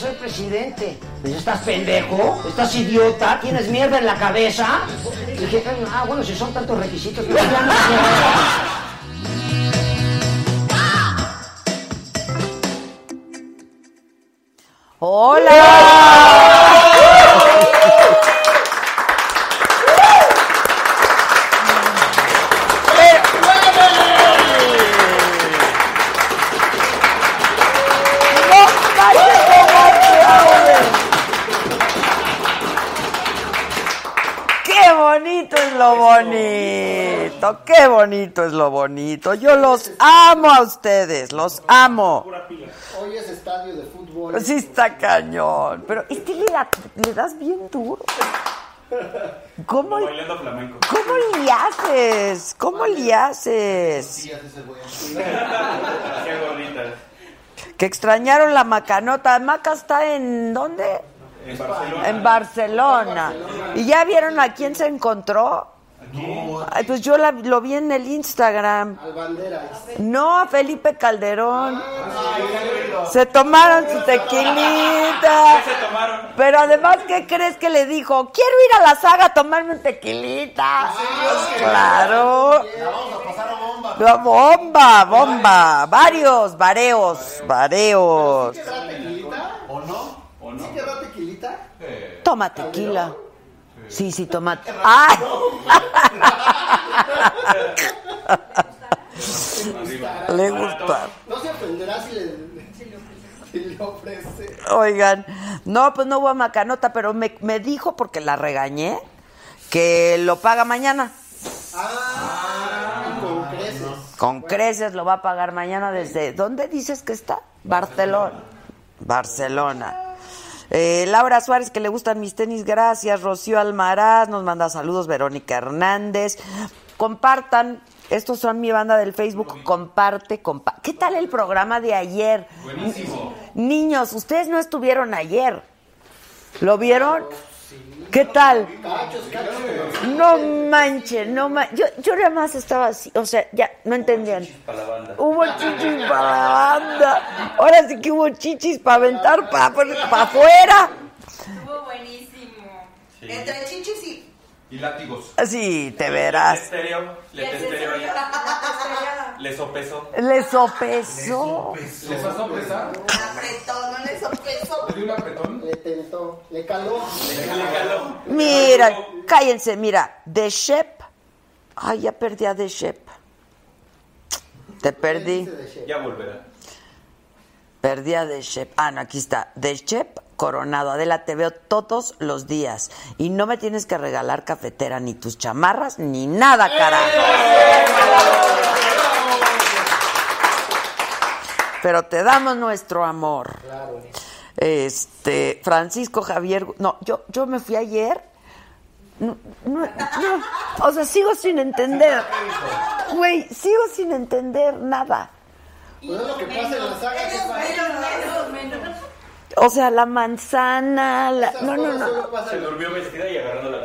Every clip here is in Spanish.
ser presidente. Pues, ¿Estás pendejo? ¿Estás idiota? ¿Tienes mierda en la cabeza? Y dije, ah, bueno, si son tantos requisitos, pues ya no quiero. ¡Qué bonito! ¡Qué bonito es lo bonito! Yo los amo a ustedes, los amo. Hoy es estadio de fútbol. Sí está cañón, pero este le, da- le das bien duro. ¿Cómo. ¿Cómo le haces? ¿Cómo le haces? Que extrañaron la macanota. Maca está en ¿dónde? En Barcelona. En Barcelona. ¿Y ya vieron a quién se encontró? Ay, pues yo la- lo vi en el Instagram. Al bandera. No, a Felipe Calderón. Se tomaron su tequilita. ¿Qué se tomaron? Pero además, ¿qué crees que le dijo? Quiero ir a la saga a tomarme un tequilita. Pues claro. La bomba, bomba. Varios, vareos, vareos. ¿Querrá tequilita? ¿O no? ¿O no? ¿Sí querrá tequilita? Toma tequila. Sí, sí, toma. ¡Ay! Le gusta. No se ofenderá si le, si le ofrece. Oigan, no, pues no hubo macanota, pero me, me dijo, porque la regañé, que lo paga mañana. Ah, con creces. Con creces lo va a pagar mañana desde... ¿Dónde dices que está? Barcelona. Barcelona. Eh, Laura Suárez, que le gustan mis tenis, gracias. Rocío Almaraz nos manda saludos. Verónica Hernández. Compartan. Estos son mi banda del Facebook. Comparte, compa ¿Qué tal el programa de ayer? Buenísimo. Niños, ustedes no estuvieron ayer. ¿Lo vieron? ¿Qué tal? No manchen, no manchen. Yo, yo nada más estaba así, o sea, ya no entendían. Para la banda. Hubo chichis para la banda. Ahora sí que hubo chichis para aventar para afuera. Estuvo buenísimo. Entre chichis y. Y látigos. Sí, te verás. Estéreo. Le estéreo ahí. Le sopeso. Le sopesó. ¿Les vas a sopesar? Apretó, no le sopesó. ¿Le un Le caló. Le caló. Mira, cállense, mira. De Shep. Ay, ya perdí a De Shep. Te perdí. Ya volverá. Perdí a De Shep. Ah, no, aquí está. De Shep Coronado. Adela, te veo todos los días. Y no me tienes que regalar cafetera, ni tus chamarras, ni nada, carajo. Pero te damos nuestro amor. Este, Francisco Javier. No, yo, yo me fui ayer. No, no, no. O sea, sigo sin entender. Güey, sigo sin entender nada. Pues es lo que pasa en la saga. que pasa. O sea, la manzana, la... No, no, no. Se durmió vestida y agarrando la.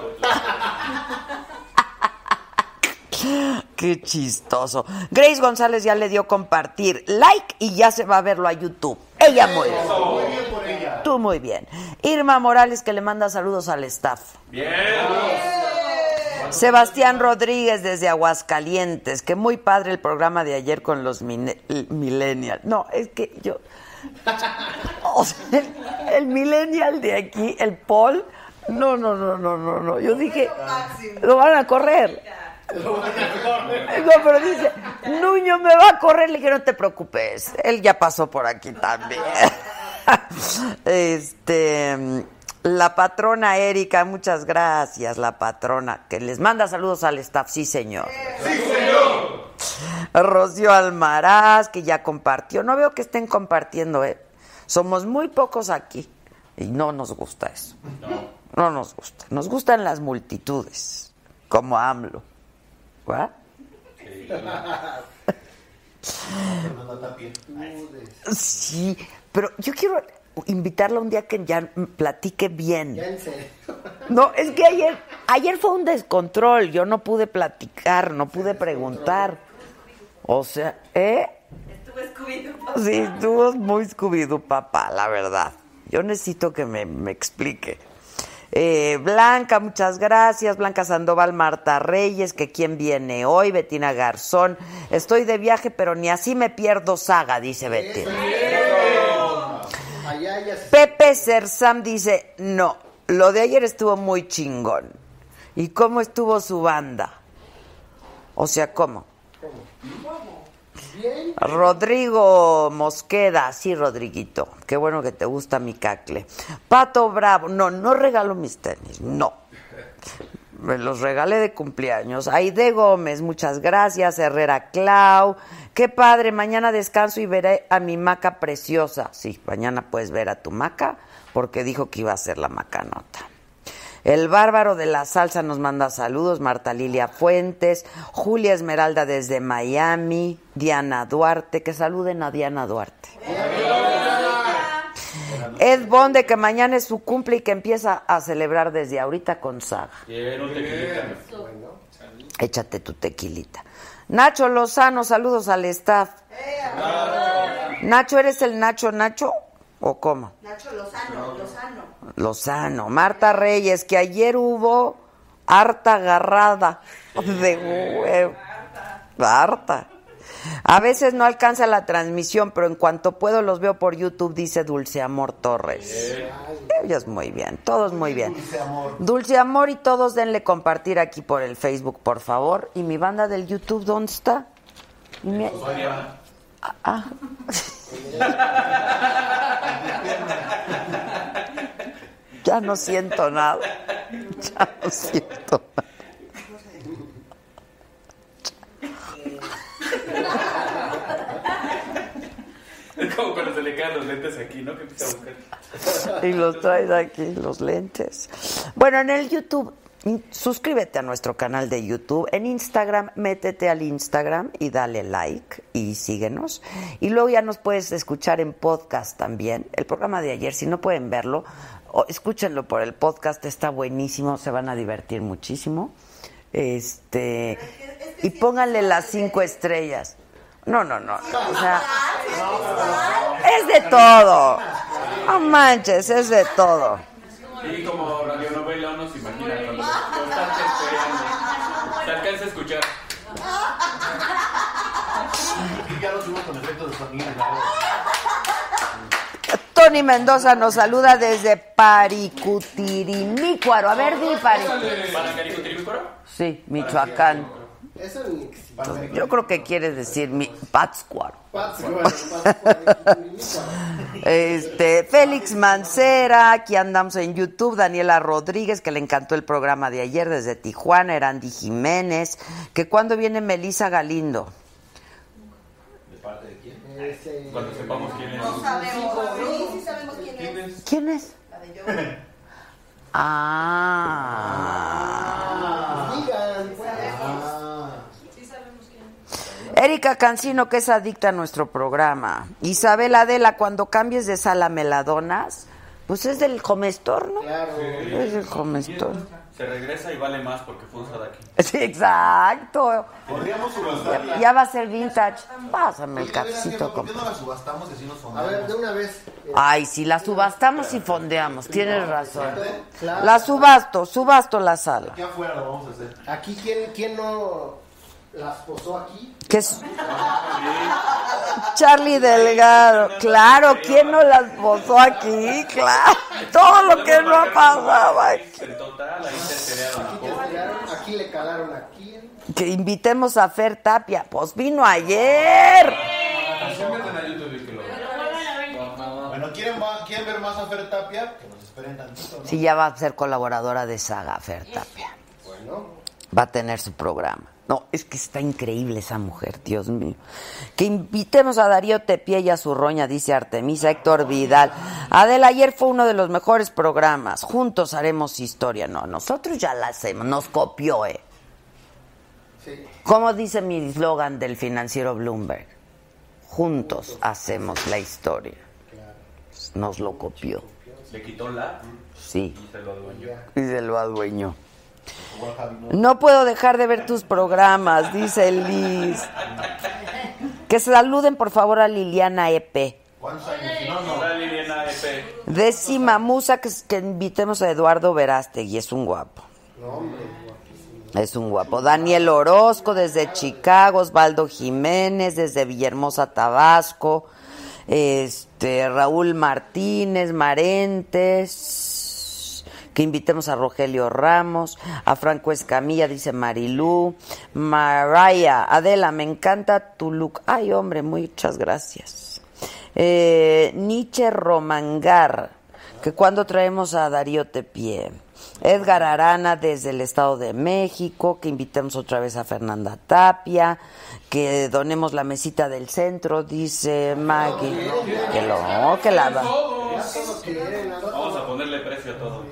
Qué chistoso. Grace González ya le dio compartir like y ya se va a verlo a YouTube. Ella bien. Muy bien por. Tú muy bien. Irma Morales que le manda saludos al staff. Bien. Sebastián Rodríguez desde Aguascalientes, que muy padre el programa de ayer con los millennials. No, es que yo... O sea, el, el millennial de aquí, el Paul, no, no, no, no, no, no. Yo dije, lo van a correr. No, pero dice, Nuño me va a correr. Le dije, no te preocupes, él ya pasó por aquí también. Este, la patrona Erika, muchas gracias, la patrona, que les manda saludos al staff, sí señor. Sí señor. Rocío Almaraz, que ya compartió. No veo que estén compartiendo, ¿eh? Somos muy pocos aquí y no nos gusta eso. No nos gusta. Nos gustan las multitudes, como AMLO. ¿Va? Sí, pero yo quiero invitarla un día que ya platique bien. Ya en serio. No, es que ayer, ayer fue un descontrol. Yo no pude platicar, no pude preguntar. O sea, ¿eh? Estuvo Scooby-Doo. Sí, estuvo muy scooby papá, la verdad. Yo necesito que me, me explique. Eh, Blanca, muchas gracias. Blanca Sandoval, Marta Reyes, que quién viene hoy, Betina Garzón. Estoy de viaje, pero ni así me pierdo saga, dice Betty. Pepe Sersam dice, no, lo de ayer estuvo muy chingón. ¿Y cómo estuvo su banda? O sea, ¿cómo? Rodrigo Mosqueda, sí, Rodriguito. Qué bueno que te gusta mi cacle. Pato Bravo, no, no regalo mis tenis, no. Me los regalé de cumpleaños. Aide Gómez, muchas gracias. Herrera Clau, qué padre. Mañana descanso y veré a mi maca preciosa. Sí, mañana puedes ver a tu maca porque dijo que iba a ser la macanota. El bárbaro de la salsa nos manda saludos, Marta Lilia Fuentes, Julia Esmeralda desde Miami, Diana Duarte, que saluden a Diana Duarte. Ed Bonde, que mañana es su cumple y que empieza a celebrar desde ahorita con Saga. Échate tu tequilita. Nacho Lozano, saludos al staff. Nacho, ¿eres el Nacho Nacho o cómo? Nacho Lozano, Lozano. Lozano, Marta Reyes, que ayer hubo harta agarrada de huevo. Harta. A veces no alcanza la transmisión, pero en cuanto puedo los veo por YouTube, dice Dulce Amor Torres. Ellos muy bien, todos muy bien. Dulce amor. Dulce Amor y todos denle compartir aquí por el Facebook, por favor. ¿Y mi banda del YouTube dónde está? Y mi- Ah. Ya no siento nada. Ya no siento Es como cuando se le quedan los lentes aquí, ¿no? Y los traes aquí, los lentes. Bueno, en el YouTube, suscríbete a nuestro canal de YouTube. En Instagram, métete al Instagram y dale like y síguenos. Y luego ya nos puedes escuchar en podcast también. El programa de ayer, si no pueden verlo, escúchenlo por el podcast, está buenísimo, se van a divertir muchísimo. Este, y pónganle las cinco estrellas. No, no, no. O sea, es de todo. No manches, es de todo. Y como radionovela uno se imagina cuando estás esperando. Se alcanza a escuchar. Y ya lo subimos con efectos de. Tony Mendoza nos saluda desde Paricutirimícuaro. A ver, di Pari. Sí, Michoacán. Yo creo que quiere decir mi Pátzcuaro. Pátzcuaro, Este, Félix Mancera, aquí andamos en YouTube, Daniela Rodríguez, que le encantó el programa de ayer desde Tijuana, Erandi Jiménez, que cuando viene Melisa Galindo. ¿De parte de quién? Ese- Cuando sepamos quién es. No sabemos. Sí, sí sabemos quién ¿Quién es. es? ¿Quién es? La de yo. Ah. Digan. Ah. Erika Cancino, que es adicta a nuestro programa. Isabel Adela, cuando cambies de sala meladonas, pues es del comestor, ¿no? Claro. Es del comestor. Se regresa y vale más porque fue usada aquí. Sí, exacto. Podríamos subastarla. Ya va a ser vintage. Pásame el jefa, ¿Por qué no la subastamos y así nos A fondamos? ver, de una vez. eh, Ay, si la subastamos y fondeamos, tienes razón. claro. La subasto, subasto la sala. Aquí afuera lo vamos a hacer. Aquí, ¿quién, quién no las posó aquí? Que es... Charlie Delgado, claro, ¿quién no las posó aquí? Claro, todo lo que no ha pasado aquí. En total, ahí se Aquí, le calaron aquí. Que invitemos a Fer Tapia, pues vino ayer. Bueno, ¿quieren, va- ¿quieren ver más a Fer Tapia? Que nos esperen tantito, ¿no? Sí, ya va a ser colaboradora de Saga, Fer Tapia. Bueno, Va a tener su programa. No, es que está increíble esa mujer, Dios mío. Que invitemos a Darío Tepié y a su roña, dice Artemisa Héctor Vidal. Adela, ayer fue uno de los mejores programas. Juntos haremos historia. No, nosotros ya la hacemos. Nos copió, ¿eh? sí. ¿Cómo dice mi eslogan del financiero Bloomberg? Juntos hacemos la historia. Nos lo copió. Le quitó la Sí. y se lo adueñó. Y se lo adueñó. No puedo dejar de ver tus programas, dice Liz. Que saluden por favor a Liliana Epe. ¿Cuántos años? Si no, no. Hola Liliana EP. Décima musa que, que invitemos a Eduardo Verástegui, es un guapo. Es un guapo. Daniel Orozco desde Chicago, Osvaldo Jiménez desde Villahermosa, Tabasco, este Raúl Martínez, Marentes, que invitemos a Rogelio Ramos, a Franco Escamilla, dice Marilú, Maraya, Adela, me encanta tu look. Ay, hombre, muchas gracias. Eh, Nietzsche Romangar, que cuando traemos a Darío Tepié. Edgar Arana desde el Estado de México, que invitemos otra vez a Fernanda Tapia, que donemos la mesita del centro, dice Maggie. Que lo, que la va. Vamos a ponerle precio a todo.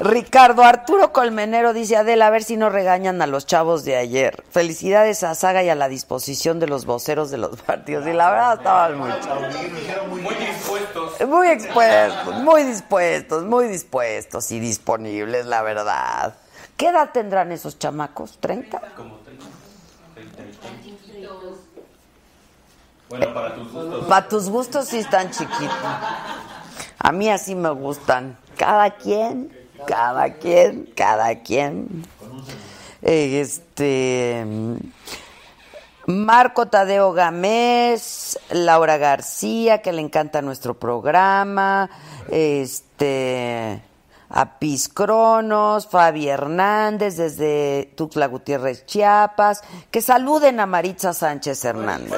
Ricardo Arturo Colmenero dice, Adela, a ver si no regañan a los chavos de ayer. Felicidades a Saga y a la disposición de los voceros de los partidos. Y la verdad estaban muy Muy dispuestos. Muy expuestos, muy dispuestos, muy dispuestos y disponibles, la verdad. ¿Qué edad tendrán esos chamacos? ¿30? Como 30, 30. Bueno, para tus gustos. Para tus gustos sí están chiquitos. A mí así me gustan. Cada quien, cada quien, cada quien. Este. Marco Tadeo Gamés, Laura García, que le encanta nuestro programa, este, a Piz Cronos, Fabi Hernández desde Tuxtla Gutiérrez, Chiapas, que saluden a Maritza Sánchez Hernández.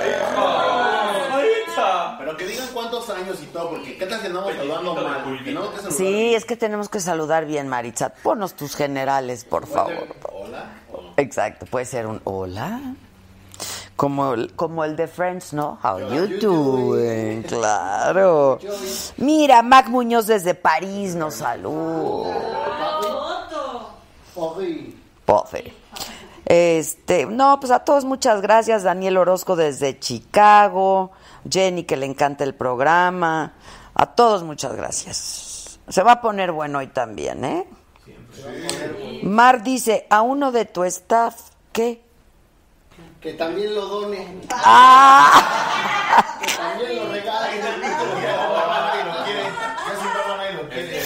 Pero que digan cuántos años y todo, porque ¿qué tal si andamos saludando mal? Que no. Sí, es que tenemos que saludar bien, Maritza. Ponos tus generales, por favor. Hola. Exacto, puede ser un hola. Como el, como el de Friends, ¿no? How you doing? Claro. Mira, Mac Muñoz desde París nos saluda. Pofe. Este, no, pues a todos muchas gracias. Daniel Orozco desde Chicago. Jenny, que le encanta el programa. A todos muchas gracias. Se va a poner bueno hoy también, ¿eh? Mar dice, a uno de tu staff, ¿qué? Que también lo done. ¡Ah! Que también lo regale. Nadie lo quiere. Ya sin broma nadie lo quiere.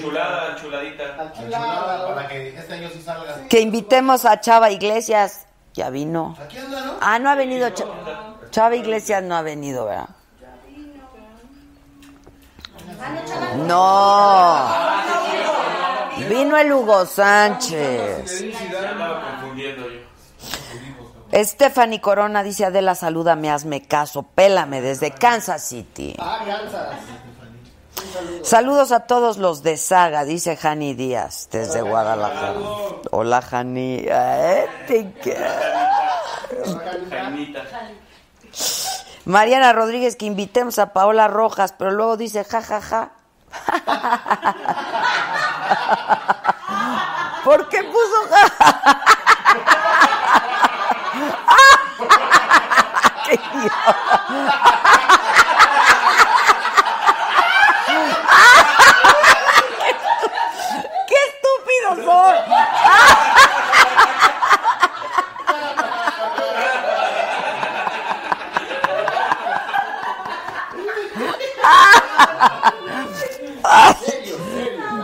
Chulada, chuladita. Chulada. Para que este año sí salga. Que invitemos a Chava Iglesias. Ya vino. Aquí anda, ¿no? Ah, no ha venido Cha- Chava Iglesias, no ha venido, ¿verdad? No. Vino el Hugo Sánchez. Stephanie Corona dice, Adela, salúdame, hazme caso, pélame desde Kansas City. Ah, Kansas. Saludos a todos los de Saga, dice Jani Díaz, desde Guadalajara. Hola, Jani. Eh. Mariana Rodríguez, que invitemos a Paola Rojas, pero luego dice, ja, ja, ja. ¿Por qué puso ja? ¡Qué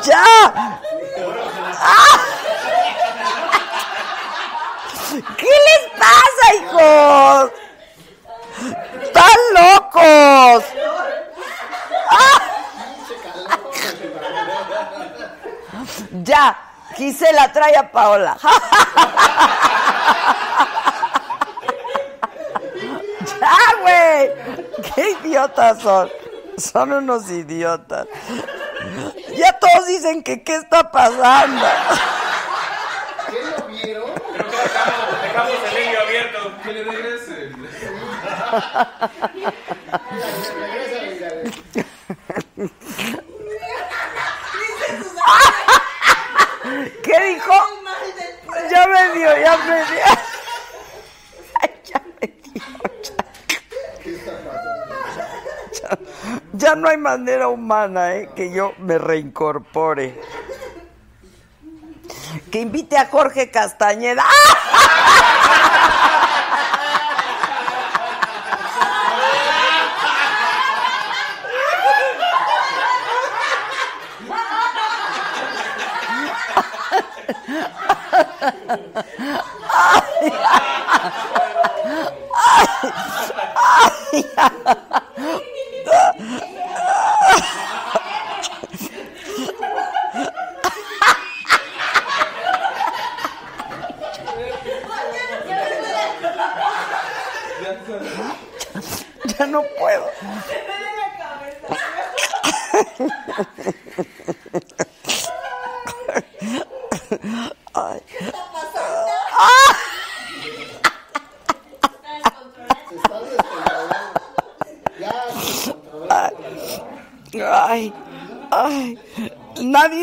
¡Ya! ¿Qué les pasa, hijos? ¡Están locos! Ya, Gisela, trae a Paola. ya, güey. Qué idiotas son. Son unos idiotas. Ya todos dicen que qué está pasando. ¿Qué lo vieron? Creo que dejamos, dejamos el hilo abierto. Que le regresen. ¿Qué dijo? Ya me dio, ya me dio. Ay, ya me dio. ¿Qué está pasando? Ya, no hay manera humana ¿eh? que yo me reincorpore. Que invite a Jorge Castañeda. ¡Ah! Ya no puedo. Ay. Se está descontrolando. Ya se controló. Ay, ay, nadie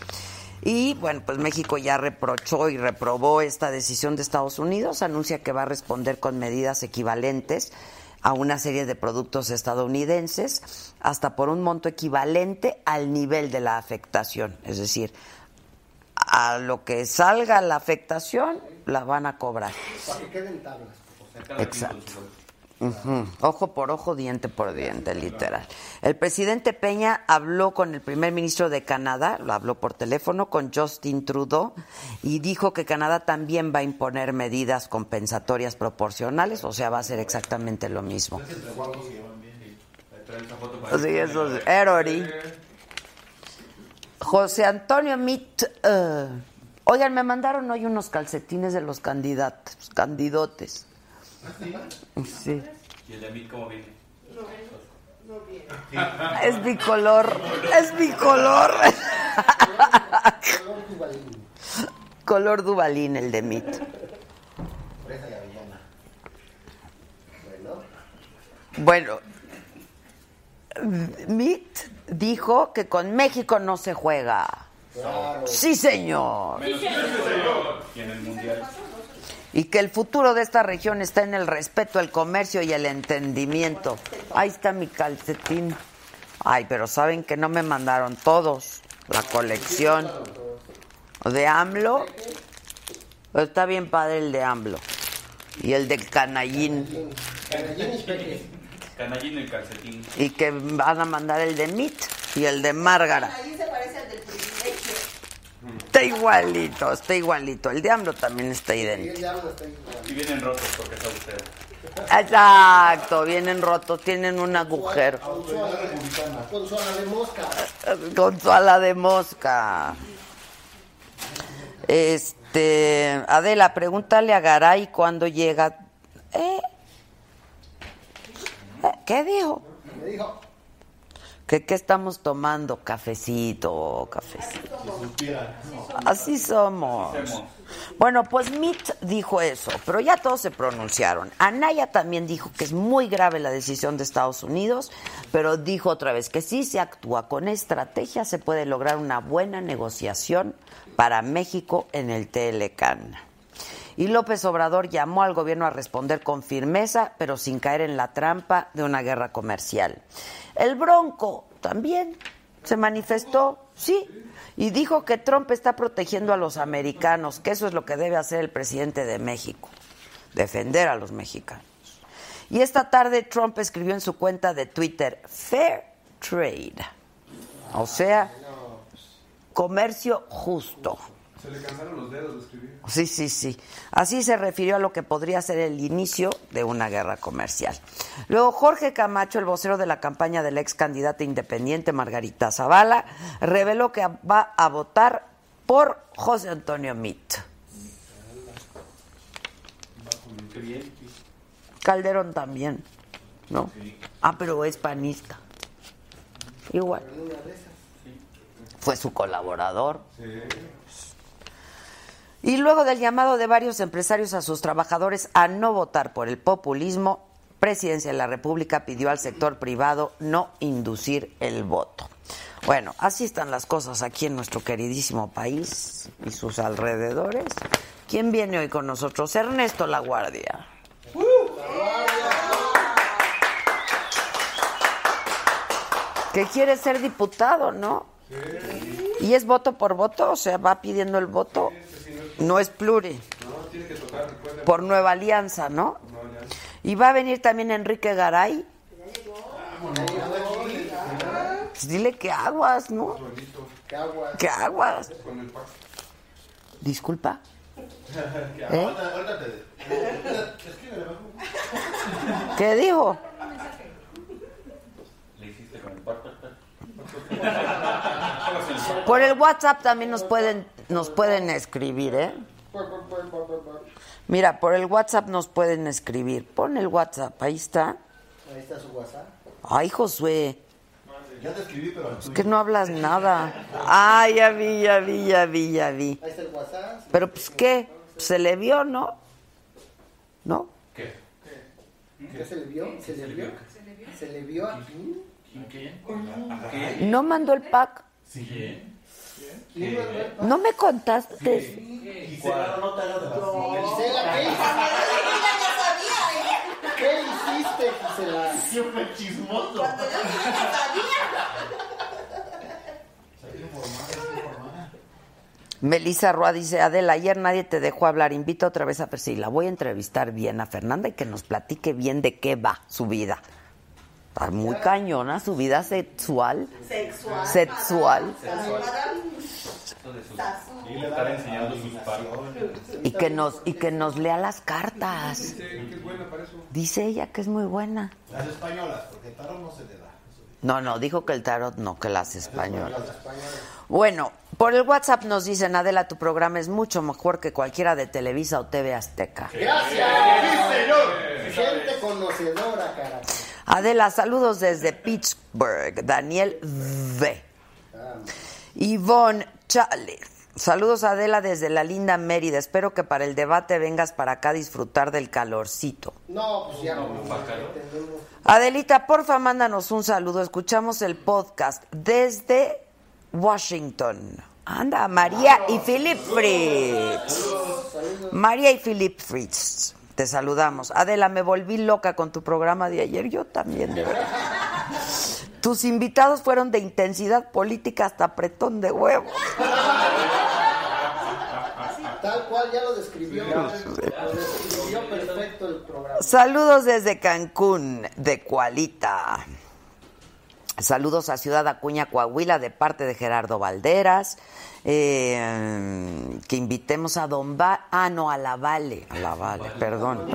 Y bueno, pues México ya reprochó y reprobó esta decisión de Estados Unidos, anuncia que va a responder con medidas equivalentes a una serie de productos estadounidenses, hasta por un monto equivalente al nivel de la afectación. Es decir, a lo que salga la afectación, la van a cobrar. Para que queden tablas. Exacto. Ojo por ojo, diente por diente, literal. El presidente Peña habló con el primer ministro de Canadá, lo habló por teléfono con Justin Trudeau y dijo que Canadá también va a imponer medidas compensatorias proporcionales, o sea, va a ser exactamente lo mismo. Sí, eso es Erori. José Antonio Mit. eh, oigan, me mandaron hoy unos calcetines de los candidatos, candidotes. Sí. ¿Y el de mí cómo viene? Es bicolor, es bicolor. Color Duvalín. Color Dubalín el de avellana. Bueno. Bueno, Mit dijo que con México no se juega. Claro. Sí, señor. Menos y en el mundial. Y que el futuro de esta región está en el respeto, el comercio y el entendimiento. Ahí está mi calcetín. Ay, pero saben que no me mandaron todos. La colección de AMLO. Está bien padre el de AMLO. Y el del canallín. Canallín y. Canallín calcetín. Y que van a mandar el de Mit y el de Márgara. Ahí se parece al del. Está igualito, está igualito. El de AMLO también está Y idéntico. el diablo está igual. Y vienen rotos porque es austero. Exacto, vienen rotos, tienen un agujero. Con su ala- Con su ala de mosca. Con su ala de mosca. Este, Adela, pregúntale a Garay cuándo llega. ¿Eh? ¿Eh? ¿Qué dijo? Me dijo, ¿Que qué estamos tomando? Cafecito, cafecito. Así somos. Bueno, pues Mitt dijo eso, pero ya todos se pronunciaron. Anaya también dijo que es muy grave la decisión de Estados Unidos, pero dijo otra vez que si se actúa con estrategia se puede lograr una buena negociación para México en el TLCAN. Y López Obrador llamó al gobierno a responder con firmeza, pero sin caer en la trampa de una guerra comercial. El Bronco también se manifestó, sí, y dijo que Trump está protegiendo a los americanos, que eso es lo que debe hacer el presidente de México, defender a los mexicanos. Y esta tarde Trump escribió en su cuenta de Twitter, Fair Trade, o sea, comercio justo. Se le cansaron los dedos de escribir. Sí, sí, sí. Así se refirió a lo que podría ser el inicio de una guerra comercial. Luego, Jorge Camacho, el vocero de la campaña de la ex candidata independiente Margarita Zavala, reveló que va a votar por José Antonio bien. Calderón también, ¿no? Ah, pero es panista. Igual. Fue su colaborador. Y luego del llamado de varios empresarios a sus trabajadores a no votar por el populismo, Presidencia de la República pidió al sector privado no inducir el voto. Bueno, así están las cosas aquí en nuestro queridísimo país y sus alrededores. ¿Quién viene hoy con nosotros? Ernesto La Guardia. Que quiere ser diputado, ¿no? ¿Y es voto por voto? O sea, va pidiendo el voto. No es pluri. Por Nueva Alianza, ¿no? Y va a venir también Enrique Garay. Pues dile que aguas, ¿no? ¿qué agua? Que aguas. Disculpa. ¿Eh? Mejor. ¿Qué dijo? Le hiciste con el par, par, par. Por el WhatsApp también nos pueden nos pueden escribir, ¿eh? Mira, por el WhatsApp nos pueden escribir. Pon el WhatsApp, ahí está. Ahí está su WhatsApp. Ay, Josué, Ya te escribí, pero. es que no hablas nada. Ay, ya vi, ya vi, ya vi, ya vi. Ahí está el WhatsApp. Pero pues qué, se le vio, ¿no? ¿No? ¿Qué? ¿Qué se le vio? ¿Se le vio? ¿Se le vio aquí? ¿Qué? ¿No mandó el pack? Sí. ¿No me contaste? Gisela, no te hagas de las Gisela, ¿qué hiciste? ¿Qué hiciste, Gisela? Siempre chismoso. Cuando yo sabía. Melissa Roa dice, Adela, ayer nadie te dejó hablar, invita otra vez a Priscila. Voy a entrevistar bien a Fernanda y que nos platique bien de qué va su vida. Está muy cañona su vida sexual. Sexual. Sexual. Sus- Estar enseñando sus. Y que nos, y que nos lea las cartas. Dice que es buena para eso. Dice ella que es muy buena. Las españolas, porque el tarot no se le da. No, no, dijo que el tarot no, que las españolas. Bueno, por el WhatsApp nos dicen, Adela, tu programa es mucho mejor que cualquiera de Televisa o TV Azteca. Gracias. Gente conocedora, cara. Adela, saludos desde Pittsburgh. Daniel V. Ivonne Chale. Saludos Adela desde la linda Mérida. Espero que para el debate vengas para acá a disfrutar del calorcito. No, pues ya no. Adelita, porfa, mándanos un saludo. Escuchamos el podcast desde Washington. Anda, María y Philip Fritz. María y Philip Fritz. Te saludamos. Adela, me volví loca con tu programa de ayer. Yo también, de verdad. Tus invitados fueron de intensidad política hasta apretón de huevo. Tal cual ya lo describió. Lo describió perfecto el programa. Saludos desde Cancún, de Cualita. Saludos a Ciudad Acuña, Coahuila, de parte de Gerardo Valderas. Eh, que invitemos a Don Va... Ah, no, a la Vale. A la Vale, perdón.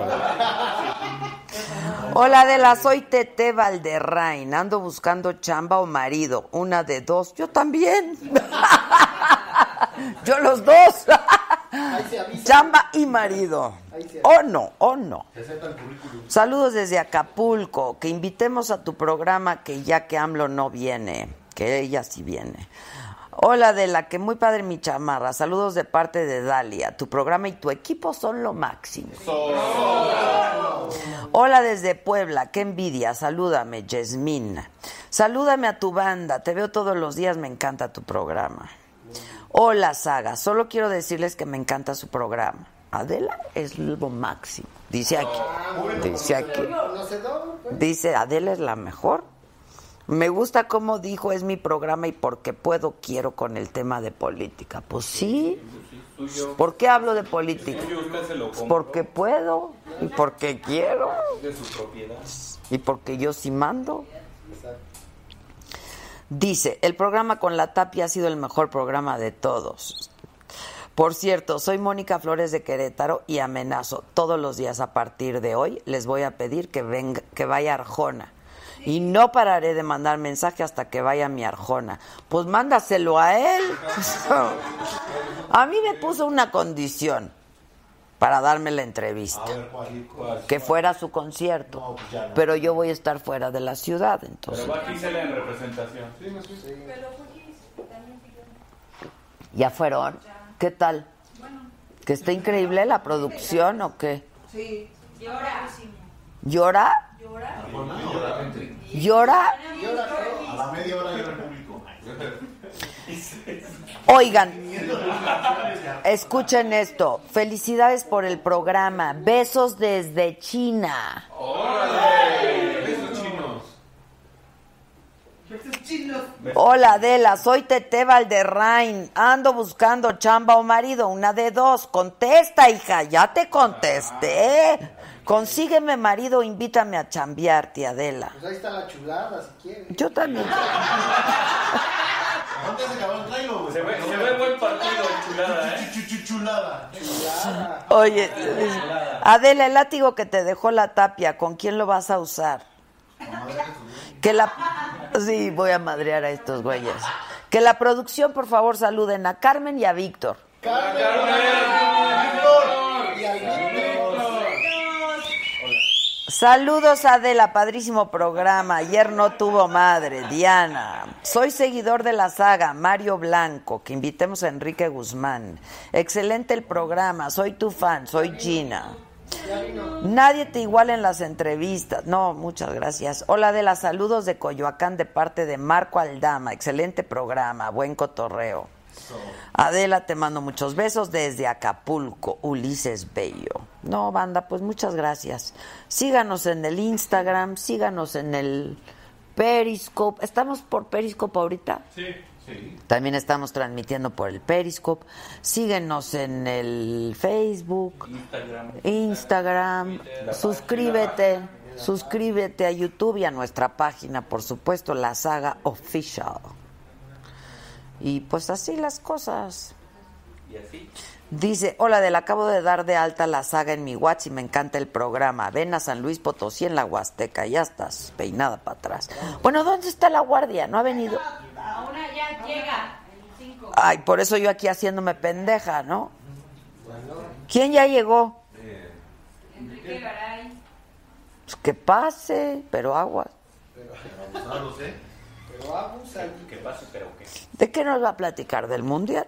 Hola, Adela, soy Tete Valderrain. Ando buscando chamba o marido. Una de dos. Yo también. Yo los dos. Ahí se avisa. Chamba y marido. O no, o no. Receta el currículum. Saludos desde Acapulco, que invitemos a tu programa que ya que AMLO no viene, que ella sí viene. Hola de la que muy padre mi chamarra, saludos de parte de Dalia, tu programa y tu equipo son lo máximo. Hola desde Puebla, qué envidia, salúdame Yasmín. Salúdame a tu banda, te veo todos los días, me encanta tu programa. Hola Saga, solo quiero decirles que me encanta su programa. Adela es lo máximo, dice aquí. Dice aquí. Dice, Adela es la mejor. Me gusta como dijo, es mi programa y porque puedo, quiero con el tema de política. Pues sí. ¿Por qué hablo de política? Porque puedo y porque quiero y porque yo sí mando. Dice, el programa con la tapia ha sido el mejor programa de todos. Por cierto, soy Mónica Flores de Querétaro y amenazo todos los días a partir de hoy les voy a pedir que venga, que vaya Arjona. Y no pararé de mandar mensaje hasta que vaya mi Arjona. Pues mándaselo a él. a mí me puso una condición para darme la entrevista A ver, ¿cuál? cuál? que fuera su concierto. No, pues ya no. Pero yo voy a estar fuera de la ciudad, entonces. Pero va Gisela en representación. ¿Ya fueron? ¿Qué tal? ¿Que está increíble la producción o qué? Sí. ¿Llora? ¿Llora? A la media hora llora el público. Oigan, escuchen esto. Felicidades por el programa. Besos desde China. Besos chinos. Hola Adela, soy Tete Valderrain. Ando buscando chamba o marido, una de dos. Contesta, hija, ya te contesté. Consígueme marido, invítame a chambear, tía Adela. Pues ahí está la chulada, si quieres. Yo también. ¿Dónde se acabó el trailer, güey? Se ve, se ve buen partido Chulada, ¿eh? Chulada. Oye, Adela, el látigo que te dejó la tapia, ¿con quién lo vas a usar? Que la Sí, voy a madrear a estos güeyes. Que la producción, por favor, saluden a Carmen y a Víctor. Saludos Adela, padrísimo programa. Ayer no tuvo madre, Diana. Soy seguidor de la saga, Mario Blanco, que invitemos a Enrique Guzmán. Excelente el programa, soy tu fan, soy Gina. Nadie te iguala en las entrevistas. No, muchas gracias. Hola de las saludos de Coyoacán de parte de Marco Aldama. Excelente programa, buen cotorreo. Adela, te mando muchos besos desde Acapulco, Ulises Bello. No, banda, pues muchas gracias. Síganos en el Instagram, síganos en el Periscope. ¿Estamos por Periscope ahorita? Sí, sí. También estamos transmitiendo por el Periscope. Síguenos en el Facebook, Instagram. Instagram. Suscríbete, suscríbete a YouTube y a nuestra página, por supuesto, la saga Official. Y pues así las cosas. Y así. Dice, hola, del acabo de dar de alta la saga en mi WhatsApp y me encanta el programa. Ven a San Luis Potosí en la Huasteca, ya estás peinada para atrás. Bueno, ¿dónde está la guardia? ¿No ha venido? Ahora ya llega. el cinco. Ay, por eso yo aquí haciéndome pendeja, ¿no? ¿Quién ya llegó? Enrique Garay. Pues que pase, pero agua. No lo sé. Pero abusan. ¿Qué pasa? ¿Pero qué? ¿De qué nos va a platicar? ¿Del Mundial?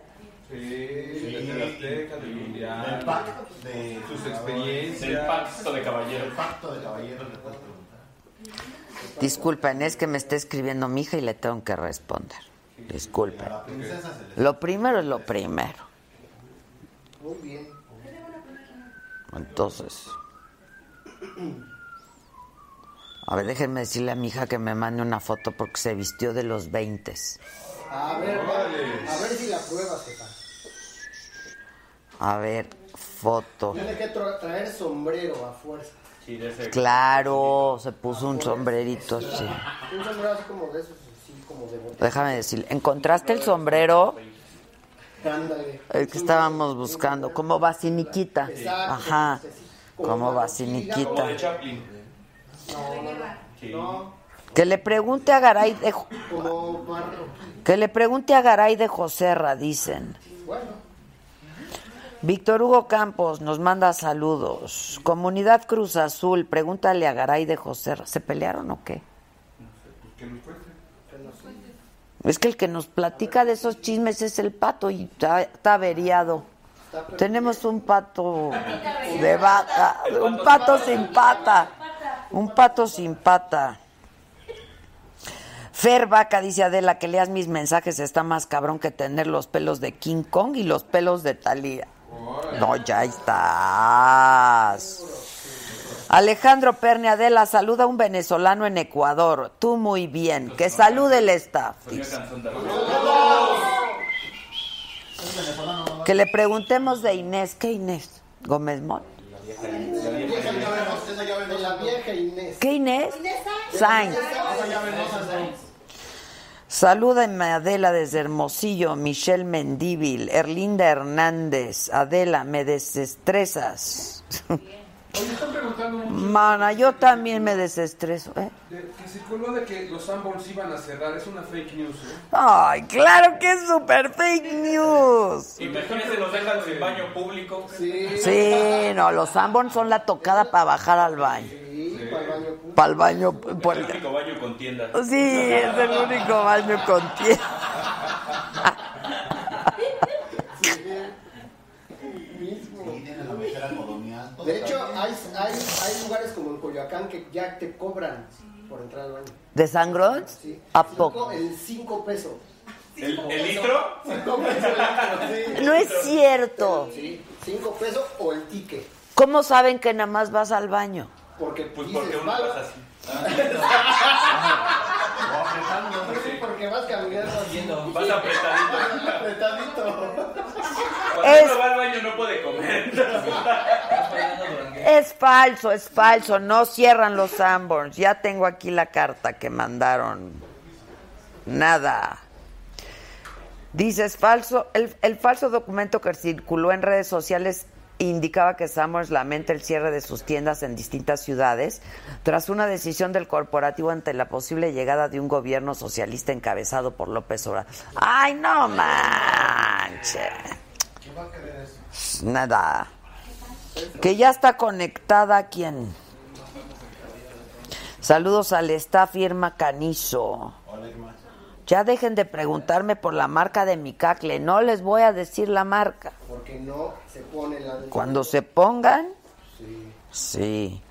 Sí, de la Azteca, del Del Mundial, pacto de sus Del experiencias. pacto de El caballeros. pacto de caballeros le puedes preguntar. Disculpen, es que me está escribiendo mi hija y le tengo que responder. Disculpen. Lo primero es lo primero. Muy bien. Entonces. A ver, déjenme decirle a mi hija que me mande una foto porque se vistió de los 20. A ver, a ver si la pruebas, jefa. A ver, foto. Tiene que tra- traer sombrero a fuerza. Sí, de ese. Claro, se puso un sombrerito, sí. Un sombrero así como de esos, así como de botella. Déjame decirle, ¿encontraste el sombrero? Ándale. El que estábamos buscando, como basiniquita. Exacto. Ajá, Así, como como No, Que le pregunte a Garay de, que le pregunte a Garay de Joserra, dicen. Víctor Hugo Campos nos manda saludos. Comunidad Cruz Azul, pregúntale a Garay de Joserra. ¿Se pelearon o qué? Cuente. Es que el que nos platica de esos chismes es el pato y está, está averiado. Tenemos un pato de vaca, un pato sin pata, un pato sin pata. Fer Vaca dice Adela que leas mis mensajes está más cabrón que tener los pelos de King Kong y los pelos de Talía. No, ya estás. Alejandro Perne Adela saluda a un venezolano en Ecuador. Tú muy bien. Que salude el staff. De Que le preguntemos de Inés. ¿Qué Inés? Gómez La vieja Inés. ¿Qué Inés? Sainz. Salúdenme Adela desde Hermosillo, Michelle Mendíbil, Erlinda Hernández. Adela, me desestresas. Oye, están preguntando mucho. Mana, yo también me desestreso. ¿eh? de- que circuló de que los Sanborns iban a cerrar. Es una fake news, ¿eh? Ay, claro que es super fake news. Imagínense, nos dejan sin baño público. Sí, Sí, no, los Sanborns son la tocada para bajar al baño. sí, para el baño público. Para el baño. El por- único baño con tienda. Sí, es el único baño con tiempo. Tienen la mejera colonial. De hecho, hay, hay, hay lugares como en Coyoacán que ya te cobran por entrar al baño. ¿De sangrón? Sí. ¿A Cinco- poco? El 5 pesos. ¿El, el litro? 5 pesos. Sí. No es cierto. Sí, 5 pesos o el ticket. ¿Cómo saben que nada más vas al baño? Porque Pues dices, porque uno "Vale". pasa así. Sí, porque vas caminando así. Vas apretadito. Apretadito. Cuando Es- uno va al baño no puede comer. Es falso, es falso. No cierran los Sanborns. Ya tengo aquí la carta que mandaron. Nada. Dices falso, el, el falso documento que circuló en redes sociales indicaba que Summers lamenta el cierre de sus tiendas en distintas ciudades tras una decisión del corporativo ante la posible llegada de un gobierno socialista encabezado por López Obrador. ¡Ay, no manches! Nada. Que ya está conectada quién. Saludos al staff Irma Canizo. Ya dejen de preguntarme por la marca de mi cacle. No les voy a decir la marca. Porque no se pone la Cuando se pongan, Sí. sí.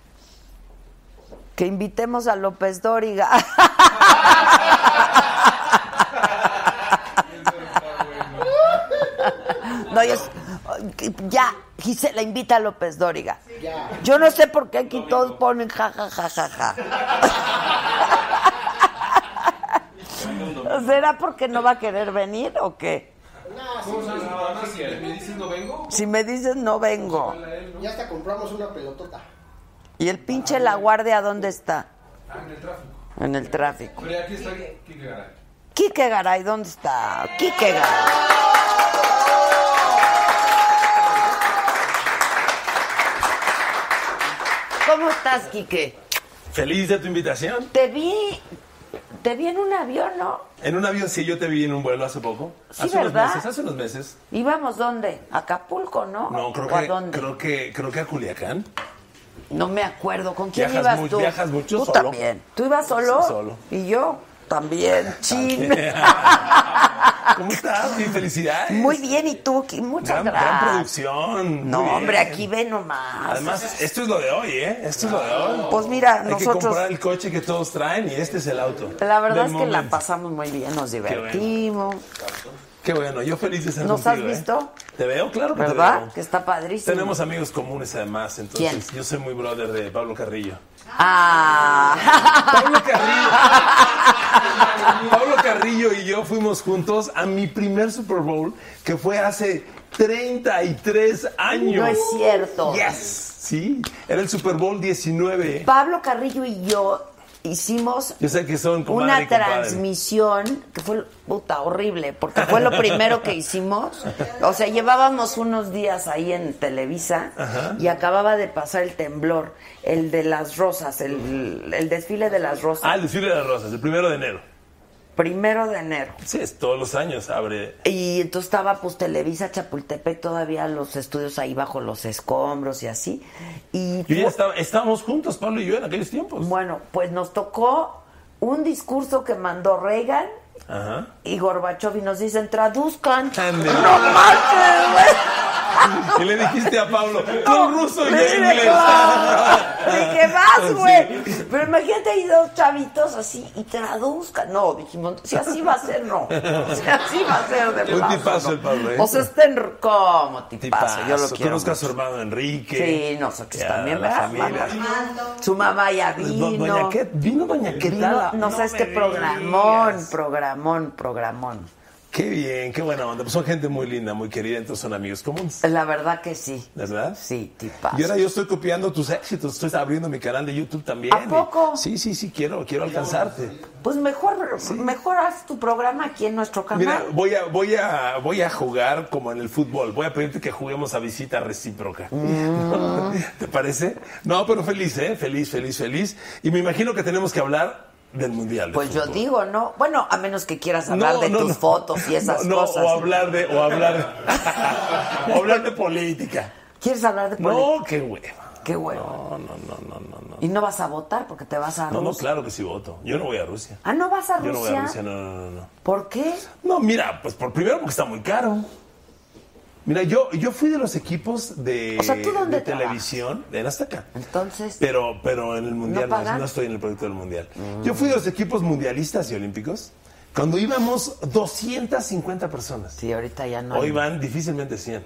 Que invitemos a López Dóriga. No, ya, es- ya, Gisela invita a López Dóriga. Yo no sé por qué aquí todos ponen ja, ja, ja, ja, ja. ¿Será porque no va a querer venir o qué? ¿Cómo sabes tu programa si me dices no vengo? Si me dices no vengo. Ya hasta compramos una pelotota. ¿Y el pinche La Guardia dónde está? Ah, en el tráfico. En el tráfico. Pero aquí está Kike Garay. Quique Garay, ¿dónde está? Quique Garay. ¿Cómo estás, Quique? Feliz de tu invitación. Te vi, te vi en un avión, ¿no? En un avión, sí, yo te vi en un vuelo hace poco. Sí, hace unos ¿verdad? meses, hace unos meses. ¿Íbamos dónde? ¿A Acapulco, no? No, creo ¿O a que, dónde? creo que, creo que a Culiacán. No me acuerdo. ¿Con quién Viajas ibas tú? viajas mucho Tú solo. también. ¿Tú ibas solo? Sí, solo. Y yo también. Chin. ¿Cómo estás? Bien, felicidades. Muy bien, ¿y tú? Muchas Gran, gran gracias. producción. No, hombre, aquí ve nomás. Además, esto es lo de hoy, ¿eh? Esto es lo de hoy. Pues mira, Hay que nosotros- comprar el coche que todos traen y este es el auto. La verdad es que la pasamos muy bien, nos divertimos. Qué bueno, yo feliz de estar ¿Nos contigo, has ¿eh? visto? Te veo, claro que te ¿Verdad? veo. Que está padrísimo. Tenemos amigos comunes además, entonces ¿Quién? yo soy muy brother de Pablo Carrillo. Ah. Pablo Carrillo. Pablo Carrillo y yo fuimos juntos a mi primer Super Bowl, que fue hace 33 años. No es cierto. Yes. Sí, era el Super Bowl 19. Pablo Carrillo y yo hicimos Yo sé que son comadre una transmisión que fue puta horrible, porque fue lo primero que hicimos. O sea, llevábamos unos días ahí en Televisa Ajá. y acababa de pasar el temblor, el de las rosas, el, el desfile de las rosas. Ah, el desfile de las rosas, el primero de enero. Primero de enero. Sí, es todos los años abre. Y entonces estaba pues Televisa Chapultepec todavía los estudios ahí bajo los escombros y así. Y Yo ya estaba, estábamos juntos, Pablo y yo, en aquellos tiempos. bueno, pues nos tocó un discurso que mandó Reagan Ajá. y Gorbachev y nos dicen traduzcan. No manches, güey. Y le dijiste a Pablo, con ruso y inglés. Dije, vas, Sí. güey. Pero imagínate ahí dos chavitos así y traduzcan. No, dijimos, si así va a ser, no. Si así va a ser de Un plazo, tipazo no. el Pablo, ¿eh? O sea, estén como tipazo. Yo lo Tipazo. quiero. Conozco a su hermano Enrique. Sí, nosotros Ya, también, ¿verdad? familia. Su mamá ya Do- vino. Doña Ket, vino Doña Ket. Vino, no, sabes me qué programón, programón, programón. Qué bien, qué buena onda. Pues son gente muy linda, muy querida, entonces son amigos comunes. La verdad que sí. ¿Verdad? Sí, tipazo. Y ahora yo estoy copiando tus éxitos, estoy abriendo mi canal de YouTube también. ¿A poco? Y- Sí, sí, sí, quiero, quiero alcanzarte. Pues mejor, mejor haz tu programa aquí en nuestro canal. Mira, voy a, voy a, voy a jugar como en el fútbol. Voy a pedirte que juguemos a visita recíproca. Mm. ¿Te parece? No, pero feliz, ¿eh? Feliz, feliz, feliz. Y me imagino que tenemos que hablar del mundial. de Pues yo digo, ¿no? Bueno, a menos que quieras hablar No, de no, tus no. fotos y esas No, no, cosas. O hablar de, o hablar, o hablar de política. ¿Quieres hablar de política? No, qué hueva. Qué bueno. No, no, no, no, no, no. Y no vas a votar porque te vas a No, no, Rusia. claro que sí voto. Yo no voy a Rusia. Ah, ¿no vas a Yo no voy Rusia? a Rusia, no, no, no, no. ¿Por qué? No, mira, pues por primero porque está muy caro. Mira, yo, yo fui de los equipos de, O sea, ¿tú dónde de televisión en Azteca. Entonces, Pero, pero en el mundial ¿No no, pagan? no estoy en el proyecto del mundial. Yo fui de los equipos mundialistas y olímpicos cuando íbamos 250 personas. sí, ahorita ya no. Hoy hay- van difícilmente 100.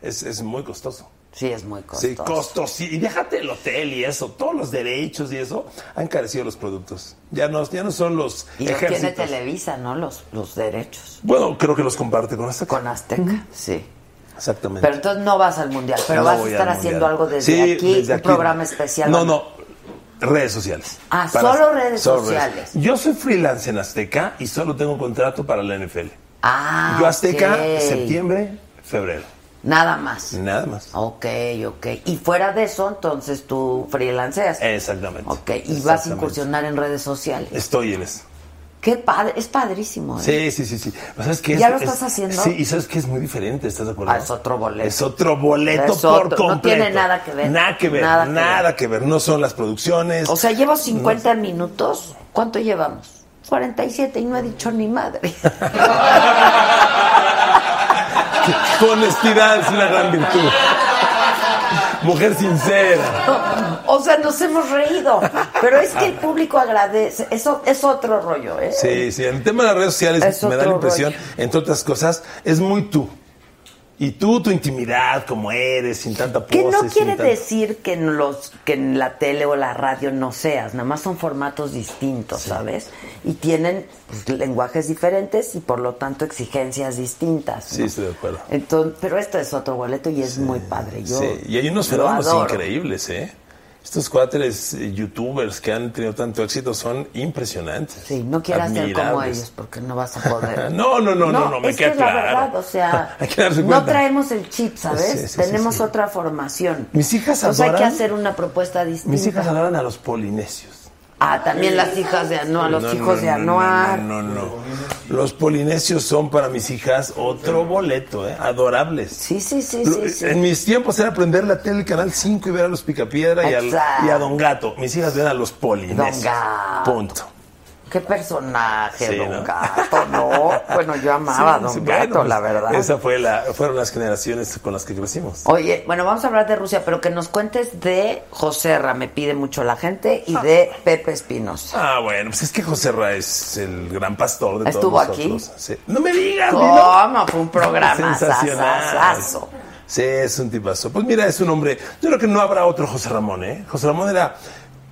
Es, es muy costoso. Sí, es muy costoso. Sí, costos. Y déjate el hotel y eso, todos los derechos y eso, han carecido los productos. Ya no, ya no son los Y lo tiene ejércitos. Televisa, ¿no? Los, los derechos. Bueno, creo que los comparte con Azteca. Con Azteca, sí. Exactamente. Pero entonces no vas al mundial, pero No vas a estar haciendo algo desde Sí, aquí, desde un aquí. programa especial. No, no, redes sociales. Ah, solo redes solo sociales. Yo soy freelance en Azteca y solo tengo contrato para la NFL. Ah, Yo Azteca, septiembre, febrero. Nada más. Nada más. Ok, ok. Y fuera de eso, entonces tú freelanceas. Exactamente. Ok, y vas a incursionar en redes sociales. Estoy en eso. Qué padre, es padrísimo. ¿eh? Sí, sí, sí, sí. Pero ¿Sabes qué? ¿Ya Es- lo estás es- haciendo? Sí, y sabes que es muy diferente, ¿estás de acuerdo? Ah, es otro boleto. Es otro boleto Es por otro, no completo. tiene nada que ver. Nada que ver, Nada nada, que que, ver. No son las producciones. O sea, llevo 50 minutos. ¿Cuánto llevamos? 47 y no he dicho ni madre. Tu honestidad es una gran virtud. Mujer sincera. O sea, nos hemos reído. Pero es que el público agradece. Eso es otro rollo, ¿eh? Sí, sí. El tema de las redes sociales Es me da la impresión, rollo. entre otras cosas, es muy tú. Y tú, tu intimidad, como eres, sin tanta pose. Que no quiere tanta- decir que en, los, que en la tele o la radio no seas, nada más son formatos distintos, ¿sabes? Y tienen pues, lenguajes diferentes y por lo tanto exigencias distintas. Sí, estoy de acuerdo. Entonces, pero esto es otro boleto y es muy padre. Yo Sí, y hay unos fenómenos increíbles, ¿eh? Estos cuates eh, youtubers que han tenido tanto éxito son impresionantes. Sí, no quieras ser como ellos porque no vas a poder. No, no, no, no, no, me queda que la claro. verdad, o sea, Hay que darse no traemos el chip, ¿sabes? Tenemos otra formación. Mis hijas Entonces hay que adoran- hacer una propuesta distinta. Mis hijas adoran a los polinesios. Ah, también las hijas de Anuar, los No, hijos no, de no, Anuar. No, no, no. Los polinesios son para mis hijas otro boleto, ¿eh? Adorables. Sí, sí, sí, Lo- sí, sí. En mis tiempos era aprender la tele, el canal 5 y ver a los Picapiedra y, al- y a Don Gato. Mis hijas ven a los polinesios. Don Gato. Punto. Qué personaje, Sí, Don ¿no? Gato, ¿no? Bueno, yo amaba a Sí, Don sí, Gato, bueno, la pues, verdad. Esa fue la, fueron las generaciones con las que crecimos. Oye, bueno, vamos a hablar de Rusia, pero que nos cuentes de José Ra, me pide mucho la gente, y de Pepe Espinosa. Ah, bueno, pues es que José Ra es el gran pastor de ¿Estuvo todos aquí? nosotros. Sí. No me digas. ¿Cómo? Fue un programa Sensacional. Sí, es un tipazo. Pues mira, es un hombre. Yo creo que no habrá otro José Ramón, ¿eh? José Ramón era.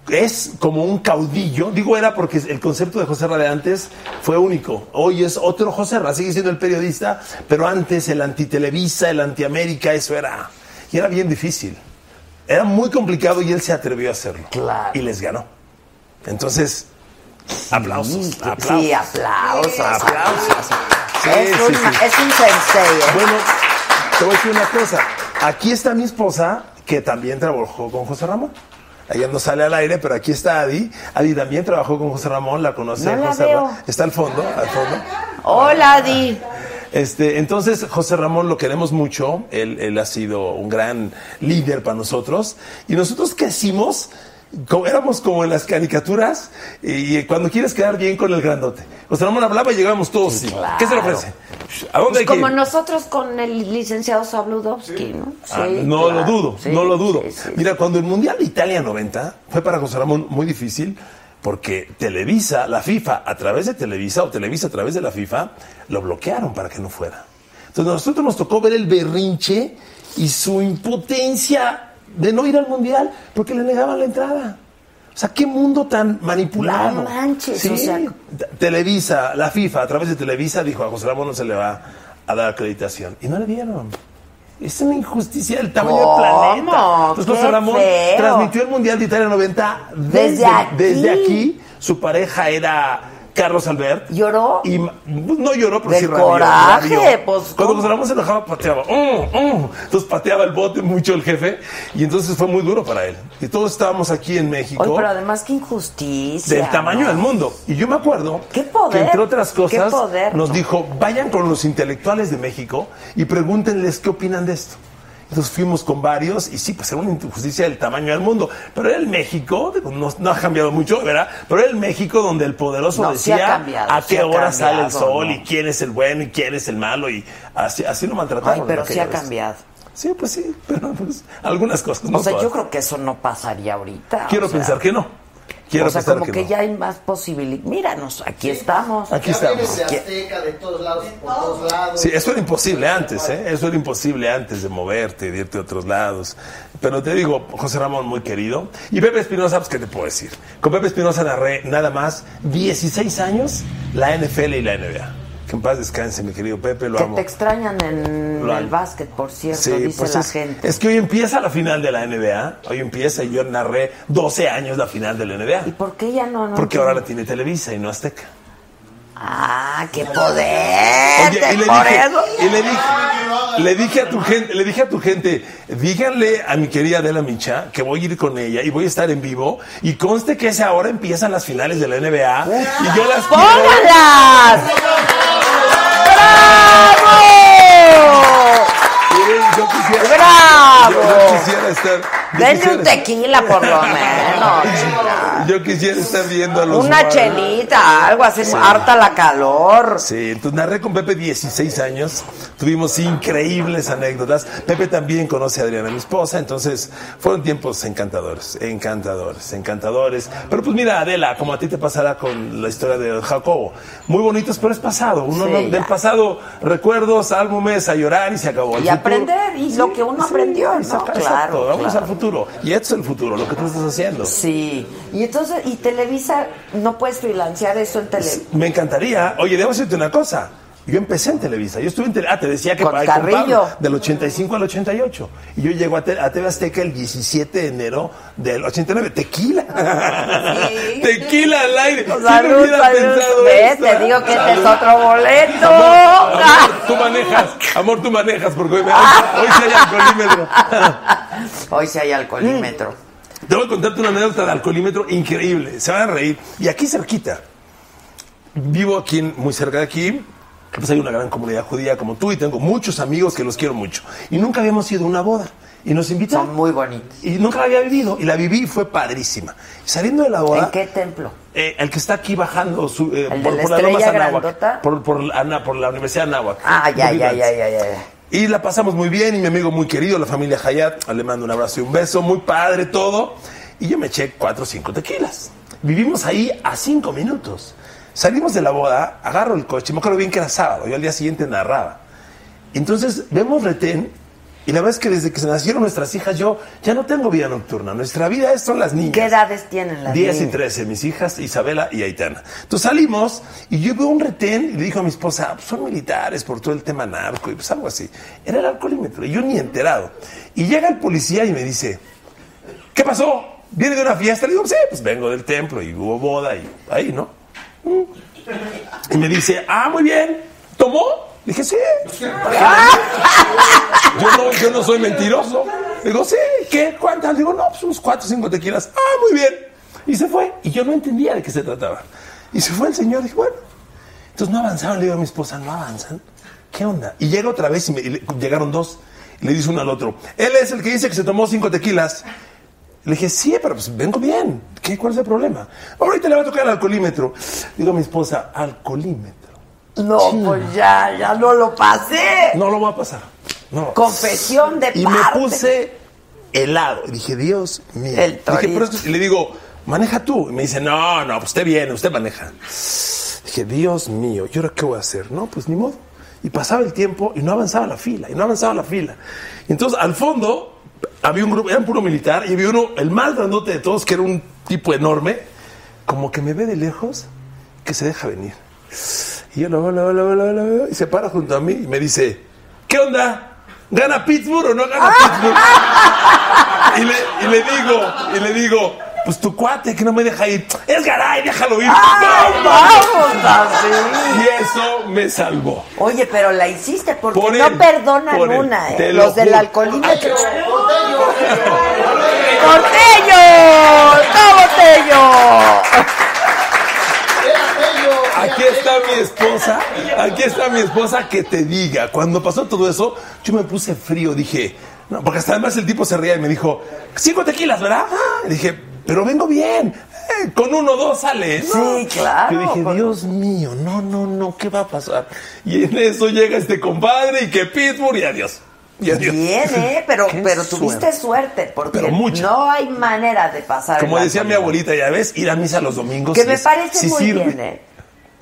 Es como un caudillo. Digo era porque el concepto de José Ra de antes fue único. Hoy es otro José Ra, sigue siendo el periodista, pero antes el antitelevisa, el antiamérica, eso era. Y era bien difícil. Era muy complicado y él se atrevió a hacerlo. Claro. Y les ganó. Entonces, aplausos. Sí, aplausos. Sí, aplausos. Aplausos. Sí, es, un, es un sensei, ¿eh? Bueno, te voy a decir una cosa. Aquí está mi esposa, que también trabajó con José Ramón. Ella no sale al aire, pero aquí está Adi. Adi también trabajó con José Ramón, la conoce No José. Ramón. Está al fondo, al fondo. Hola, Adi. Este, entonces, José Ramón lo queremos mucho. Él, él ha sido un gran líder para nosotros. Y nosotros crecimos, como, éramos como en las caricaturas, y cuando quieres quedar bien con el grandote. José Ramón hablaba y llegábamos todos. así. claro. ¿Qué se le ofrece? ¿A dónde Pues hay como nosotros con el licenciado Sabludowski, ¿no? Ah, Sí, no claro. lo dudo, Sí, no lo dudo. sí, sí. Mira, cuando el Mundial de Italia 90 fue para José Ramón muy difícil porque Televisa, la FIFA, a través de Televisa o Televisa a través de la FIFA, lo bloquearon para que no fuera. Entonces a nosotros nos tocó ver el berrinche y su impotencia de no ir al Mundial porque le negaban la entrada. O sea, qué mundo tan manipulado. No manches, Sí. o sea- Televisa, la FIFA, a través de Televisa, dijo a José Ramón no se le va a dar acreditación. Y no le dieron. Es una injusticia del tamaño ¿Cómo? del planeta. Entonces ¡Qué José Ramón transmitió el Mundial de Italia 90 desde, Desde aquí. desde aquí. Su pareja era Carlos Albert. ¿Lloró? Y no lloró, pero Del sí rabió, coraje, rabió. pues, Cuando. José Ramón se enojaba, pateaba. "Mm, mm". Entonces pateaba el bote mucho el jefe. Y entonces fue muy duro para él. Y todos estábamos aquí en México. Oye, pero además qué injusticia. Del tamaño ¿no? del mundo. Y yo me acuerdo ¡Qué poder! que entre otras ¡Qué cosas poder! nos dijo, vayan con los intelectuales de México y pregúntenles qué opinan de esto. Entonces fuimos con varios y sí, pues era una injusticia del tamaño del mundo. Pero era el México, no, no ha cambiado mucho, ¿verdad? Pero era el México donde el poderoso No, decía cambiado, a qué hora sale el sol ¿no? y quién es el bueno y quién es el malo y así, así lo maltrataron. Ay, pero sí ha vez. cambiado. Sí, pues sí, pero pues algunas cosas. No o sea, todas. yo creo que eso no pasaría ahorita. Quiero sea, pensar que no. Quiero o sea, como que, que, no. ya hay más posibilidades. Míranos, aquí estamos. Aquí estamos. vienes de Aquí- Azteca, de todos lados, por todos lados. Sí, eso era imposible antes, ¿eh? Eso era imposible antes de moverte, de irte a otros lados. Pero te digo, José Ramón, muy querido. Y Pepe Espinosa, pues, ¿qué te puedo decir? Con Pepe Espinosa narré nada más 16 años la NFL y la NBA. Que en paz descanse, mi querido Pepe, lo Que amo. te extrañan en Lo el amo. básquet, por cierto, Sí, dice pues la es, gente. es que hoy empieza la final de la NBA. Hoy empieza y yo narré 12 años la final de la NBA. ¿Y por qué ya no? no Porque ahora la tiene Televisa y no Azteca. Ah, qué poder. Oye, y le por dije, eso. y le dije, le dije a tu gente, le dije a tu gente, díganle a mi querida Adela Micha que voy a ir con ella y voy a estar en vivo y conste que esa hora empiezan las finales de la NBA y yo las quiero. Yo quisiera, ¡Bravo! yo, yo quisiera estar. yo Denle un tequila por lo menos. Yo quisiera estar viendo a los Una chelita, algo así, Sí. harta la calor. Sí, entonces narré con Pepe 16 años, tuvimos increíbles anécdotas. Pepe también conoce a Adriana, mi esposa, entonces fueron tiempos encantadores, encantadores, encantadores. Pero pues mira, Adela, como a ti te pasará con la historia de Jacobo, muy bonitos, pero es pasado. Uno Sí, no- ya. del pasado, recuerdos, álbumes, a llorar y se acabó. El Y futuro- aprender, y lo que uno aprendió, ¿no? Exacto, Claro, vamos claro. al futuro. Y esto es el futuro, lo que tú estás haciendo. Sí. Y entonces, ¿y Televisa no puedes freelancear eso en Televisa? Me encantaría. Oye, debo decirte una cosa. Yo empecé en Televisa. Yo estuve en Televisa. Ah, te decía que Con ahí Carrillo. Pablo, del 85 al 88. Y yo llego a, Te- a TV Azteca el 17 de enero del 89. Tequila. Tequila al aire. ¿Quién Salud, hubiera salud. pensado te digo que este es otro boleto. Amor, amor, tú manejas. Amor, tú manejas. Porque hoy, me- hoy sí hay alcoholímetro. Hoy sí hay alcoholímetro. Te voy a contarte una anécdota de alcoholímetro increíble. Se van a reír. Y aquí cerquita. Vivo aquí, muy cerca de aquí. Pues hay una gran comunidad judía como tú y tengo muchos amigos que los quiero mucho. Y nunca habíamos ido a una boda. Y nos invitaron. Son muy bonitos. Y nunca la había vivido. Y la viví y fue padrísima. Saliendo de la boda. ¿En qué templo? eh, el que está aquí bajando su, eh, ¿El de la Lomas estrella Anáhuac, grandota? por, por, Ana- por la Universidad de Anáhuac. Ah, ya, ya, ya, ya, ya. ya. Y la pasamos muy bien, y mi amigo muy querido, la familia Hayat, le mando un abrazo y un beso, muy padre todo. Y yo me eché cuatro o cinco tequilas. Vivimos ahí a cinco minutos. Salimos de la boda, agarro el coche, me acuerdo bien que era sábado, yo al día siguiente narraba. Entonces vemos retén, y la verdad es que desde que se nacieron nuestras hijas, yo ya no tengo vida nocturna. Nuestra vida es- son las niñas. ¿Qué edades tienen las 10 y niñas? 13, mis hijas Isabela y Aitana. Entonces salimos y yo veo un retén y le dijo a mi esposa, "Ah, pues son militares por todo el tema narco y pues algo así. Era el alcoholímetro y yo ni enterado. Y llega el policía y me dice, ¿qué pasó? ¿Viene de una fiesta? Le digo, sí, pues vengo del templo y hubo boda y ahí, ¿no? Mm. Y me dice, ah, muy bien, ¿tomó? Dije, sí. Yo no, yo no soy mentiroso. Digo, sí, ¿qué? ¿Cuántas? Digo, no, pues unos cuatro o cinco tequilas. Ah, muy bien. Y se fue. Y yo no entendía de qué se trataba. Y se fue el señor. Dije, bueno. Entonces no avanzaban. Le digo a mi esposa, no avanzan. ¿Qué onda? Y llega otra vez y, me- y le- llegaron dos. Y le dice uno al otro, él es el que dice que se tomó cinco tequilas. Le dije, sí, pero pues vengo bien. ¿Qué? ¿Cuál es el problema? Ahorita le va a tocar el alcoholímetro. Digo a mi esposa, alcoholímetro. No, pues ya, ya no lo pasé. No lo va a pasar. No. Confesión de Y parte. me puse helado. Y dije, Dios mío. El Dije. "Pero esto-" y le digo, maneja tú. Y me dice, no, no, pues usted viene, usted maneja. Dije, Dios mío, ¿y ahora qué voy a hacer? No, pues ni modo. Y pasaba el tiempo y no avanzaba la fila, y no avanzaba la fila. Y entonces, al fondo, había un grupo, era un puro militar, y había uno, el más grandote de todos, que era un tipo enorme, como que me ve de lejos, que se deja venir. Y yo lo veo, lo veo, lo veo, lo veo, lo veo, y se para junto a mí y me dice, ¿qué onda? ¿Gana Pittsburgh o no gana Pittsburgh? y, le, y le digo, y le digo, pues tu cuate que no me deja ir, es Garay, déjalo ir. ¡Ay, vamos así! Y eso me salvó. Oye, pero la hiciste porque Por no él, perdonan por una, ¿eh? te lo Los del alcoholímetro. ¡Porteño! ¡Está Botello! Aquí está mi esposa, aquí está mi esposa que te diga. Cuando pasó todo eso, yo me puse frío, dije, no, porque hasta además el tipo se reía y me dijo, cinco tequilas, ¿verdad? Ah, y dije, pero vengo bien, eh, con uno o dos sale. ¿no?". Sí, claro, Yo dije, con- Dios mío, no, no, no, ¿qué va a pasar? Y en eso llega este compadre y que Pittsburgh y adiós. Y adiós. Bien, ¿eh? Pero, pero tuviste suerte, porque Pero mucha. no hay manera de pasar Como decía mi abuelita, ya ves, ir a misa los domingos. Que me parece sí muy sirve. bien, ¿eh?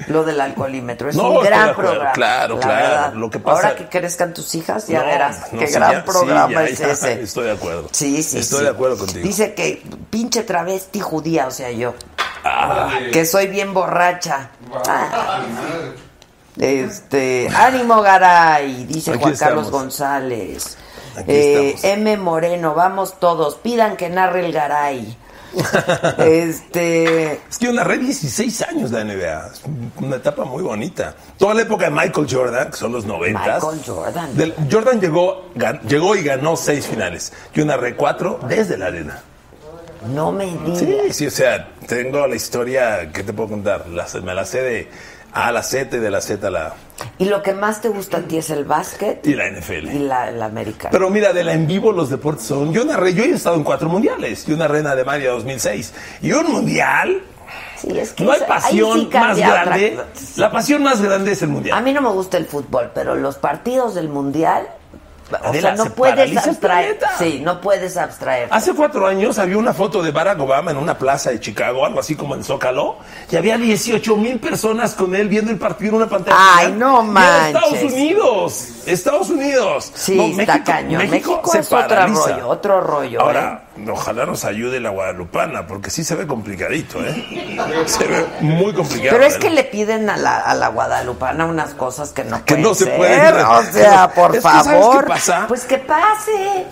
Lo del alcoholímetro. Es No, un gran programa. claro, la claro. verdad. Lo que pasa- Ahora que crezcan tus hijas, ya No, verás no, qué gran ya- sí, programa ya, es ya, ese. Estoy de acuerdo. Sí, sí, Estoy sí. de acuerdo contigo. Dice que pinche travesti judía, o sea, yo. Ah. Que soy bien borracha. Ah. Este, ánimo Garay, dice Aquí Juan Carlos. González. Aquí Eh. M Moreno, vamos todos, pidan que narre el Garay. este. Es que yo narré 16 años la NBA. Es una etapa muy bonita. Toda la época de Michael Jordan, que son los 90. Michael Jordan. Del- Jordan llegó, gan- llegó y ganó seis finales. Yo narré cuatro desde la arena. No me digas. Sí, sí, o sea, tengo la historia, ¿qué te puedo contar? La- me la sé de A la Z y de la Z a la... Y lo que más te gusta a ti es el básquet Y la NFL. y la, la americana. Pero mira, de la en vivo los deportes son... Yo narré, yo he estado en cuatro mundiales. Yo narré en Alemania 2006. Y un mundial... Sí, es que No hay pasión sí más otra grande. cosa. La pasión más grande es el mundial. A mí no me gusta el fútbol, pero los partidos del mundial, o Adela, sea, no se puedes abstraer. Sí, no puedes abstraer. Hace cuatro años había una foto de Barack Obama en una plaza de Chicago, algo así como en Zócalo, y había 18 mil personas con él viendo el partido en una pantalla. Ay, no era Estados manches. Unidos, Estados Unidos. Sí, No, está cañón. México se es otro rollo, otro rollo, ¿eh? Ahora, ojalá nos ayude la guadalupana, porque sí se ve complicadito, ¿eh? Se ve muy complicado. Pero es ¿eh? que le piden a la, a la guadalupana unas cosas que no Que pueden no se ser. pueden. O sea, por Es que, ¿sabes qué favor. pasa? Pues que pase.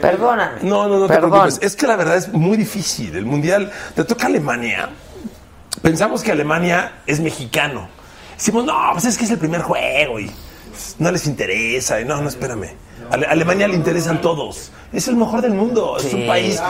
Perdóname. No, no, no te preocupes. Es que la verdad es muy difícil. El mundial te toca Alemania. Pensamos que Alemania es mexicano. Decimos, no, pues es que es el primer juego y no les interesa. Y no, no, espérame. A Ale- Alemania le interesan todos. Es el mejor del mundo. es Sí, un país.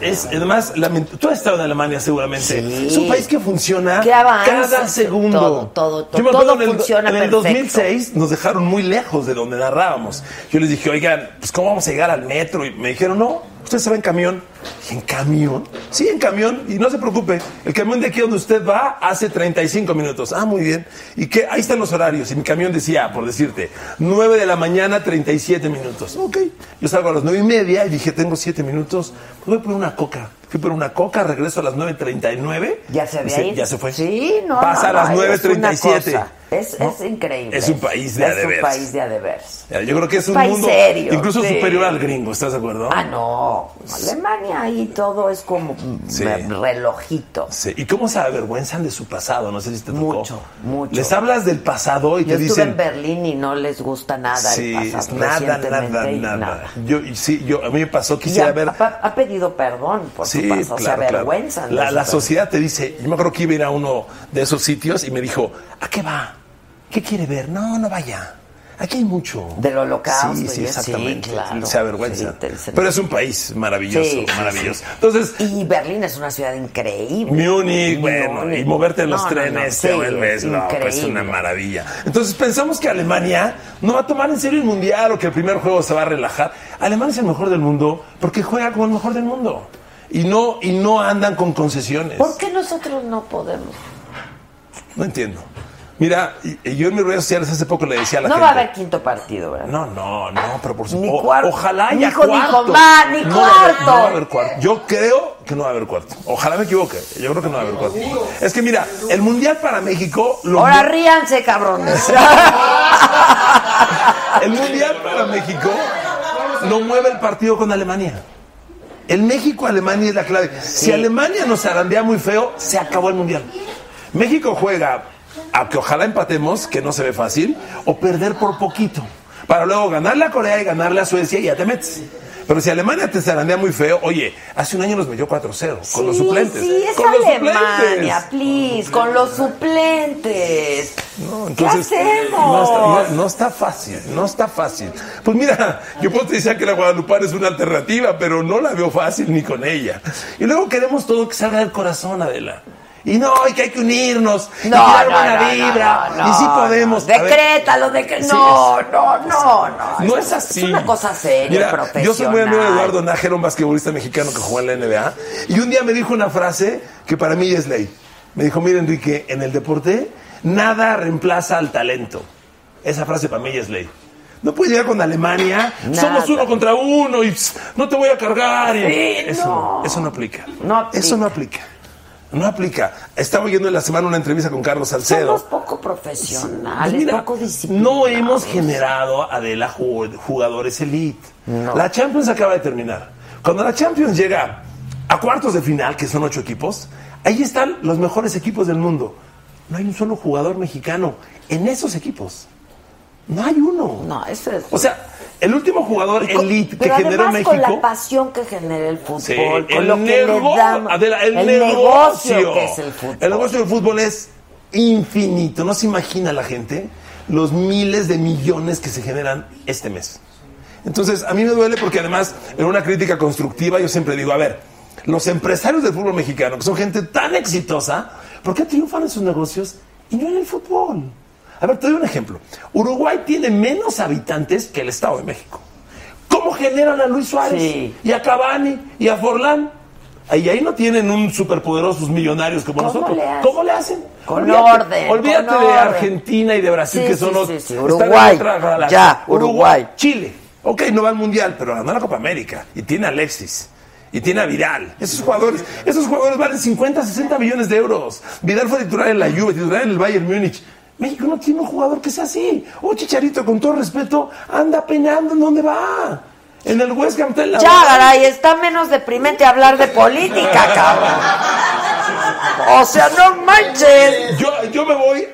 Es, además, tú has estado en Alemania seguramente. Sí. Es un país que funciona cada segundo. todo, todo, todo, Yo me acuerdo todo en el, funciona en el perfecto. 2006 nos dejaron muy lejos de donde narrábamos. Yo les dije, oigan, pues ¿cómo vamos a llegar al metro? Y me dijeron, no, usted se va en camión. ¿en camión? Sí, en camión. Y no se preocupe, el camión de aquí donde usted va hace 35 minutos. Ah, muy bien. Y que ahí están los horarios. Y mi camión decía, por decirte, 9 de la mañana, 37 minutos. Ok. Yo salgo a las 9 y media y dije, tengo 7 minutos. Pues voy por una coca. Fui por una coca, regreso a las 9.39. Ya se ahí. Ya se fue. Sí, no. Pasa no, a las no, es una 9.37. Es, ¿no? es increíble. Es un país de a Es un país de a de veras. Yo creo que es un País mundo serio, incluso sí. superior al gringo, ¿estás de acuerdo? Ah, no. Alemania ahí todo es como Sí. relojito. Sí. ¿Y cómo se avergüenzan de su pasado? No sé si te tocó. Mucho, mucho. Les hablas del pasado y Yo te estuve dicen... en Berlín y no les gusta nada sí, el pasado. nada, nada, nada, Yo, sí, yo, a mí me pasó, quisiera ver... ha- ha pedido perdón por Sí, su pasado. claro, se avergüenzan. La, la sociedad te dice, yo me acuerdo que iba a ir a uno de esos sitios y me dijo, ¿a qué va? ¿Qué quiere ver? No, no vaya. Aquí hay mucho. Del holocausto Sí, sí, eso, sí, exactamente. claro. Se avergüenzan. Sí, Pero es un país maravilloso, Sí, maravilloso. Entonces, Y Berlín es una ciudad increíble. Múnich, bueno, Múnich. y moverte en los No, no, no, trenes, sí, te vuelves, no, pues increíble. una maravilla. Entonces pensamos que Alemania no va a tomar en serio el mundial o que el primer juego se va a relajar. Alemania es el mejor del mundo porque juega como el mejor del mundo. Y no, y no andan con concesiones. ¿Por qué nosotros no podemos? No entiendo. Mira, yo en mis redes sociales hace poco le decía a la No gente. va a haber quinto partido, ¿verdad? No, no, no, pero por Ni supuesto. Ojalá Ni haya ni cuarto. ni no Va a haber, cuarto. no va a haber cuarto. Yo creo que no va a haber cuarto. Ojalá me equivoque. Yo creo que no va a haber cuarto. Es que mira, el mundial para México. Lo Ahora ríanse, cabrones. el mundial para México lo mueve el partido con Alemania. El México-Alemania es la clave. Si Alemania nos zarandea muy feo, se acabó el mundial. México juega a que ojalá empatemos, que no se ve fácil, o perder por poquito. Para luego ganarle a Corea y ganarle a Suecia y ya te metes. Pero si Alemania te zarandea muy feo, oye, hace un año nos metió 4-0 con los suplentes. Sí, es con los Alemania, suplentes. please, con los suplentes. No, ¿Qué entonces, hacemos? No está, no- no está fácil, no está fácil. Pues mira, yo puedo decir que la Guadalupana es una alternativa, pero no la veo fácil ni con ella. Y luego queremos todo que salga del corazón, Adela. Y no, y que hay que unirnos, y No, tirar no, buena no, vibra, no, y sí podemos. Decrétalo, decre- Sí, no, no, no, no. no es así. Es una cosa seria, Mira, profesional. Yo soy muy amigo de Eduardo Nájera, un basquetbolista mexicano que jugó en la NBA. Y un día me dijo una frase que para mí es ley. Me dijo, mira Enrique, en el deporte nada reemplaza al talento. Esa frase para mí es ley. No puedes llegar con Alemania, Nada. somos uno contra uno y pss, no te voy a cargar. y- Sí, eso, no. eso no aplica. No aplica. Eso no aplica. No aplica. Estaba oyendo en la semana una entrevista con Carlos Salcedo. Somos poco profesionales, Mira, poco disciplinados. no hemos generado, Adela, ju- jugadores elite. No. La Champions acaba de terminar. Cuando la Champions llega a cuartos de final, que son ocho equipos, ahí están los mejores equipos del mundo. No hay un solo jugador mexicano en esos equipos. No hay uno. No, eso es... O sea, El último jugador con- elite que generó México. con la pasión que genera el fútbol, Sí, con el lo que nego- le da Adela, el, el negocio, negocio que es el fútbol. El negocio del fútbol es infinito. No se imagina la gente los miles de millones que se generan este mes. Entonces, a mí me duele porque además, en una crítica constructiva, yo siempre digo, a ver, los empresarios del fútbol mexicano, que son gente tan exitosa, ¿por qué triunfan en sus negocios y no en el fútbol? A ver, te doy un ejemplo. Uruguay tiene menos habitantes que el Estado de México. ¿Cómo generan a Luis Suárez? Sí. Y a Cavani y a Forlán. Ahí, ahí no tienen un superpoderosos millonarios como ¿Cómo nosotros. le? ¿Cómo le hacen? Con Olvídate- orden, Olvídate con de orden. Argentina y de Brasil, Sí, que son sí, los. Uruguay. Ya, Uruguay. Chile. Ok, no va al mundial, pero ganó la Copa América. Y tiene a Alexis. Y tiene a Vidal. Esos jugadores, esos jugadores valen 50, 60 millones de euros. Vidal fue titular en la Juve, titular en el Bayern Múnich. México no tiene un jugador que sea así. Un chicharito, con todo respeto, anda penando en dónde va. En el West Ham está en la Ya, Garay, está menos deprimente hablar de política, cabrón. O sea, no manches. Yo, yo me voy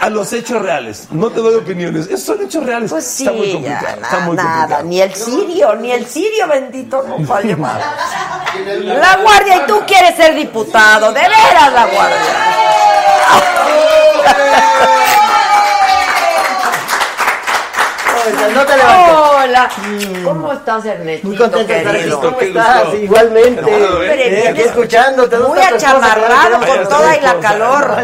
a los hechos reales. No te doy opiniones. Esos son hechos reales. Pues sí, está muy ya, complicado. na- está muy nada, complicado. ni el sirio, ni el sirio bendito no vale más. La Guardia, y tú quieres ser diputado, de veras, La No te levantes. Hola, ¿cómo estás, Ernestito? Muy contento de estar aquí. ¿Cómo estás? gusto. Igualmente. Eh, aquí escuchándote. ¿Dónde Muy achamarrado con toda y la calor.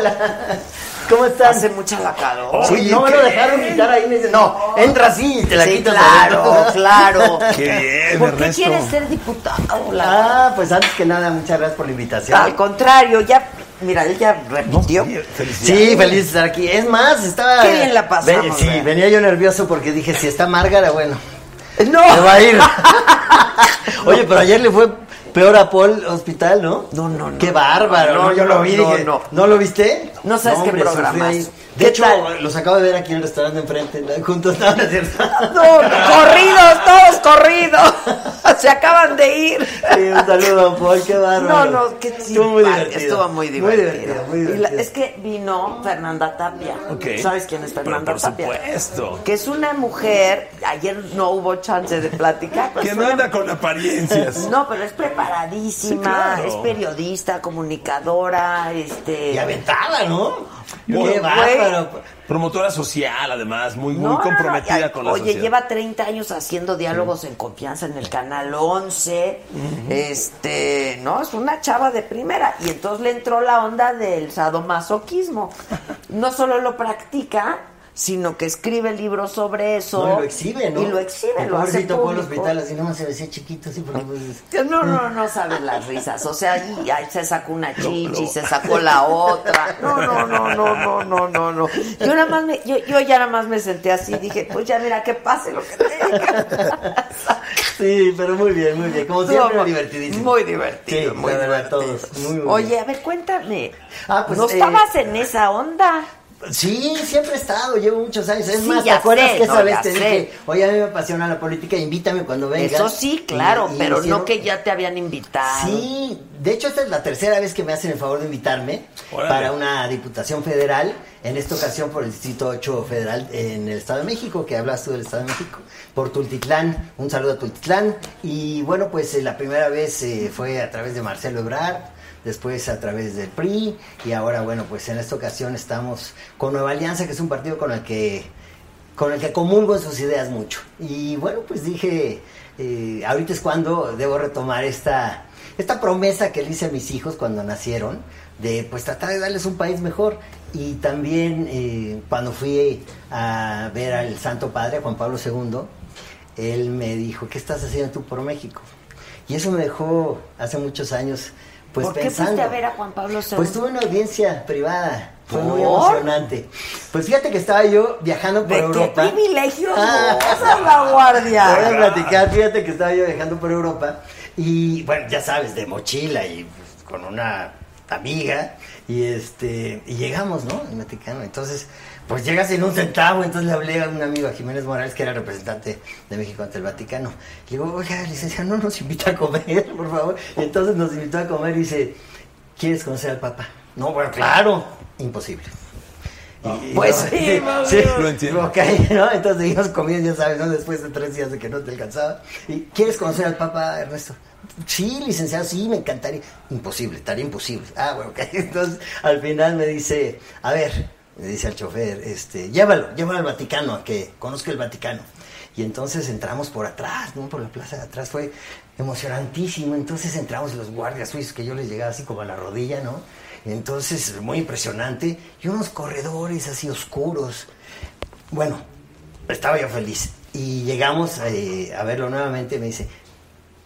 ¿Cómo estás? Hace mucha la calor. Sí, no me lo dejaron quitar ahí. Me dice, no, entra así y te la Sí, quitas. claro, claro. Qué bien, ¿Por qué Ernesto. quieres ser diputado? La Ah, pues antes que nada, muchas gracias por la invitación. Al contrario, ya, mira, él ya repitió. Sí, feliz de estar aquí. Es más, estaba. Qué bien la pasamos, Ve- sí, venía yo nervioso porque dije, si está Márgara, bueno, No. se va a ir. Oye, pero ayer le fue peor a Paul Hospital, ¿no? No, no, no. Qué bárbaro. No, No, yo no, lo vi, no, dije, no. ¿no lo viste? No sabes qué hombre, programas. Ahí. ¿Qué De hecho, tal? los acabo de ver aquí en el restaurante enfrente, ¿no? juntos, ¿no? ¿No corridos, todos corridos. Se acaban de ir. Sí, un saludo Paul, qué bárbaro. No, no, qué Estuvo muy divertido. Estuvo muy divertido. Muy divertido, muy Y la- divertido. es que vino Fernanda Tapia. ¿Sabes quién es Fernanda por Tapia? supuesto. Que es una mujer, ayer no hubo chance de platicar. Que no anda con apariencias. No, pero es preparadísima, Sí, claro. es periodista, comunicadora, este... Y aventada, ¿no? Qué bárbaro. Promotora social, además, muy, muy No, no, no, comprometida con la Oye, sociedad. lleva 30 años haciendo diálogos en confianza en el canal 11. Este, no, es una chava de primera. Y entonces le entró la onda del sadomasoquismo. No solo lo practica, sino que escribe libros sobre eso. No, y lo exhibe, ¿no? Y lo exhibe, El lo hace público. Hospital, así nomás se decía chiquito, así, porque pues... No, no, no sabes las risas. O sea, y ahí se sacó una chichi, se sacó la otra. No, no, no, no, no, no, no, no. Yo nada más me, yo, yo ya nada más me senté así, dije, pues ya mira que pase lo que tenga. Sí, pero muy bien, muy bien. Como siempre, muy- divertidísimo. Muy divertido, Sí, muy divertido. todos. Muy, muy Oye, bien. a ver, cuéntame. Ah, pues, ¿No eh, estabas en esa onda? Sí, siempre he estado, llevo muchos años. Es Sí, más, ¿te ya acuerdas sé, que esa no, vez te sé. dije, oye, a mí me apasiona la política, invítame cuando vengas? Eso sí, claro, Y- y pero hicieron- no que ya te habían invitado. Sí, de hecho esta es la tercera vez que me hacen el favor de invitarme Órale. para una diputación federal, en esta ocasión por el Distrito 8 Federal en el Estado de México, que hablas tú del Estado de México, por Tultitlán, un saludo a Tultitlán, y bueno, pues eh, la primera vez eh, fue a través de Marcelo Ebrard, después a través del PRI, y ahora bueno, pues en esta ocasión estamos con Nueva Alianza, que es un partido con el que con el que comulgo en sus ideas mucho. Y bueno, pues dije, eh, ahorita es cuando debo retomar esta, esta promesa que le hice a mis hijos cuando nacieron, de pues tratar de darles un país mejor. Y también eh, cuando fui a ver al Santo Padre, Juan Pablo II, él me dijo, ¿qué estás haciendo tú por México? Y eso me dejó hace muchos años pues ¿Por qué pensando. fuiste a ver a Juan Pablo II? Pues tuve una audiencia privada. Fue muy emocionante. Pues fíjate que estaba yo viajando por ¿De qué Europa. privilegios Ah. gozas, la guardia? Te voy a platicar, fíjate que estaba yo viajando por Europa y bueno, ya sabes, de mochila y pues, con una amiga y este y llegamos, ¿no? En Vaticano. Entonces, pues llegas en un centavo, entonces le hablé a un amigo, a Jiménez Morales, que era representante de México ante el Vaticano. Le digo, oiga, licenciado, no nos invita a comer, por favor. Y entonces nos invitó a comer y dice, ¿quieres conocer al Papa? No, bueno, claro, imposible. Y- y Pues no, sí, sí. Lo entiendo. Ok, ¿no? Entonces seguimos comiendo, ya sabes, ¿no? Después de tres días de que no te alcanzaba. ¿Y quieres conocer al Papa Ernesto? Sí, licenciado, sí, me encantaría. Imposible, estaría imposible. Ah, bueno, ok. Entonces, al final me dice, a ver, me dice al chofer, este, llévalo, llévalo al Vaticano, a que conozca el Vaticano. Y entonces entramos por atrás, ¿no? Por la plaza de atrás, fue emocionantísimo. Entonces entramos los guardias suizos, que yo les llegaba así como a la rodilla, ¿no? Entonces, muy impresionante. Y unos corredores así oscuros. Bueno, estaba yo feliz. Y llegamos eh, a verlo nuevamente, me dice,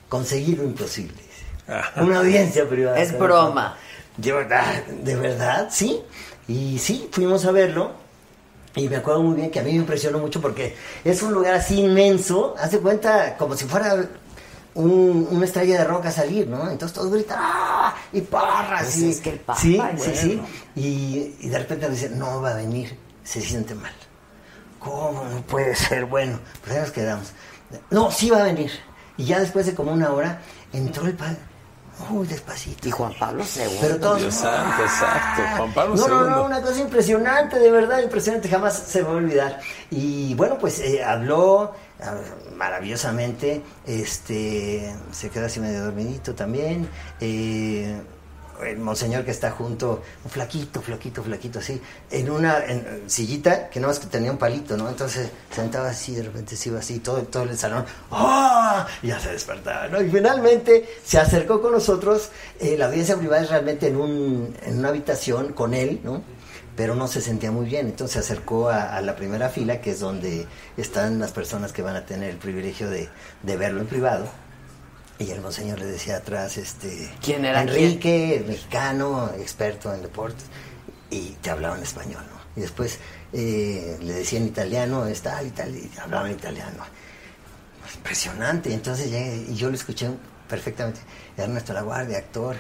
conseguir lo imposible. Una audiencia privada. Es broma. Yo, ah, ¿De verdad? Sí. Y sí, fuimos a verlo. Y me acuerdo muy bien que a mí me impresionó mucho porque es un lugar así inmenso, hace cuenta como si fuera un- una estrella de roca a salir, ¿no? Entonces todos gritan, ¡ah! Y porras. Pues y, es que el Papa, sí, bueno. sí, sí. Y, y de repente me dicen, no va a venir, se siente mal. ¿Cómo? No puede ser. Bueno, pues ahí nos quedamos. No, sí va a venir. Y ya después de como una hora, entró el padre. Uy, despacito. Y Juan Pablo II. Pero todos. Dios santo, exacto. Juan Pablo No, no, II. no, una cosa impresionante, de verdad, impresionante, jamás se va a olvidar. Y bueno, pues eh, habló ah, maravillosamente, este, se quedó así medio dormidito también. eh, el monseñor que está junto, un flaquito, flaquito, flaquito, así, en una en, sillita que no más que tenía un palito, ¿no? Entonces sentaba así, de repente se iba así, todo, todo el salón, ¡ah! Ya se despertaba, ¿no? Y finalmente se acercó con nosotros, eh, la audiencia privada es realmente en, un, en una habitación con él, ¿no? Pero no se sentía muy bien, entonces se acercó a, a la primera fila, que es donde están las personas que van a tener el privilegio de, de verlo en privado. Y el monseñor le decía atrás, este... ¿Quién era Enrique, mexicano, experto en deportes, y te hablaba en español, ¿no? Y después eh, le decía en italiano, está y tal, y hablaba en italiano. Impresionante, entonces llegué, y yo lo escuché perfectamente. Ernesto La Guardia, actor,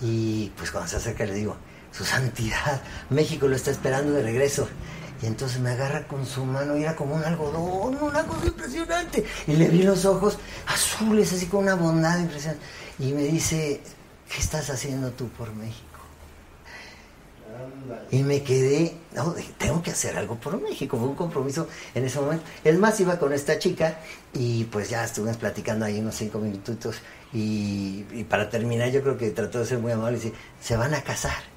y pues cuando se acerca le digo, su santidad, México lo está esperando de regreso. Y entonces me agarra con su mano y era como un algodón, una cosa impresionante. Y le vi los ojos azules, así con una bondad impresionante. Y me dice, ¿qué estás haciendo tú por México? Y me quedé, no, tengo que hacer algo por México, fue un compromiso en ese momento. Es más, iba con esta chica y pues ya estuvimos platicando ahí unos cinco minutitos y, y para terminar yo creo que trató de ser muy amable y dice, se van a casar.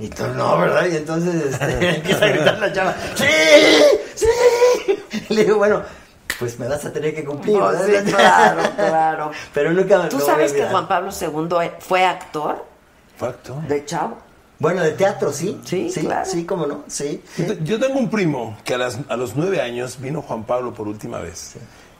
Y entonces, no, ¿verdad? Y entonces este, empieza a gritar la chava, ¡sí! ¡sí! Y le digo, bueno, pues me vas a tener que cumplir. Claro, claro. Pero nunca ¿Tú sabes que. Juan Pablo II fue actor Facto. de Chavo? Bueno, de teatro, sí. Sí, sí, claro. sí, cómo no, sí. Yo tengo un primo que a, las- a los nueve años vino Juan Pablo por última vez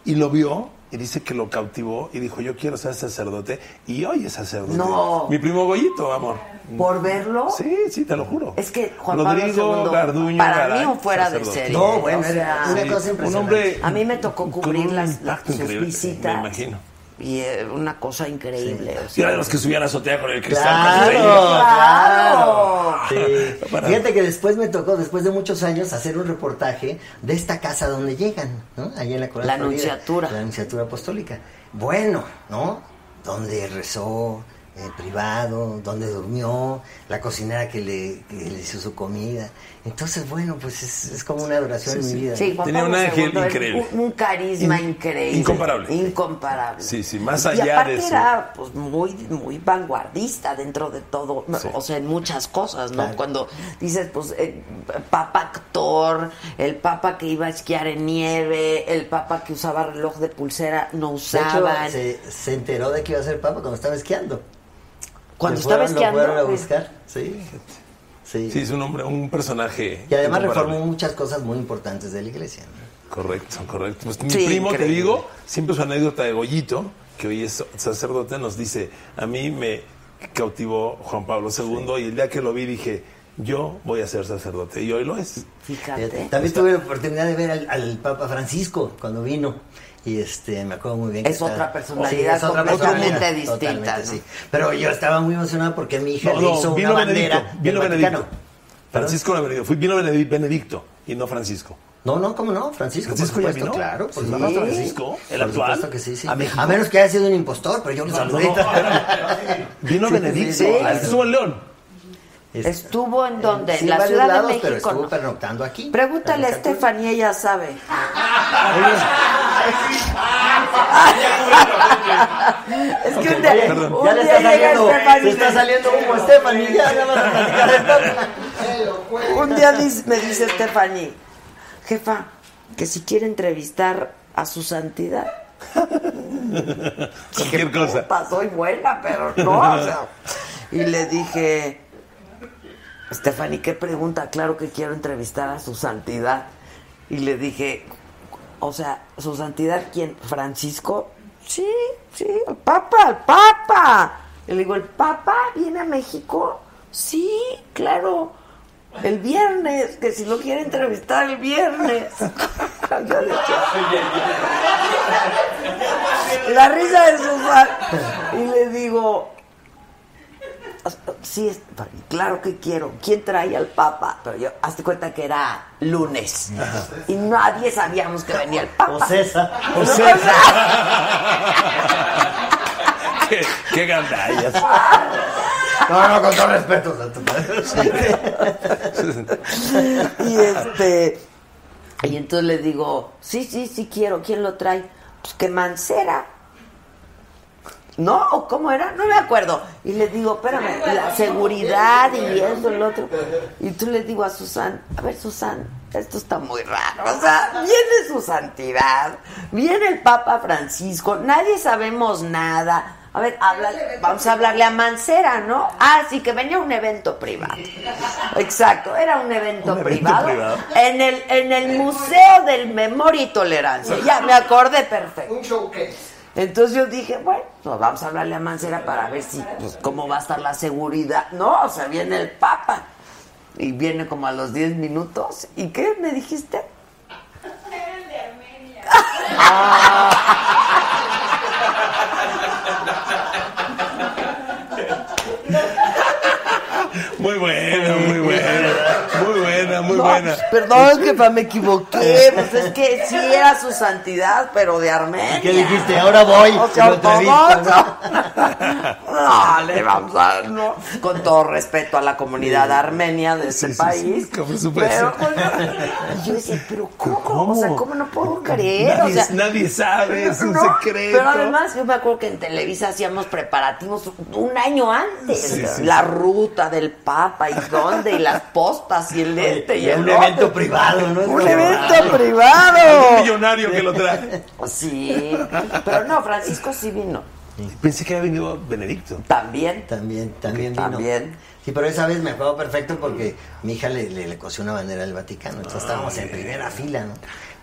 y lo vio y dice que lo cautivó y dijo yo quiero ser sacerdote y hoy es sacerdote. No. Mi primo Goyito, amor. ¿Por verlo? Sí, sí, te lo juro. Es que Juan Rodrigo Pablo Garduño para Garay, mí un fuera de sacerdote. serie. No, bueno, O sea, era una Sí, cosa un impresionante. hombre A mí me tocó cubrir un las, las- sus visitas. Me imagino. Y eh, una cosa increíble. o Y era de los que subían a la azotea con el cristal. Claro, claro. Sí. Fíjate que después me tocó, después de muchos años, hacer un reportaje de esta casa donde llegan, ¿no? Allá en la Colonia La. Anunciatura. La Anunciatura Apostólica. Bueno, ¿no? Donde rezó en privado, donde durmió, la cocinera que le, que le hizo su comida. Entonces, bueno, pues es, es como una adoración en mi vida. Sí, Juan Tenía un Pablo ángel II era increíble. Un, un carisma In- increíble. incomparable. Incomparable. Sí, sí, más y allá aparte de su- era pues, muy, muy vanguardista dentro de todo, Sí. o sea, en muchas cosas, ¿no? Claro. Cuando dices, pues, eh, papa actor, el papa que iba a esquiar en nieve, el papa que usaba reloj de pulsera, no De hecho, usaban. se, se enteró de que iba a ser papa cuando estaba esquiando. Cuando estaba fueron- esquiando. Lo fueron a pues, buscar, sí. Sí. Sí, es un hombre, un personaje. Y además reformó muchas cosas muy importantes de la iglesia. ¿no? Correcto, correcto. Pues mi Sí, primo, te digo, siempre su anécdota de Goyito, que hoy es sacerdote, nos dice, a mí me cautivó Juan Pablo II y el día que lo vi dije, yo voy a ser sacerdote. Y hoy lo es. Fíjate. También tuve la oportunidad de ver al, al Papa Francisco cuando vino. Y este, me acuerdo muy bien. que Es otra estaba- personalidad es otra completamente distinta, totalmente, ¿no? sí. Pero yo estaba muy emocionado porque mi hija No, le no, hizo vino una Benedicto, bandera vino. Benedicto. Francisco Benedicto, fui, vino Benedi- Benedicto y no Francisco. No, no, ¿cómo no? Francisco, ¿Francisco por ya supuesto, vino? claro. Por Sí, supuesto. Francisco, el Por actual, que sí, sí. a menos que haya sido un impostor, pero yo lo No, saludé. no. Vino Sí, Benedicto, sí, que estuvo en León. Estuvo en donde, Sí, en la Ciudad lados, de México. pero estuvo ¿no? pernoctando aquí. Pregúntale a está. Stephanie, ella sabe. es que un día, un Ya le día está llega saliendo, se está saliendo humo, Stephanie, ya, vas a platicar. Un día me dice Stephanie, jefa, que si quiere entrevistar a su santidad. Cualquier cosa. Buena, pero no. o sea. Y le dije, Stephanie, ¿qué pregunta? Claro que quiero entrevistar a su santidad. Y le dije, o sea, ¿su santidad quién? ¿Francisco? Sí, sí, el papa, el papa. Le digo, ¿el papa viene a México? Sí, claro. El viernes, que si lo quiere entrevistar el viernes. La risa de Susana. Y le digo, sí, es- claro que quiero. ¿Quién trae al Papa? Pero yo, hazte cuenta que era lunes. Y nadie sabíamos que venía el Papa. O César. O No, César. qué, qué gandallas. No, no, con todo respeto. Y este y entonces le digo sí sí sí quiero quién lo trae pues que Mancera no ¿O cómo era no me acuerdo y le digo espérame la seguridad y eso el otro y tú le digo a Susan a ver Susan esto está muy raro o sea viene su santidad viene el Papa Francisco nadie sabemos nada a ver, habla- vamos a hablarle a Mancera, ¿no? Ah, sí, que venía un evento privado. Exacto, era un evento, Un evento privado, privado. En, el, en el Museo del Memoria y Tolerancia. Ya me acordé perfecto. Un showcase. Entonces yo dije, bueno, pues vamos a hablarle a Mancera para ver si, pues, cómo va a estar la seguridad. No, o sea, viene el Papa. Y viene como a los 10 minutos. ¿Y qué me dijiste? Muy buena, muy buena. Muy buena, muy No, buena. Perdón, que me equivoqué. Pues es que sí era su santidad, pero de Armenia. ¿Qué dijiste? Ahora voy. O sea. No, le vamos a. No, con todo respeto a la comunidad armenia de ese Sí, sí, sí, país. por supuesto. Pero, bueno, y yo decía, ¿pero cómo? O sea, ¿cómo no puedo creer? Nadie, o sea, nadie sabe, es un no, secreto. Pero además, yo me acuerdo que en Televisa hacíamos preparativos un año antes. Sí, sí, la sí. ruta del Papa y dónde, y las postas y el y Y el un otro. evento privado, ¿no? Un evento privado. millonario que lo trae. Sí, pero no, Francisco sí vino. Pensé que había venido Benedicto. También. También, también vino. También. Sí, pero esa vez me acuerdo perfecto porque mi hija le, le, le cosió una bandera del Vaticano, entonces estábamos en primera fila, ¿no?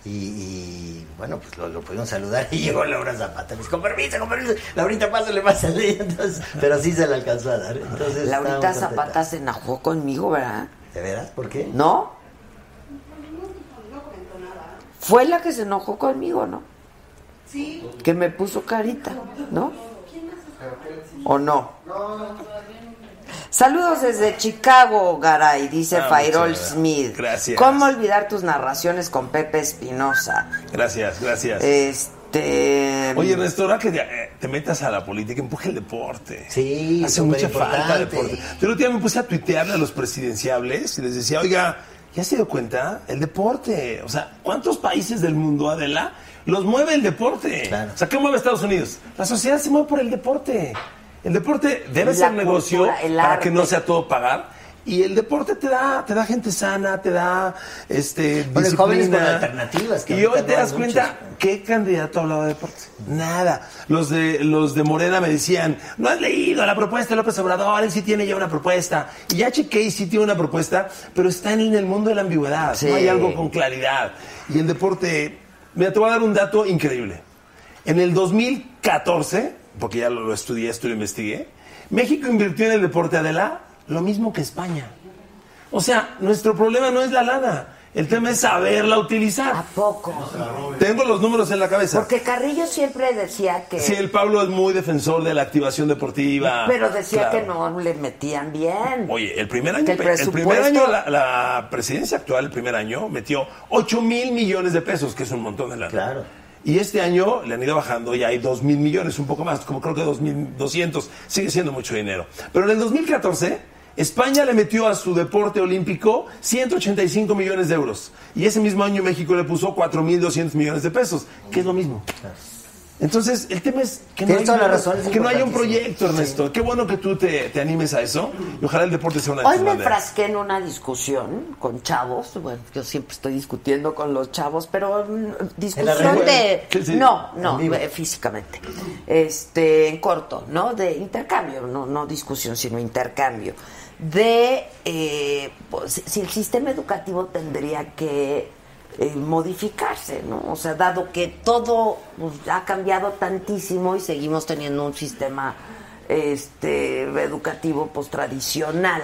Y, y, bueno, pues lo, lo pudimos saludar y llegó Laura Zapata. Me dice, con permiso, con permiso. Laurita, pásale, pásale. Entonces, pero sí se la alcanzó a dar. Entonces, Laurita Zapata se enojó conmigo, ¿verdad? ¿De veras? ¿Por qué? ¿No? Fue la que se enojó conmigo, ¿no? Sí. Que me puso carita, ¿no? ¿O no? Saludos desde Chicago, Garay, dice Ah, Fairol Smith. gracias. ¿Cómo olvidar tus narraciones con Pepe Espinosa? Gracias, gracias. Este. Oye, Ernesto, ahora que eh, te metas a la política, empuje el deporte. Sí, Hace mucha falta deporte. Yo el otro día me puse a tuitearle a los presidenciables y les decía, oiga, ¿ya se dio cuenta? El deporte. O sea, ¿cuántos países del mundo, Adela, los mueve el deporte? Claro. O sea, ¿qué mueve Estados Unidos? La sociedad se mueve por el deporte. El deporte debe La ser negocio cultura, para que no sea todo pagar. Y el deporte te da, te da gente sana, te da este, Bueno, jóvenes con alternativas, que y hoy te das cuenta, muchos. ¿qué candidato hablaba de deporte? Nada. Los de, los de Morena me decían, no has leído la propuesta de López Obrador, él sí tiene ya una propuesta. Y ya chequé y sí tiene una propuesta, pero está en el mundo de la ambigüedad. Sí. No hay algo con claridad. Y el deporte, mira, te voy a dar un dato increíble. En el 2014, porque ya lo, lo estudié, esto lo investigué, México invirtió en el deporte Adela lo mismo que España. O sea, nuestro problema no es la lana, el tema es saberla utilizar. ¿A poco? Tengo los números en la cabeza. Porque Carrillo siempre decía que. Sí, el Pablo es muy defensor de la activación deportiva. Pero decía Claro. que no le metían bien. Oye, el primer año, el el primer año la, la presidencia actual, el primer año, metió 8 mil millones de pesos, que es un montón de lana. Claro. Y este año le han ido bajando y hay 2 mil millones, un poco más, como creo que 2.200, sigue siendo mucho dinero. Pero en el 2014 España le metió a su deporte olímpico 185 millones de euros. Y ese mismo año México le puso 4.200 millones de pesos, que es lo mismo. Entonces, el tema es que no, hay, toda la razón, es que no haya un proyecto, Ernesto. Qué bueno que tú te, te animes a eso. Y ojalá el deporte sea una de Hoy me banderas. enfrasqué en una discusión con chavos. Bueno, yo siempre estoy discutiendo con los chavos, pero mm, discusión de. Sí, sí. No, no, eh, físicamente. Este, en corto, ¿no? De intercambio, no, no discusión, sino intercambio. De eh, pues, si el sistema educativo tendría que eh, modificarse, ¿no? O sea, dado que todo pues, ha cambiado tantísimo y seguimos teniendo un sistema este educativo pues tradicional.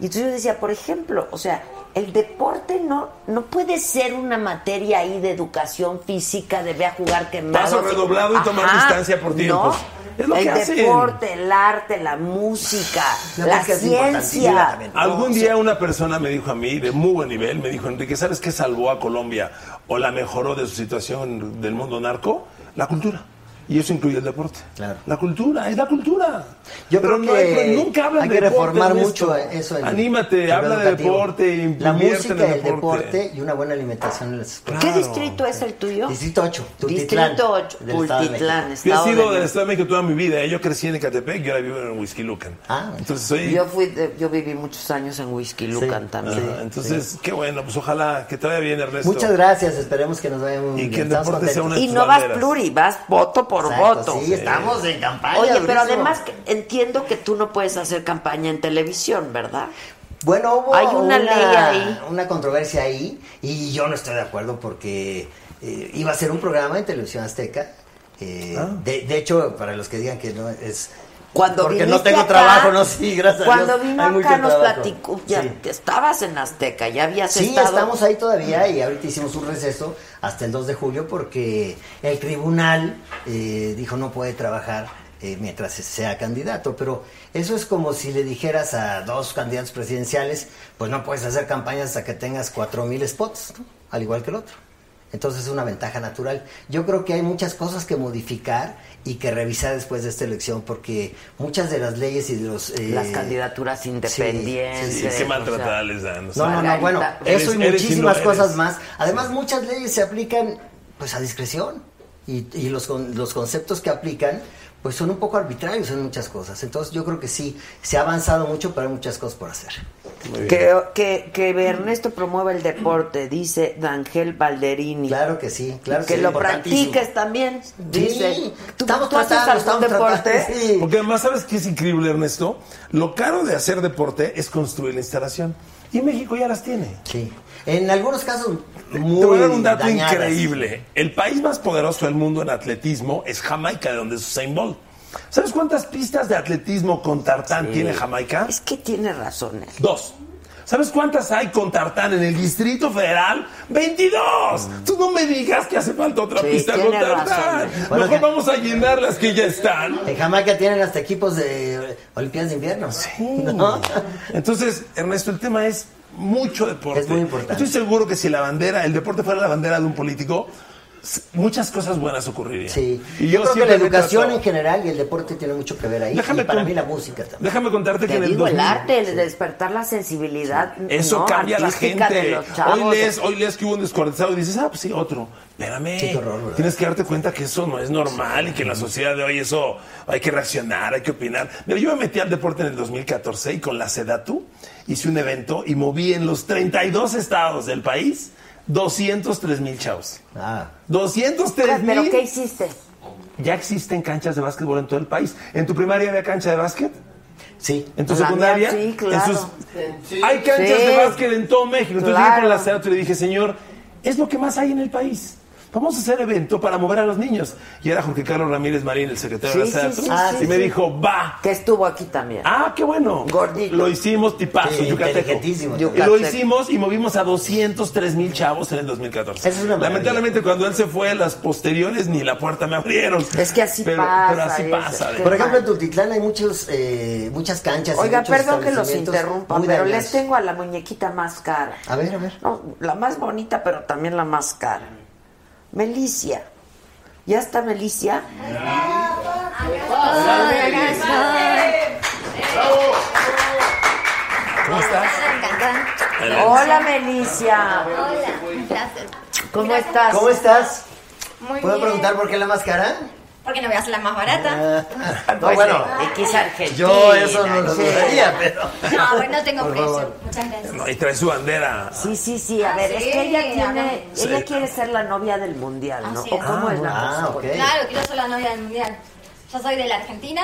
Y entonces yo decía, por ejemplo, o sea, el deporte no no puede ser una materia ahí de educación física de ve a jugar quemado. Paso redoblado y tomar distancia por tiempos. Es lo el que hacen. deporte, el arte, la música, la importantísimo ciencia. Algún día una persona me dijo a mí, de muy buen nivel, me dijo, Enrique, ¿sabes qué salvó a Colombia o la mejoró de su situación del mundo narco? La cultura. Y eso incluye el deporte. Claro. La cultura, es la cultura. Yo Pero creo no hay- que nunca hablan hay de que deporte, reformar mucho eso. en- Anímate, en habla de deporte, La música, en el el deporte. deporte y una buena alimentación en las escuelas. ¿Qué Claro. distrito es el tuyo? Distrito 8, Tultitlán. Distrito 8, del Estado de Tultitlán. Yo he sido de del. Estado de México toda mi vida. ¿eh? Yo crecí en Ecatepec y ahora vivo en Whisky Lucan. Ah, entonces soy... Yo fui, de- yo viví muchos años en Whisky Lucan también. Ajá, entonces, qué bueno, pues ojalá que te vaya bien, Ernesto. Muchas gracias, esperemos que nos vaya muy Y bien. que el deporte sea una Y no vas pluri, vas voto por Exacto, voto. Sí, estamos en campaña. Oye, pero además que entiendo que tú no puedes hacer campaña en televisión, ¿verdad? Bueno, hubo Hay una ley ahí. Una controversia ahí y yo no estoy de acuerdo porque eh, iba a ser un programa en Televisión Azteca. eh, Ah. de, de hecho, para los que digan que no es... Cuando porque no tengo acá- trabajo, no, sí, gracias a Cuando Dios, vino hay acá nos platicó, ya Sí. que estabas en Azteca, ya habías Sí, estado. estamos ahí todavía y ahorita hicimos un receso hasta el 2 de julio porque el tribunal eh, dijo no puede trabajar eh, mientras sea candidato, pero eso es como si le dijeras a dos candidatos presidenciales, pues no puedes hacer campañas hasta que tengas cuatro mil spots, ¿no? al igual que el otro. Entonces es una ventaja natural. Yo creo que hay muchas cosas que modificar y que revisar después de esta elección porque muchas de las leyes y de los... eh, Las candidaturas independientes. Sí, qué o sea, maltratada les dan. o sea. no, no, no, bueno, Eres- eso y eres muchísimas eres. cosas más. Además, muchas leyes se aplican pues a discreción y, y los, con- los conceptos que aplican pues son un poco arbitrarios en muchas cosas. Entonces yo creo que sí, se ha avanzado mucho, pero hay muchas cosas por hacer. Que, que, que Ernesto promueva el deporte, dice D'Angel Balderini. Claro que sí, claro que sí, lo practiques también, dice. Sí, ¿Tú, estamos tú haces tratando, algún estamos deporte? sí. Porque además, ¿sabes qué es increíble, Ernesto? Lo caro de hacer deporte es construir la instalación. Y México ya las tiene. Sí. En algunos casos muy Te voy a dar un dato dañadas. increíble. El país más poderoso del mundo en atletismo es Jamaica, de donde es Usain Bolt. ¿Sabes cuántas pistas de atletismo con tartán tiene Jamaica? Es que tiene razón. Dos. ¿Sabes cuántas hay con tartán en el Distrito Federal? ¡22! Tú no me digas que hace falta otra Sí, pista con tartán. Bueno, Mejor vamos a llenar las que ya están. En Jamaica tienen hasta equipos de Olimpiadas de Invierno. ¿no? Entonces, Ernesto, el tema es mucho deporte. Es muy importante. Estoy seguro que si la bandera, el deporte fuera la bandera de un político, muchas cosas buenas ocurrirían. Sí. Y yo, yo, creo que la educación trato- en general y el deporte tiene mucho que ver ahí. Déjame y para con- mí la música también. Déjame contarte que en el digo, el 2000 arte, el despertar la sensibilidad. Eso ¿no? cambia a la gente. de los chavos. hoy, lees, hoy lees que hubo un descuartizado y dices, ah, pues sí, otro. Espérame. Sí, qué horror. Tienes que darte cuenta que eso no es normal y que en la sociedad de hoy eso hay que reaccionar, hay que opinar. Mira, yo me metí al deporte en el 2014 y con la Sedatu hice un evento y moví en los 32 estados del país 203 mil chavos. Ah, 203 ¿Pero mil. qué hiciste? Ya existen canchas de básquetbol en todo el país. ¿En tu primaria había cancha de básquet? sí. ¿En tu La secundaria? mía, sí, En claro. sus- Hay canchas Sí. de básquet en todo México. Entonces Claro. llegué con la Sedatu y le dije, señor, es lo que más hay en el país. Vamos a hacer evento para mover a los niños. Y era Jorge Carlos Ramírez Marín, el secretario de la sí, sí, Ah, y sí, me dijo, va. Que estuvo aquí también. Ah, qué bueno. Gordito. Lo hicimos tipazo, Sí, yucateco. Y lo hicimos y movimos a 203 mil chavos en el 2014. Esa es. Lamentablemente cuando él se fue, las posteriores ni la puerta me abrieron. Es que así pero, pasa, Pero así es- pasa. es de- Por ejemplo, en Tultitlán hay muchos, eh, muchas canchas. y Oiga, muchos perdón que los interrumpa, pero les tengo a la muñequita más cara. A ver, a ver. No, la más bonita, pero también la más cara. Melicia. ¿Ya está Melicia? ¿Cómo estás? Hola, Melicia. Hola. ¿Cómo estás? ¿Cómo estás? Muy ¿Puedo preguntar por qué la máscara? Porque no voy a hacer la más barata. Ah, no, Pues, bueno, X Argentina. yo eso no lo dudaría, pero... No, bueno, no tengo Por precio. favor. Muchas gracias. No, y trae su bandera. Sí, sí, sí. A Ah, ver, sí, es que ella ah, tiene, Sí. ella quiere ser la novia del mundial, ¿no? Así ¿O es. cómo es la Ah, cosa? ok. Claro, quiero ser la novia del mundial. Yo soy de la Argentina,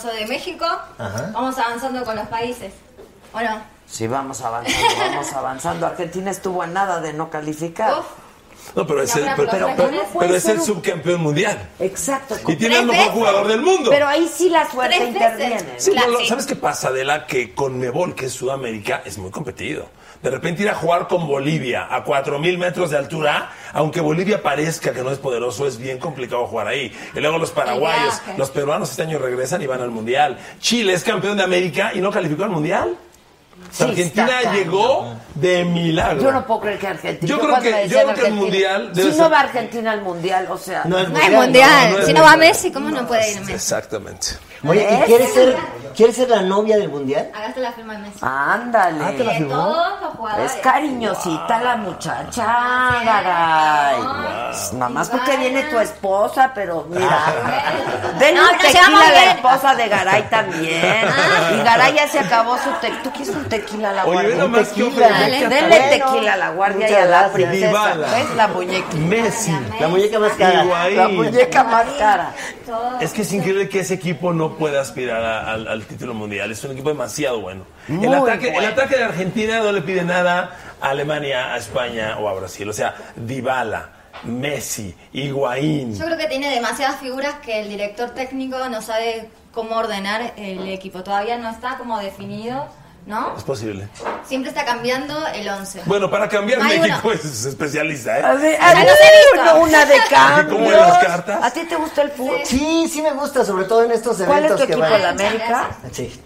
soy de México. Ajá. Vamos avanzando con los países. ¿O no? Sí, vamos avanzando, vamos avanzando. Argentina estuvo a nada de no calificar. Uf, No, pero es el, pero, pero- pero- pero- pero es el subcampeón mundial. Exacto. Y tiene Tres mejor jugador del mundo. Pero ahí sí la suerte interviene. Sí, no. ¿Sabes qué pasa, Adela? Que con Mebol, que es Sudamérica, es muy competido. De repente ir a jugar con Bolivia a 4.000 metros de altura, aunque Bolivia parezca que no es poderoso, es bien complicado jugar ahí. Y luego los paraguayos, los peruanos este año regresan y van al Mundial. Chile es campeón de América y no calificó al Mundial. Sí, Argentina llegó de milagro. Yo no puedo creer que Argentina. Yo creo que- yo creo que el Mundial Si ser- no va Argentina al mundial, o sea. No es no hay mundial. no es si no va. Messi, ¿cómo no puede ir Messi? Exactamente. Oye, ¿y quieres ser, quieres ser la novia del mundial? Hagaste la firma de Messi. Ándale. Ah, ¿te la firmó? todos los jugadores. Es cariñosita la muchacha, garay. Nada más porque viene tu esposa, pero mira. Denle No, un nos tequila a la esposa de Garay también. Y Garay ya se acabó su tequila. ¿Tú quieres un tequila a la Oye, guardia? Dale. Denle tequila a la guardia y a la princesa. ¿Ves? La muñeca. Messi. La muñeca más cara. Higuaín. La muñeca más cara. Es que es increíble que ese equipo no pueda aspirar a- al, al título mundial. Es un equipo demasiado bueno. Muy el, ataque, bueno. el ataque de Argentina no le pide nada a Alemania, a España o a Brasil. O sea, Dybala, Messi, Higuaín. Yo creo que tiene demasiadas figuras que el director técnico no sabe cómo ordenar el equipo. Todavía no está como definido, ¿no? Es posible. Siempre está cambiando el 11. Bueno, para cambiar Hay México uno. es especialista, ¿eh? A ver, Ya a ver, visto. una- de cambio. ¿Cómo en las cartas? ¿A ti te gusta el fútbol? Sí, sí me gusta, sobre todo en estos ¿Cuál es eventos tu que equipo, van. el América? Sí.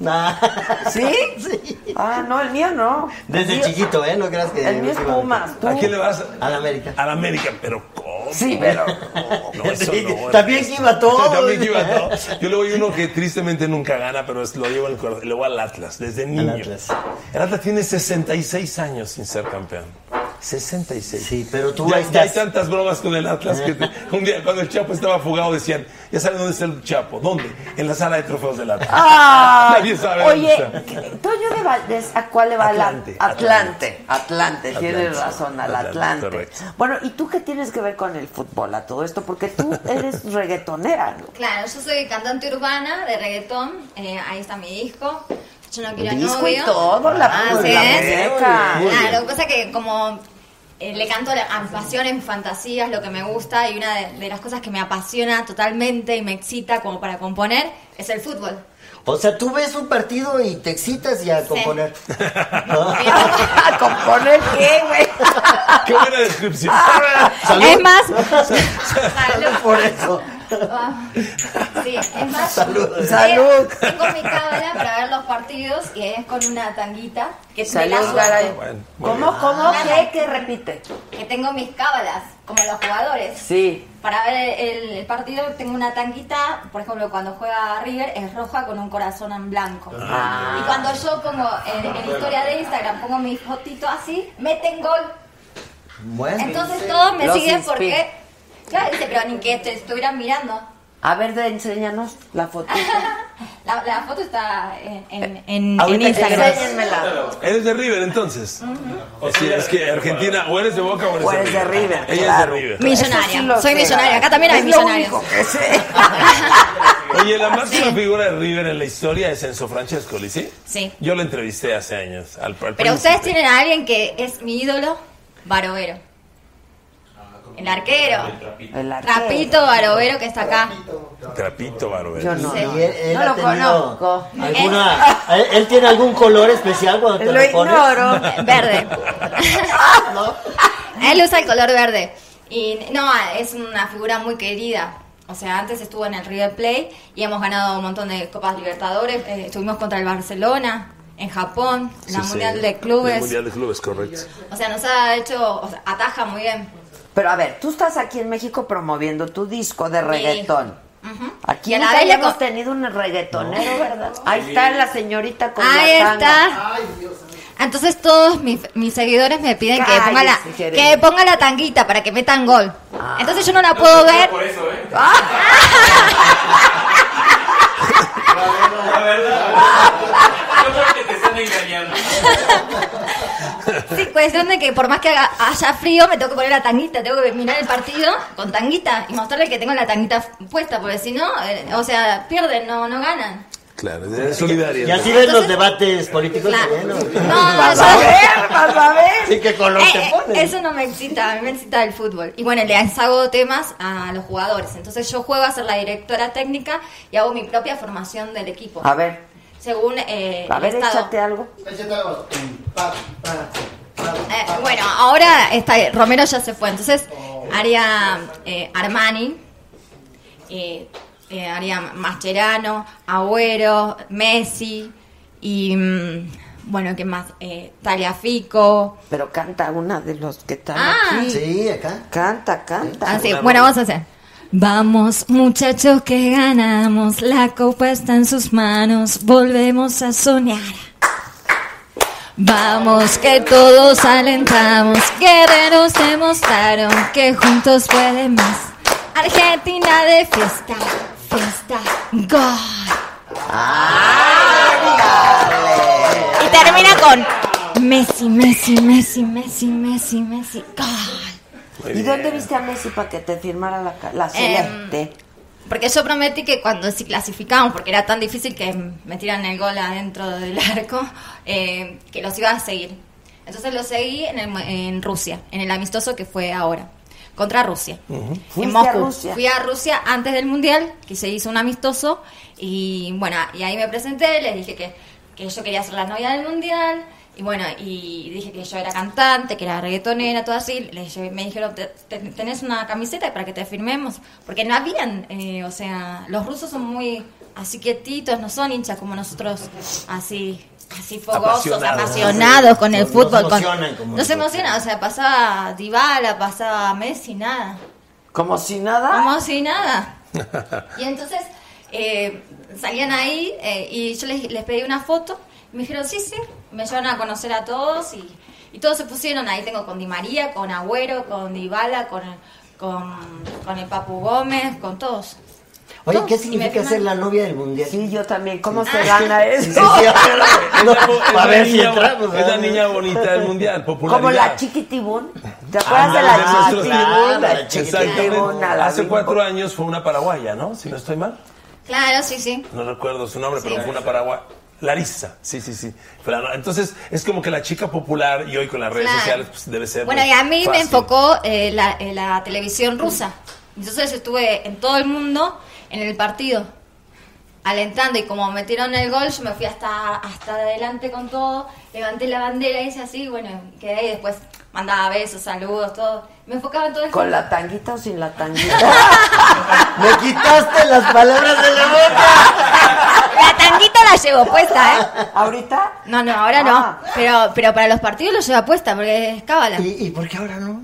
Nah. ¿Sí? Sí. Ah, no, el mío no. Desde mío- chiquito, ¿eh? No creas que... El mío es. Pumas. ¿A quién le vas? A la América. A la América, pero ¿cómo? Sí, pero- No, eso no. También que iba todo. También iba todo. Yo le voy a uno que tristemente nunca gana, pero es- lo llevo en el corazón. Le voy al Atlas, desde niño. Atlas. El Atlas tiene 66 años sin ser campeón. 66. Sí, pero tú ya, ahí ya hay tantas bromas con el Atlas que te- un día cuando el Chapo estaba fugado decían, ya saben dónde está el Chapo. ¿Dónde? En la sala de trofeos del Atlas. Ay, Nadie sabe Oye, está. ¿qué- Toño de Valdés, ¿a cuál le va Atlante, la Atlante? Atlante, Atlante. tienes razón, al Atlante, Atlante. correcto. Bueno, ¿y tú qué tienes que ver con el fútbol a todo esto? Porque tú eres reggaetonera, ¿no? Claro, yo soy cantante urbana de reggaetón. eh, ahí está mi disco. Yo no quiero Disco novio. y todo, la, Ah, la ¿sí? muñeca. Muy bien. Claro, lo que pasa es que como eh, le canto la- a pasión en fantasías, lo que me gusta y una de, de las cosas que me apasiona totalmente y me excita como para componer es el fútbol. O sea, tú ves un partido y te excitas y a componer. ¿No? ¿A componer qué, güey? Qué buena descripción. Salud. Es más, salud. Por eso. Ah, Sí, es más, Salud. eh, Salud. Tengo mi cábala para ver los partidos y es con una tanguita que te la Salud, Garay. suelto. Bueno, ¿Cómo, cómo, qué, qué repite? Que tengo mis cábalas, como los jugadores. Sí. Para ver el, el partido tengo una tanguita, por ejemplo, cuando juega River es roja con un corazón en blanco. Ah. Y cuando yo pongo en, en historia de Instagram, pongo mi fotito así, meten gol. Bueno. Entonces todos me Los siguen inspira. porque... Claro, dice, pero ni que te estuvieran mirando. A ver, de, enséñanos la fotito. La, la foto está en, en, en- en Ahorita Instagram. Enséñenmela. Eres de River entonces. O sea, es que Argentina, o eres de Boca o eres, O eres de River, Ella claro. es de River. Millonaria. Sí Soy millonaria. Acá también hay Es lo millonarios. único que sé. Oye, la máxima figura de River en la historia es Enzo Francescoli, ¿sí? Sí. Yo lo entrevisté hace años. Al, al Pero príncipe. ustedes tienen a alguien que es mi ídolo, Barovero. El arquero. El arquero. Trapito Barovero que está acá. Trapito, Barbero. Yo no. Sí. Y él, él No lo tenido conozco. alguna- ¿él, él tiene algún color especial cuando te Lo lo, pones? ignoro. Verde. Él usa el color verde. Y no, es una figura muy querida. O sea, antes estuvo en el River Plate y hemos ganado un montón de Copas Libertadores. Eh, estuvimos contra el Barcelona, en Japón, en la Sí. Mundial de Clubes. El Mundial de Clubes, correcto. O sea, nos ha hecho, o sea, ataja muy bien. Pero a ver, tú estás aquí en México promoviendo tu disco de reggaetón. Aquí Y a en la Italia vez le hemos co- tenido un reggaetonero, No. ¿verdad? Ahí Sí. está la señorita con Ahí la tanga. está. Entonces todos mis, mis seguidores me piden que ponga, la, que ponga la tanguita para que metan gol. Ah. Entonces yo no la puedo ver. Por eso, ¿eh? Ah. La verdad. Yo creo que te están engañando. Sí, cuestión de que por más que haga- haya frío, me tengo que poner la tanguita, tengo que mirar el partido con tanguita y mostrarle que tengo la tanguita puesta, porque si no, eh, o sea, pierden, no, no ganan. Claro, es solidaria. Y así ves los debates políticos Claro. chilenos. No, Vas a ver, vas a ver. Sí, que Eh, te eh, ponen. eso no me excita, a mí me excita el fútbol. Y bueno, les hago temas a los jugadores. Entonces yo juego a ser la directora técnica y hago mi propia formación del equipo. A ver, Según eh, a el ver, estado. échate algo. Eh, bueno, ahora está, Romero ya se fue, entonces haría eh, Armani, eh, eh, haría Mascherano, Agüero, Messi y mm, bueno, ¿qué más? Eh, Tagliafico. Pero canta una de los que están Ah. aquí. Sí, acá. Canta, canta. Ah, sí, bueno, vamos a hacer. Vamos muchachos que ganamos, la copa está en sus manos, volvemos a soñar. Vamos que todos alentamos, guerreros demostraron que juntos pueden más. Argentina de fiesta, fiesta, gol. Y termina con Messi, Messi, Messi, Messi, Messi, Messi, gol. ¿Y dónde viste a Messi para que te firmara la, la celeste? Porque yo prometí que cuando si clasificamos, porque era tan difícil que me tiran el gol adentro del arco, eh, que los iba a seguir. Entonces los seguí en, el- en Rusia, en el amistoso que fue ahora, contra Rusia. En ¿Fuiste Moscú. a Rusia? Fui a Rusia antes del Mundial, que se hizo un amistoso, y bueno, y ahí me presenté, les dije que, que yo quería ser la novia del Mundial, y bueno, y dije que yo era cantante, que era reggaetonera, todo así, llevé- me dijeron, "Te- te- ¿tenés una camiseta para que te firmemos? Porque no habían, eh, o sea, los rusos son muy así quietitos, no son hinchas como nosotros, así... Así fogosos, Apasionados. apasionados con el No- no fútbol. se con- emocionan como no se emocionan, o sea, pasaba Dybala, pasaba Messi, nada. ¿Como si nada? Como si nada. Y entonces eh, salían ahí eh, y yo les, les pedí una foto. Y me dijeron, sí, sí. Me llevaron a conocer a todos y, y todos se pusieron. Ahí tengo con Di María, con Agüero, con Dybala, con, con, con el Papu Gómez, con todos. Oye. ¿qué significa ser la novia del mundial? Sí, yo también. ¿Cómo Ah. se gana eso? Sí, sí, sí, no, Es a la ver si niña- entramos. Es la niña bonita del mundial, popularidad. Como la chiquitibún. ¿Te acuerdas de la la Hace cuatro años fue una paraguaya, ¿no? Si no estoy mal. Claro, sí, sí. No recuerdo su nombre, pero fue una paraguaya. Larissa, sí, sí, sí. La- Entonces, es como que la chica popular y hoy con las redes Claro. sociales pues, debe ser. Bueno, y a mí me enfocó eh, la, eh, la televisión rusa. Entonces estuve en todo el mundo en el partido, alentando. Y como metieron el gol, yo me fui hasta, hasta adelante con todo, levanté la bandera, hice así, bueno, quedé ahí después mandaba besos, saludos, todo. Me enfocaba en todo el ¿Con la tanguita o sin la tanguita? Me quitaste las palabras de la boca. La tanguita la llevo puesta, ¿eh? ¿Ahorita? No, no, ahora Ah. no. Pero, pero para los partidos lo lleva puesta porque es cábala. ¿Y, ¿Y por qué ahora no?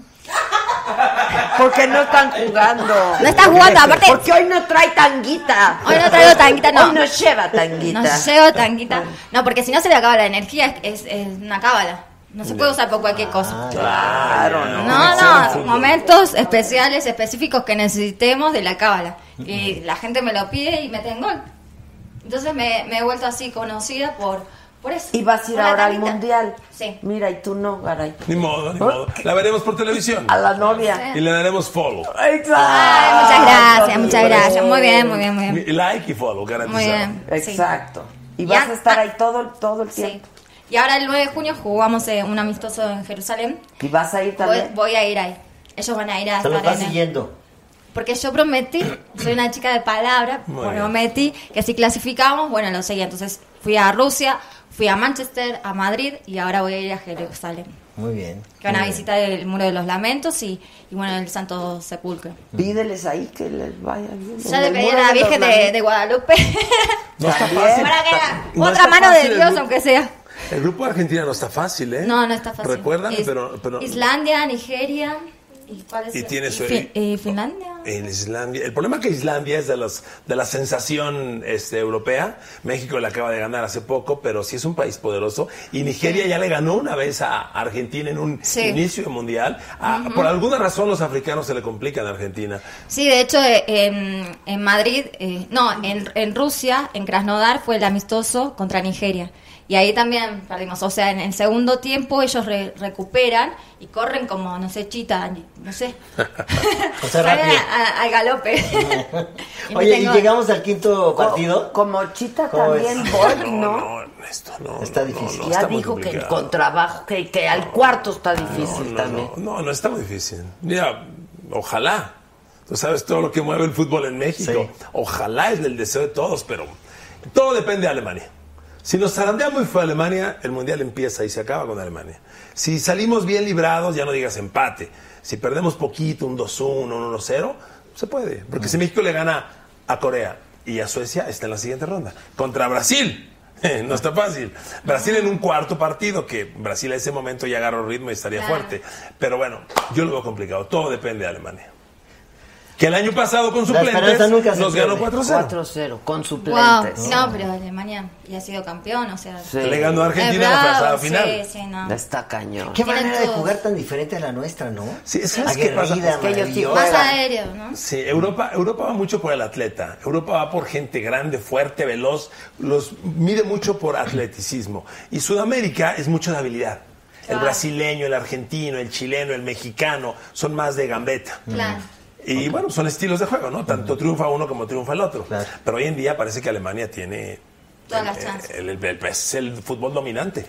Porque no están jugando. No está jugando, aparte- Porque hoy no trae tanguita. Hoy no traigo tanguita, no. Hoy no lleva tanguita. No llevo tanguita. No, porque si no se le acaba la energía, es, es una cábala. No se puede usar por cualquier cosa. Claro, no. No, no, momentos especiales, específicos que necesitemos de la cábala. Y la gente me lo pide y meten gol. Entonces me, me he vuelto así conocida por, por eso. Y vas a ir ahora al mundial. Sí. Mira, y tú no, Garay. Ni modo, ni modo. La veremos por televisión. A la novia. Y le daremos follow. Exacto. Ay, muchas gracias, muchas gracias. Muy bien, muy bien, muy bien. Like y follow, garantizado. Muy bien. Exacto. Y Ya- vas a estar ahí todo, todo el Sí. tiempo. Y ahora el 9 de junio jugamos eh, un amistoso en Jerusalén. Y vas a ir Voy, también. voy a ir ahí. Ellos van a ir a Te lo el- siguiendo. Porque yo prometí, soy una chica de palabra, Muy bien. prometí que si clasificamos, bueno, lo seguía. Entonces fui a Rusia, fui a Manchester, a Madrid y ahora voy a ir a Jerusalén. Muy bien. Que van a Muy bien. visitar el Muro de los Lamentos y, y bueno, el Santo Sepulcro. Pídeles ahí que les vaya bien. Ya En le pedí a la Virgen de, de Guadalupe No está fácil. para que No otra está mano fácil de Dios, aunque sea. El grupo de Argentina no está fácil, ¿eh? No, no está fácil. Recuérdame, Is- pero, pero Islandia, Nigeria, ¿Y cuál es Y el- tiene su- Fin- eh, Finlandia. En Islandia. El problema es que Islandia es de los de la sensación este, europea. México le acaba de ganar hace poco, pero sí es un país poderoso. Y Nigeria ya le ganó una vez a Argentina en un Sí. inicio de mundial. Por alguna razón los africanos se le complican a Argentina. Sí, de hecho, eh, en, en Madrid, eh, no, en, en Rusia, en Krasnodar, fue el amistoso contra Nigeria. Y ahí también perdimos. O sea, en el segundo tiempo ellos re- recuperan y corren como, no sé, chita, no sé. O sea, al galope. Y Oye, tengo- y llegamos al quinto partido. Como Chita ¿Cómo también, es? Bolt, ¿no? Está difícil. ya dijo que el contrabajo, que, que al cuarto está difícil no, también. No, no, no está muy difícil. Mira, ojalá. Tú sabes todo lo que mueve el fútbol en México. Ojalá es el deseo de todos, pero todo depende de Alemania. Si nos zarandea muy fue Alemania, el mundial empieza y se acaba con Alemania. Si salimos bien librados, ya no digas empate. Si perdemos poquito, un 2-1, un 1-0, se puede. Porque si México le gana a Corea y a Suecia, está en la siguiente ronda. Contra Brasil. No está fácil. Brasil en un cuarto partido, que Brasil en ese momento ya agarró ritmo y estaría fuerte. Pero bueno, yo lo veo complicado. Todo depende de Alemania. Que el año pasado con suplentes nunca nos ganó pierde. 4-0. 4-0, con Wow. suplentes. No, pero Alemania ya ha sido campeón, o sea. Sí. Le ganó a Argentina Es en la pasada final. Sí, sí, no. Está cañón. Qué Tienen manera de jugar tan diferente a la nuestra, ¿no? Sí, ¿sabes qué pasa? Es que ellos. Más aéreo, ¿no? Sí, Europa, Europa va mucho por el atleta. Europa va por gente grande, fuerte, veloz. Los mide mucho por atleticismo. Y Sudamérica es mucho de habilidad. El Claro. brasileño, el argentino, el chileno, el mexicano son más de gambeta. Claro. Y bueno, son estilos de juego, ¿no? Tanto triunfa uno como triunfa el otro. Pero hoy en día parece que Alemania tiene Todas las chances. el, el- el- es el fútbol dominante.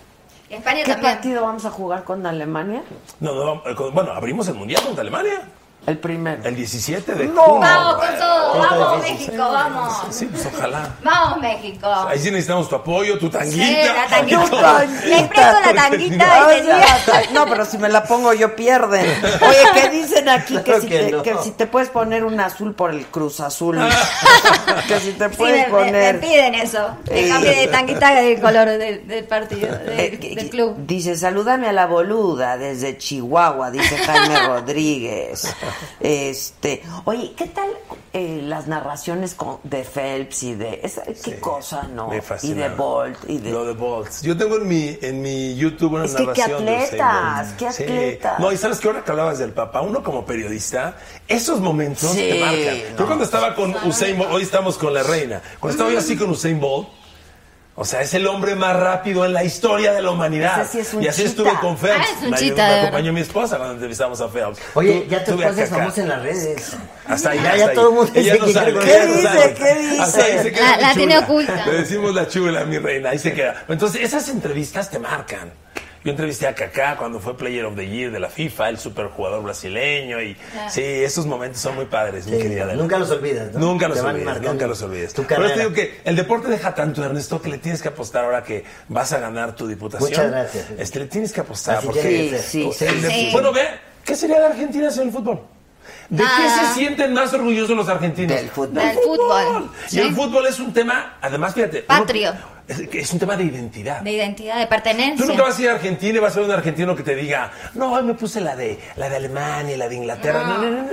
España ¿Qué también. partido vamos a jugar con Alemania? No, no, eh, con- bueno, abrimos el mundial contra Alemania. El primero. El 17 de No. junio. Vamos con todo, vamos. México, vamos. Sí, pues ojalá. Vamos México. Ahí sí necesitamos tu apoyo, tu tanguita. Sí, la tanguita. y. Les presto la tanguita Ay, ya, No, pero si me la pongo yo pierden. Oye, ¿qué dicen aquí? Que, si que te, no. que si te puedes poner un azul por el Cruz Azul. que si te Sí, puedes me, me- poner. me piden eso. Que Eh. cambie de tanguita del color del, del partido, del, Eh, del club. Dice, salúdame a la boluda desde Chihuahua, dice Jaime Rodríguez. Este, oye, ¿qué tal eh, las narraciones con- de Phelps y de esa, qué cosa, no? Me Y de Bolt y de Lo de Bolt. Yo tengo en mi, en mi YouTube una Es que qué narración de Usain atletas, qué Sí. atletas. No, y sabes que ahora que hablabas del papá, uno como periodista, esos momentos Sí, te marcan. no. Yo cuando estaba con Usain Bolt, hoy estamos con la reina, cuando estaba yo así con Usain Bolt, o sea, es el hombre más rápido en la historia de la humanidad. Ese sí es un y así chita. estuve con Phelps. Ah, es un me, chita, acompañó mi esposa cuando entrevistamos a Phelps. Oye, ya tu esposa es famosa en las redes. Hasta ahí, Ya, hasta ya ahí. todo el mundo Ella dice no sabe, ella ¿Qué no dice? sabe. ¿Qué dice? Hasta ahí se queda La- tiene oculta. Le decimos la chula, mi reina, ahí se queda. Entonces, esas entrevistas te marcan. Yo entrevisté a Kaká cuando fue Player of the Year de la FIFA, el superjugador brasileño. Y Claro. sí, esos momentos son muy padres, mi querida Adela. nunca los olvidas, ¿no? Nunca los marcando nunca los olvides. tu eso te digo que el deporte deja tanto, Ernesto, que le tienes que apostar ahora que vas a ganar tu diputación. Muchas gracias. Este, le tienes que apostar. Así porque. Sí, de- sí. Bueno, ve, ¿qué sería de Argentina sin el fútbol? ¿De qué Ah. se sienten más orgullosos los argentinos? Del fútbol. Del fútbol. Y ¿sí? el fútbol es un tema, además, fíjate. uno- Patrio. Es, es un tema de identidad. De identidad, de Tú pertenencia. nunca vas a ir a Argentina y vas a ver un argentino que te diga, no, hoy me puse la de, la de Alemania, la de Inglaterra. No, no, no, no, no.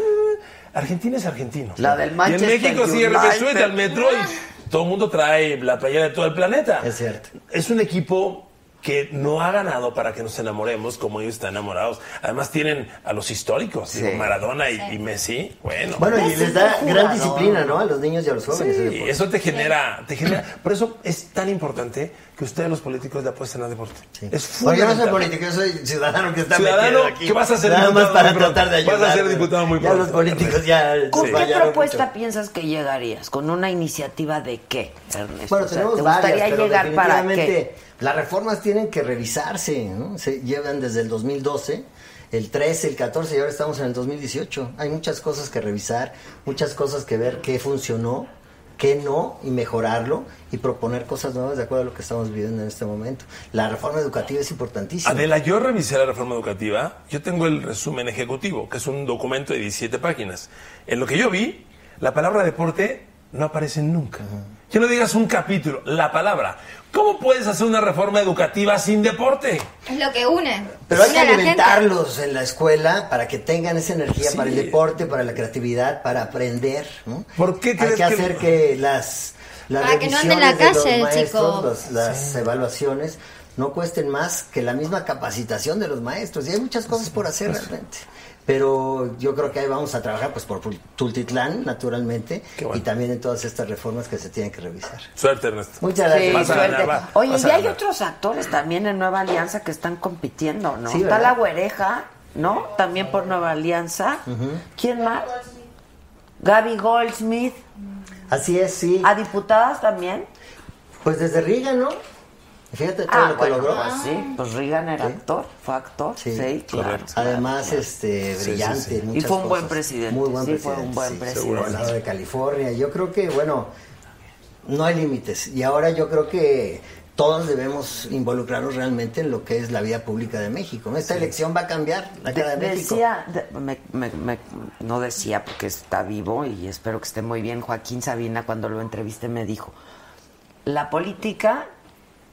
Argentina es argentino. La del Y Manchester en México sí, súbete al metro y todo el mundo trae la playera de todo el planeta. Es cierto. Es un equipo que no ha ganado para que nos enamoremos como ellos están enamorados. Además tienen a los históricos, Sí. digo, Maradona y, y Messi. Bueno, Bueno, y les da gran disciplina, ¿no? A los niños y a los jóvenes. Sí, eso te genera, te genera. Por eso es tan importante que ustedes los políticos le apuesten al deporte. Sí. Es Bueno, yo no soy fundamental. político, yo soy ciudadano que está Ciudadano, metido aquí. que vas a ser Nada más para tratar de ayudar. Vas a ser diputado muy Ya pronto. los políticos ya... ¿Con qué propuesta mucho. piensas que llegarías? ¿Con una iniciativa de qué, Ernesto? Bueno, O sea, tenemos ¿Te varias, gustaría pero llegar para qué? Las reformas tienen que revisarse, ¿no? Se llevan desde el 2012, el 13, el 14 y ahora estamos en el 2018. Hay muchas cosas que revisar, muchas cosas que ver qué funcionó, qué no y mejorarlo y proponer cosas nuevas de acuerdo a lo que estamos viviendo en este momento. La reforma educativa es importantísima. Adela, yo revisé la reforma educativa. Yo tengo el resumen ejecutivo, que es un documento de 17 páginas. En lo que yo vi, la palabra deporte no aparecen nunca. Que no digas un capítulo, la palabra. ¿Cómo puedes hacer una reforma educativa sin deporte? Es lo que une. Pero hay que la alimentarlos en la escuela para que tengan esa energía Sí. para el deporte, para la creatividad, para aprender. ¿no? ¿Por qué Hay crees que que- hacer que las, las Para que no ande en la revisiones de calle el los maestros, chico. los- las evaluaciones no cuesten más que la misma capacitación de los maestros. Y hay muchas cosas por hacer realmente. Pero yo creo que ahí vamos a trabajar pues por Tultitlán, naturalmente, bueno. y también en todas estas reformas que se tienen que revisar. Suerte, Ernesto. Muchas gracias. Sí, Vas a suerte. ganar, va. Oye, Vas y a hay ganar. otros actores también en Nueva Alianza que están compitiendo, ¿no? Sí, Está ¿verdad? la güereja, ¿no? También por Nueva Alianza. ¿Quién más? Gaby Goldsmith. Así es, sí. ¿A diputadas también? Pues desde Riga, ¿no? Fíjate todo Ah, lo que bueno, logró. pues sí, pues Reagan era actor, fue actor, sí, Sí, claro. Además, este, Sí, brillante. sí, sí. en Y fue un buen presidente, Muy buen sí, fue presidente. un buen sí, presidente. De California. Yo creo que, bueno, no hay límites. Y ahora yo creo que todos debemos involucrarnos realmente en lo que es la vida pública de México. Esta elección va a cambiar la cara de, De- México. decía, de- me- me- me- no decía porque está vivo y espero que esté muy bien. Joaquín Sabina, cuando lo entrevisté, me dijo: La política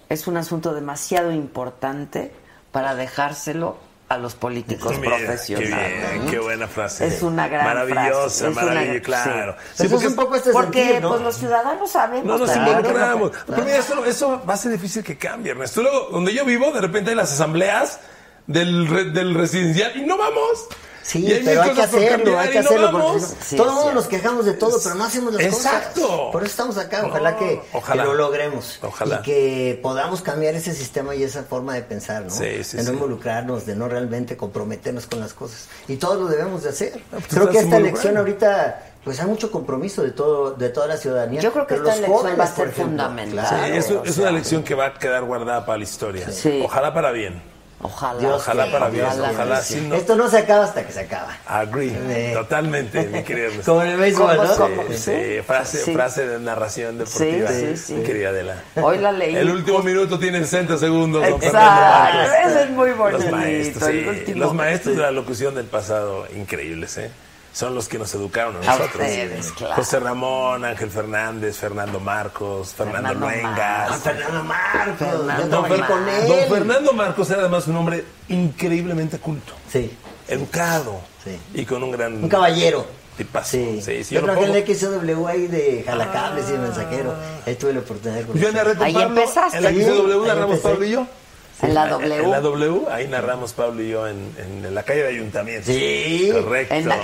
es un asunto demasiado importante para dejárselo a los políticos Mira, profesionales. Qué bien, ¿no? qué buena frase. Es una gran Maravillosa, frase, maravillosa, claro. sí. Sí, Eso es un poco este Porque sentir, ¿no? pues los ciudadanos sabemos. No nos involucramos. ¿no? Pero mira, eso, eso va a ser difícil que cambie, Ernesto. Luego, donde yo vivo, de repente hay las asambleas del, re- del residencial y no vamos. Sí, Y hay pero hay que hacerlo, hay que no hacerlo. porque vamos. si no- Sí, todo el es mundo nos quejamos de todo, pero no hacemos las Exacto. cosas. Por eso estamos acá. Ojalá No, que, ojalá. que lo logremos. Ojalá. Y que podamos cambiar ese sistema y esa forma de pensar, ¿no? Sí, sí, de no sí. involucrarnos, de no realmente comprometernos con las cosas. Y todos lo debemos de hacer. pues Creo que esta elección ahorita, pues hay mucho compromiso de todo, de toda la ciudadanía. Yo creo que esta los elección jóvenes, va a ser fundamental. Sí, claro, es, o es una lección que va a quedar guardada para la historia. Sí. Ojalá para bien. Ojalá. Dios Ojalá para bien, ojalá. ojalá si no- Esto no se acaba hasta que se acaba. Agree. Sí. Totalmente, mi querido Ernesto. Como en el béisbol, ¿Cómo, ¿no? Sí, Sí. sí, frase, Sí. frase de narración deportiva. Sí, sí, sí. Mi querida Adela. Hoy la leí. El último minuto tiene 60 segundos. don Fernando Exacto, eso es muy bonito. Los maestros, sí. Los maestros de la locución del pasado, increíbles, ¿eh? Son los que nos educaron a A nosotros. ustedes, claro. José Ramón, Ángel Fernández, Fernando Marcos, Fernando, Fernando Luengas. Ah, Fernando Marcos, Fernando yo trabajé Marcos. con él. Don Fernando Marcos era además un hombre increíblemente culto, Sí, educado Sí. y con un gran un caballero. tipazo. Sí, Sí, sí, yo yo trabajé en el XW ahí de Jalacables y de Mensajero. Ahí tuve la oportunidad de Pues Yo conocer. narré con Ahí Pablo. empezaste. En la XW narramos empecé. Pablo y yo. En la En W. la W, ahí narramos Pablo y yo en, en la calle de Ayuntamiento. Sí. Correcto. En la-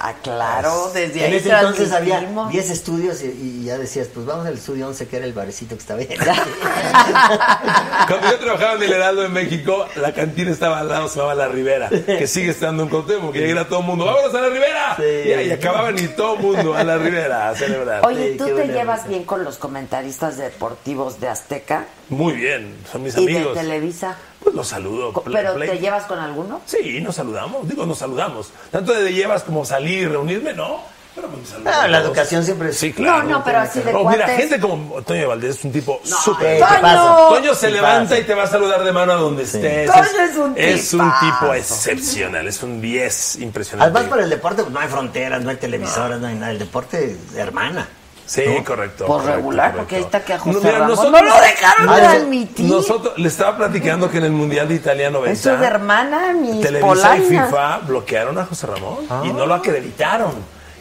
ah, claro, desde ahí En ese entonces había transmitimos. 10 estudios y, y ya decías, pues vamos al estudio 11 que era el barecito que estaba bien. Cuando yo trabajaba en el Heraldo en México, la cantina estaba al lado, se llamaba La Ribera, que sigue estando en Cuauhtémoc, que era todo el mundo, ¡vámonos a La Ribera! Sí. Y ahí acababan y todo el mundo a La Ribera a celebrar. Oye, Sí, ¿tú te llevas bien con los comentaristas deportivos de Azteca Muy bien, son mis y de amigos. Televisa? Pues los saludo. ¿Pero play. te llevas con alguno? Sí, nos saludamos. Digo, nos saludamos. Tanto de llevas como salir y reunirme, ¿no? Pero pues, saludos Ah, la educación siempre es... Sí, claro. No, no, pero así de Oh, mira, gente como Toño Valdés es un tipo ¿qué súper. Toño se ¿Qué levanta pasa? y te va a saludar de mano a donde estés. Toño es un Es un tipo excepcional, es un 10 impresionante. Además, para el deporte pues, no hay fronteras, no hay televisoras, no hay nada. El deporte es hermana. Sí, ¿no? correcto. Por correcto, regular, correcto. porque ahí está que a José No, mira, Ramón nosotros- no lo dejaron Ah, transmitir. Nosotros le estaba platicando que en el Mundial de Italia 90 Es su hermana, mi Televisa y Polaina. FIFA bloquearon a José Ramón y no lo acreditaron.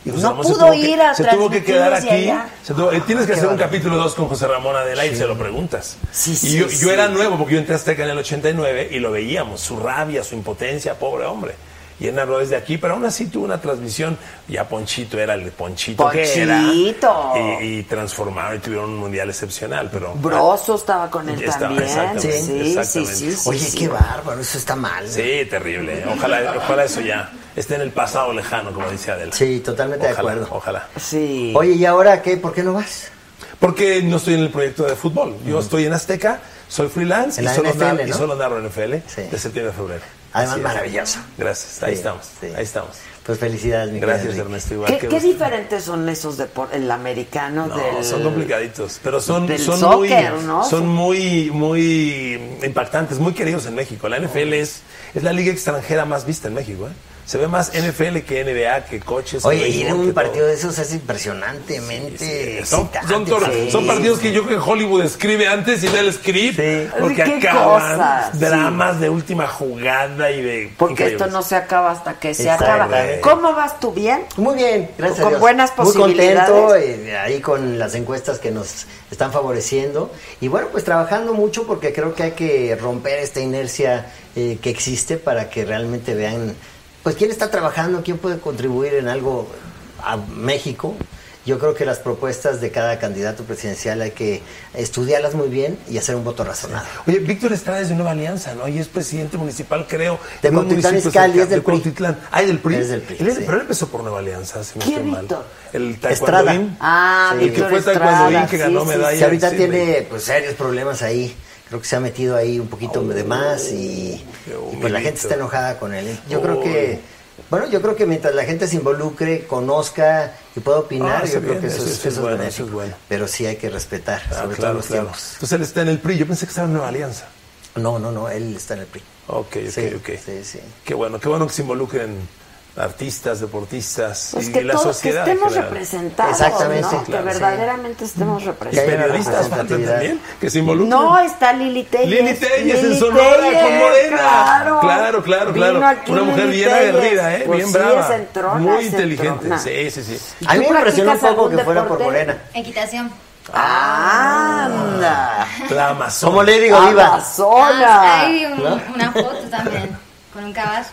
Y José No Ramón se pudo tuvo que- ir a Se tuvo que quedar aquí. se tuvo- eh, tienes que hacer un capítulo 2 con José Ramón Adela y se lo preguntas. Sí, y sí, yo, sí. yo era nuevo porque yo entré a Azteca en el 89 y lo veíamos, su rabia, su impotencia, pobre hombre. Y él narró desde aquí, pero aún así tuvo una transmisión. Ya Ponchito era el Ponchito, que era. Ponchito. Y, y transformaron y tuvieron un mundial excepcional. Pero Broso estaba con él Estaba, también. exactamente, Sí, sí, exactamente. sí, sí, Oye, sí. qué bárbaro, eso está mal. Sí, terrible. ¿eh? Ojalá, ojalá eso ya esté en el pasado lejano, como dice Adela. Sí, totalmente de Ojalá, acuerdo. Ojalá. Sí. Oye, ¿y ahora qué? ¿Por qué no vas? Porque no estoy en el proyecto de fútbol. Yo estoy en Azteca, soy freelance y, solo NFL, narro, y ¿no? solo narro en FL Sí. de septiembre a febrero. Además, maravilloso. Gracias. Ahí Sí, estamos. sí. Ahí estamos. Pues felicidades, mi Gracias, querido Ernesto. Igual ¿Qué, que qué gusto. diferentes son esos deportes? El americano No, del... son complicaditos, pero son, del son soccer, muy, ¿no? son muy, muy impactantes, muy queridos en México. La NFL es, es la liga extranjera más vista en México. ¿eh? Se ve más NFL que NBA, que coches. Oye, ir a un partido de esos es impresionantemente Son, excitante, son, tor- sí. son partidos que yo creo que Hollywood escribe antes y da el script. Porque ¿Qué acaban cosas? dramas de última jugada y de. Porque esto no se acaba hasta que se Exacto. acaba. ¿Cómo vas tú? ¿Bien? Muy bien, gracias. a Con Dios. buenas Muy posibilidades. contento eh, ahí con las encuestas que nos están favoreciendo. Y bueno, pues trabajando mucho porque creo que hay que romper esta inercia eh, que existe para que realmente vean, pues quién está trabajando, quién puede contribuir en algo a México. Yo creo que las propuestas de cada candidato presidencial hay que estudiarlas muy bien y hacer un voto razonable. Oye, Víctor Estrada es de Nueva Alianza, ¿no? Y es presidente municipal, creo. De Cuautitlán Izcalli, cerca- es del de PRI. Cuautitlán. Ah, ¿es del PRI? Es del PRI, Él es- sí. Pero él empezó por Nueva Alianza, si no ¿Quién, estoy mal. Víctor? El Estrada. taekwondoín. Ah, el que Víctor fue Estrada, taekwondoín que sí, ganó sí, medalla. Y ahorita tiene pues serios problemas ahí. Creo que se ha metido ahí un poquito de más y, y, pues la gente está enojada con él. Yo creo que, bueno, yo creo que mientras la gente se involucre, conozca y pueda opinar, Ah, yo creo que eso, eso es, eso bueno, benéfico. eso es bueno. Pero sí hay que respetar, Ah, sobre todo claro, los claro. tiempos. Entonces él está en el PRI. Yo pensé que estaba en Nueva Alianza. No, no, no, él está en el PRI. Ok, ok, Sí, ok. sí, sí. Qué bueno, qué bueno que se involucren artistas, deportistas Pues y que la todos que sociedad. en estemos general. representados, Exactamente, ¿no? claro, que sí. verdaderamente estemos Y representados. periodistas faltan también, que se involucren. No, está Lili Telles. Lili Telles en Sonora con Morena. Claro, claro, claro. Claro. aquí Una mujer Lili bien aguerrida, ¿eh? Pues bien sí, brava. es entrona, muy es inteligente. entrona. Sí, sí, sí. A mí me ¿Tú impresionó un poco que fuera por? Morena. Equitación. Anda. La Amazon. ¿Cómo le digo, Viva? Amazonas. Ah, ahí vi un- ¿No? una foto también con un caballo.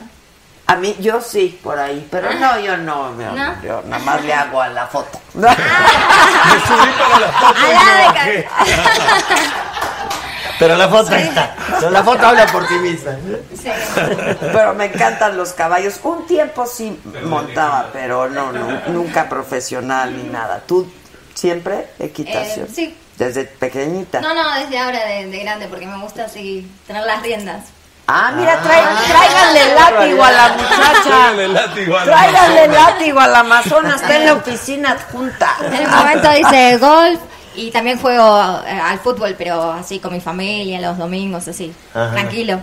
A mí, yo sí, por ahí, pero no, yo no, yo, ¿No? yo nada más le hago a la foto. Me subí para la foto y Ah, me bajé. Pero la foto está. La foto habla por ti misma. Sí. Pero me encantan los caballos. Un tiempo sí montaba, pero no, no, nunca profesional ni nada. ¿Tú siempre equitación? Eh, sí. Desde pequeñita. No, no, desde ahora de, de grande, porque me gusta así tener las riendas. Ah, mira, trae- tráiganle látigo a la muchacha. Tráigale látigo a la Tráiganle látigo a la Amazona. Está en la oficina adjunta. En el momento hice golf y también juego eh, al fútbol, pero así con mi familia, los domingos, así, Ajá. tranquilo,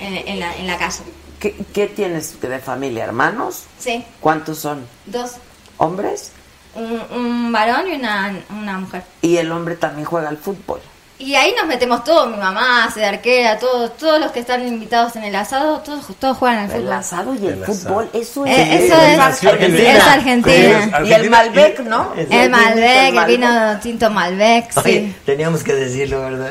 en, en la, en la calle. ¿Qué, qué tienes de familia? ¿Hermanos? Sí, ¿Cuántos son? dos, ¿Hombres? un, un varón y una, una mujer. Y el hombre también juega al fútbol. Y ahí nos metemos todos, mi mamá hace de arquera, todos, todos los que están invitados en el asado, todos, todos juegan al El fútbol. asado y el, El fútbol, eso es. Eh, eso es, Argentina. es Argentina. Sí, Y el Malbec, ¿no? El Malbec, el vino tinto Malbec, sí. Oye, teníamos que decirlo, ¿verdad?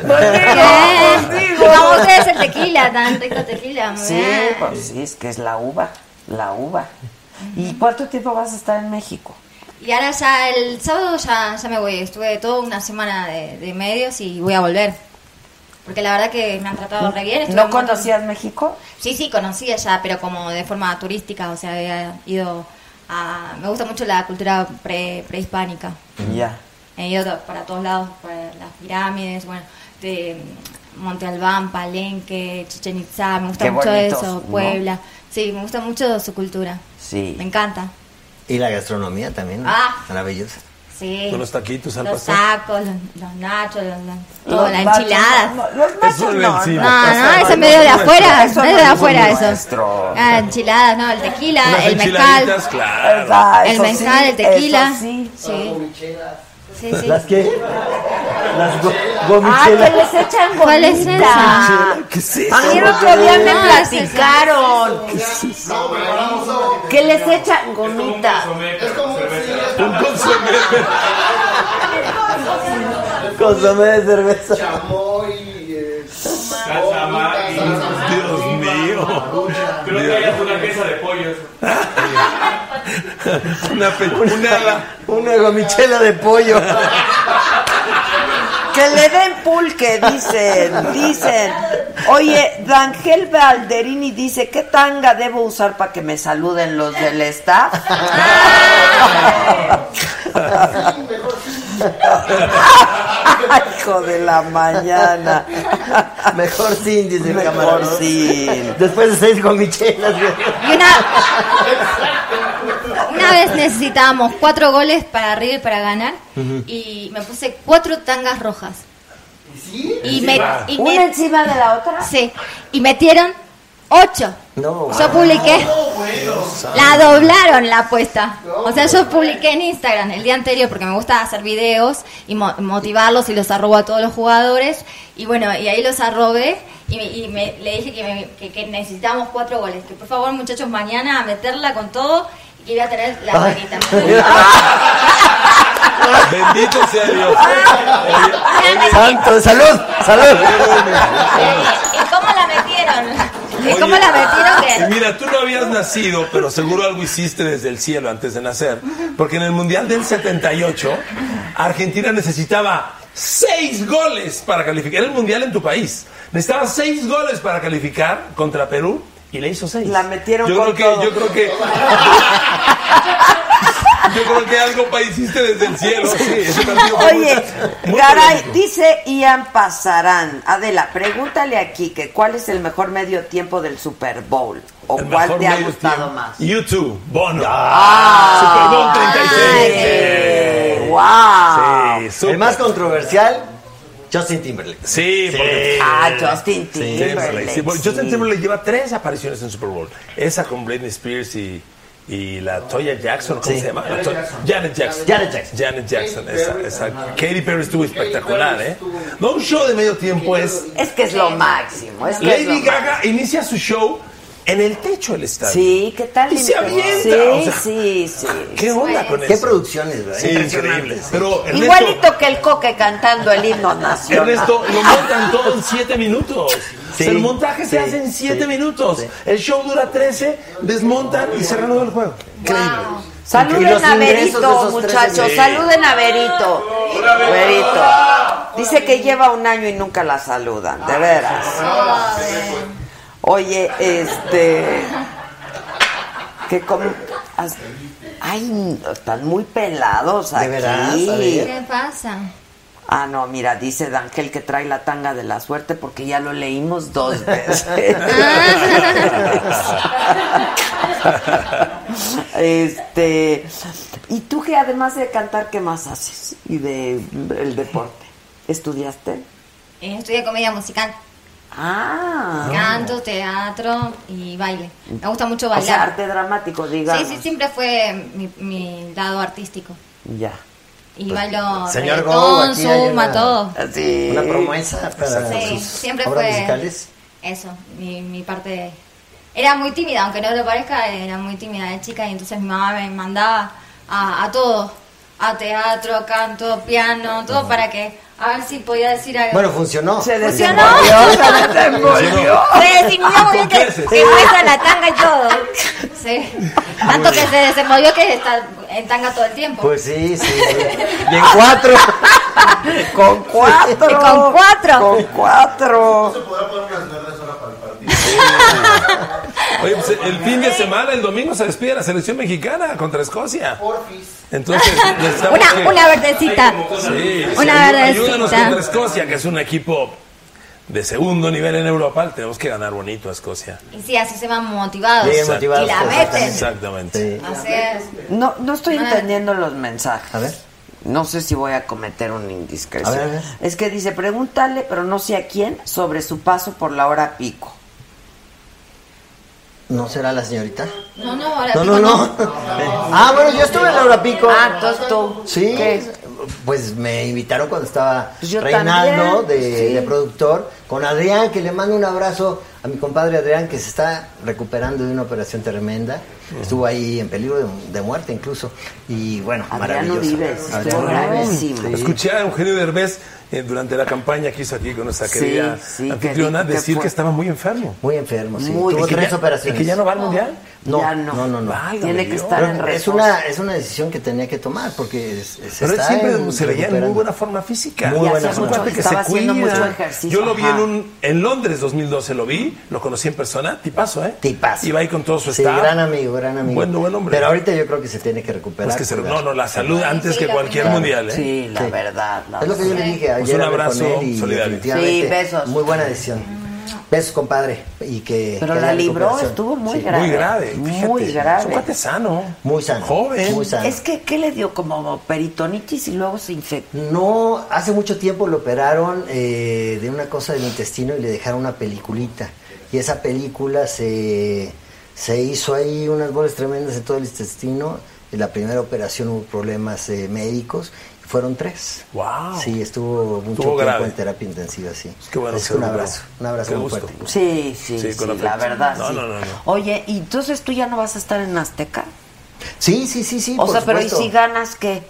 ¿Qué? Como ustedes el tequila, tan rico tequila, muy Sí, bien. pues sí, es que es la uva, la uva. ¿Y cuánto tiempo vas a estar en México? Y ahora ya el sábado ya, ya me voy. Estuve toda una semana de, de medios y voy a volver. Porque la verdad que me han tratado re bien. estuve ¿No montón- conocías México? Sí, sí, conocía ya, pero como de forma turística. O sea, había ido a... Me gusta mucho la cultura pre, prehispánica. Ya. He ido para todos lados, para las pirámides, bueno, de mm, Monte Albán, Palenque, Chichen Itzá, me gusta Qué mucho bonitos, eso, ¿no? Puebla. Sí, me gusta mucho su cultura. Sí. Me encanta. Y la gastronomía también. ¿no? Ah. Maravillosa. Sí. Con los taquitos al Los pastor. tacos, los, los nachos, los, los- la enchilada. no, no, los nachos Eso es no. No, eso no, eso es medio de afuera, Eso medio no de afuera eso. nuestro. Ah, enchiladas, no, el tequila, Unas el mezcal, claro. El mezcal, sí, el tequila. eso sí. Sí, sí, sí. ¿Las qué? Las go- Ah, gomichelas. que les echan ¿Cuál es gomita. esa? ¿Qué es eso? A mí el otro día me Ah, es esa. platicaron que les echan gomita. Es como Un consomé. Consomé de cerveza. chamoy, eh, Salsa Maggi. Dios mío. Creo que hay una pieza de pollo. Una, pe- una, Una gomichela de pollo. Que le den pulque, dicen, dicen. Oye, D'Angel Valderini dice, ¿qué tanga debo usar para que me saluden los del staff? Hijo de la mañana. Mejor sin, dice el Mejor camarón. sin. Después de seis gomichelas. güey. Y vez necesitábamos cuatro goles para River para ganar y me puse cuatro tangas rojas. Y me, y ¿Una me- encima de la otra? sí, y metieron ocho. No, Yo publiqué, La doblaron la apuesta. O sea, yo publiqué en Instagram el día anterior porque me gusta hacer videos y mo- motivarlos y los arrobo a todos los jugadores. Y bueno, y ahí los arrobé y, me- y me- le dije que, me- que- que necesitábamos cuatro goles. Que por favor, muchachos, mañana a meterla con todo y iba a tener la varita. Bendito sea Dios. Santo, salud, salud. ¿Y cómo la metieron? ¿Y cómo la metieron? Que... mira, tú no habías nacido, pero seguro algo hiciste desde el cielo antes de nacer. Porque en el Mundial del 78, Argentina necesitaba seis goles para calificar. Era el Mundial en tu país. Necesitaba seis goles para calificar contra Perú y le hizo seis. La metieron yo con creo que, todo. Yo creo que... Yo creo que algo hiciste desde el cielo. Sí, Oye, Garay, polémico. dice Ian Pasarán. Adela, pregúntale aquí que cuál es el mejor medio tiempo del Super Bowl. ¿O El cuál te ha gustado tiempo. más? YouTube, Bono. Ah. Super Bowl 36. Ay, wow. Sí. El más controversial, Justin Timberlake. Sí, porque... Ah, Justin Sí, Timberlake. sí, porque Justin. Timberlake lleva tres apariciones en Super Bowl. Esa con Britney Spears y, y la Toya Jackson, ¿cómo Sí. se llama? La Janet Jackson. Janet Jackson. Janet Jackson. Janet Jackson, esa, esa. Katy Perry estuvo espectacular, ¿eh? No, un show de medio tiempo es... Es que es lo máximo. Es que es Lady lo Gaga inicia su show en el techo del estadio. Sí, ¿qué tal? Y se avienta, Sí, o sea, sí, sí. ¿Qué onda con Qué eso? producciones, ¿verdad? Sí, increíble. Pero Ernesto, Igualito que el coque cantando el himno nacional. Ernesto, lo montan todo en 7 minutos. Sí, el montaje se hace en 7 sí, minutos. sí. El show dura 13, desmontan y se reanuda el juego. Increíble. Saluden a esos muchachos. 13 Saluden a Verito. Verito. Dice que lleva un año y nunca la saludan, de veras. Oye, este. Que como. as- Ay, están muy pelados ¿De aquí. veras? A ver. ¿Qué pasa? Ah, no, mira, dice D'Angel que trae la tanga de la suerte porque ya lo leímos dos veces. este, y tú que además de cantar, ¿qué más haces? Y de el deporte. ¿Estudiaste? Estudié comedia musical. Ah. Canto, teatro y baile. Me gusta mucho O bailar. sea, arte dramático, digamos. Sí, sí, siempre fue mi, mi lado artístico. Ya. Y bailo Señor reggaetón, zumba, una- todo. Sí. Una promesa para Sí, sus siempre obras fue musicales. eso, mi, mi parte... Era muy tímida, aunque no lo parezca, era muy tímida de chica y entonces mi mamá me mandaba a, a todo, a teatro, a canto, piano, todo para que a ver si podía decir algo. Bueno, funcionó. Se ¿Funcionó? desenvolvió, se desenvolvió. Se desinhibió muy bien que, muestra la tanga y todo. Sí. Tanto que se desenvolvió que está en tanga todo el tiempo. Pues sí, sí. Y en cuatro. Con cuatro. Con cuatro. Con cuatro. Oye, pues el fin de semana, el domingo, se despide la selección mexicana contra Escocia. Porfis. Entonces, Una, una verdecita. Sí, sí, Una ayú- ayúdanos verdecita. contra Escocia, que es un equipo de segundo nivel en Europa. Tenemos que ganar bonito a Escocia. Y sí, así se van motivados. Bien Exacto. motivados. Y la exactamente. meten. Exactamente. Sí. Así es. No, no estoy Ah. entendiendo los mensajes. A ver. No sé si voy a cometer una indiscreción. A ver, a ver. Es que dice, pregúntale, pero no sé a quién, sobre su paso por la hora pico. ¿No será la señorita? No, no, ahora No, digo no, no. Ah, bueno, yo estuve en Laura Pico. Ah, entonces tú. Sí. ¿Qué? Pues me invitaron cuando estaba Pues yo Reinaldo también, de, sí. de productor, con Adrián, que le mando un abrazo a mi compadre Adrián, que se está recuperando de una operación tremenda. Estuvo ahí en peligro de, de muerte incluso. Y bueno, maravilloso. Vives, Adrián estuvo Vives, gravísimo. sí. Escuché a Eugenio Derbez eh, durante la campaña que hizo aquí con nuestra querida sí, anfitriona que decir fue- que estaba muy enfermo. Muy enfermo, sí. Muy- Tuvo ¿Y que tres ya- operaciones. ¿Y que ya no va al mundial? No, Ya no. no, no, no. Tiene que estar Pero en es una, es una decisión que tenía que tomar porque es- es- se Pero él siempre en- se veía en muy buena forma física. Muy buena forma. que estaba se haciendo cuida. mucho ejercicio. Yo lo vi. En un en Londres 2012 lo vi, lo conocí en persona, tipazo, ¿eh? Tipazo. Iba ahí con todo su Sí, staff. gran amigo, gran amigo. Buen, buen hombre. Pero ahorita yo creo que se tiene que recuperar. Pues que se- no, no, la salud antes Sí, que cualquier primera. mundial, ¿eh? Sí, la Sí. verdad. la Es lo que yo le verdad. dije ayer. Pues un abrazo solidario. Sí, besos. Muy buena decisión. Besos, compadre. Y que, Pero que la libró, estuvo muy Sí, grave. Muy grave, Muy fíjate. grave. Es un cuate sano. Muy sano. Joven. Muy sano. Es que, ¿qué le dio? Como peritonitis y luego se infectó. No, hace mucho tiempo lo operaron eh, de una cosa del intestino y le dejaron una peliculita. Y esa película se, Se hizo ahí unas bolas tremendas en todo el intestino. En la primera operación hubo problemas eh, médicos. Fueron tres. Wow. Sí, estuvo mucho Estuvo tiempo grave. en terapia intensiva, sí. Bueno Es que un recuperó. abrazo, un abrazo Qué muy gusto. fuerte. Sí, sí, Sí, sí, con la verdad. No, sí. no, no, no. Oye, ¿y entonces tú ya no vas a estar en Azteca? Sí, sí, sí, sí. o por sea, pero ¿y si ganas qué?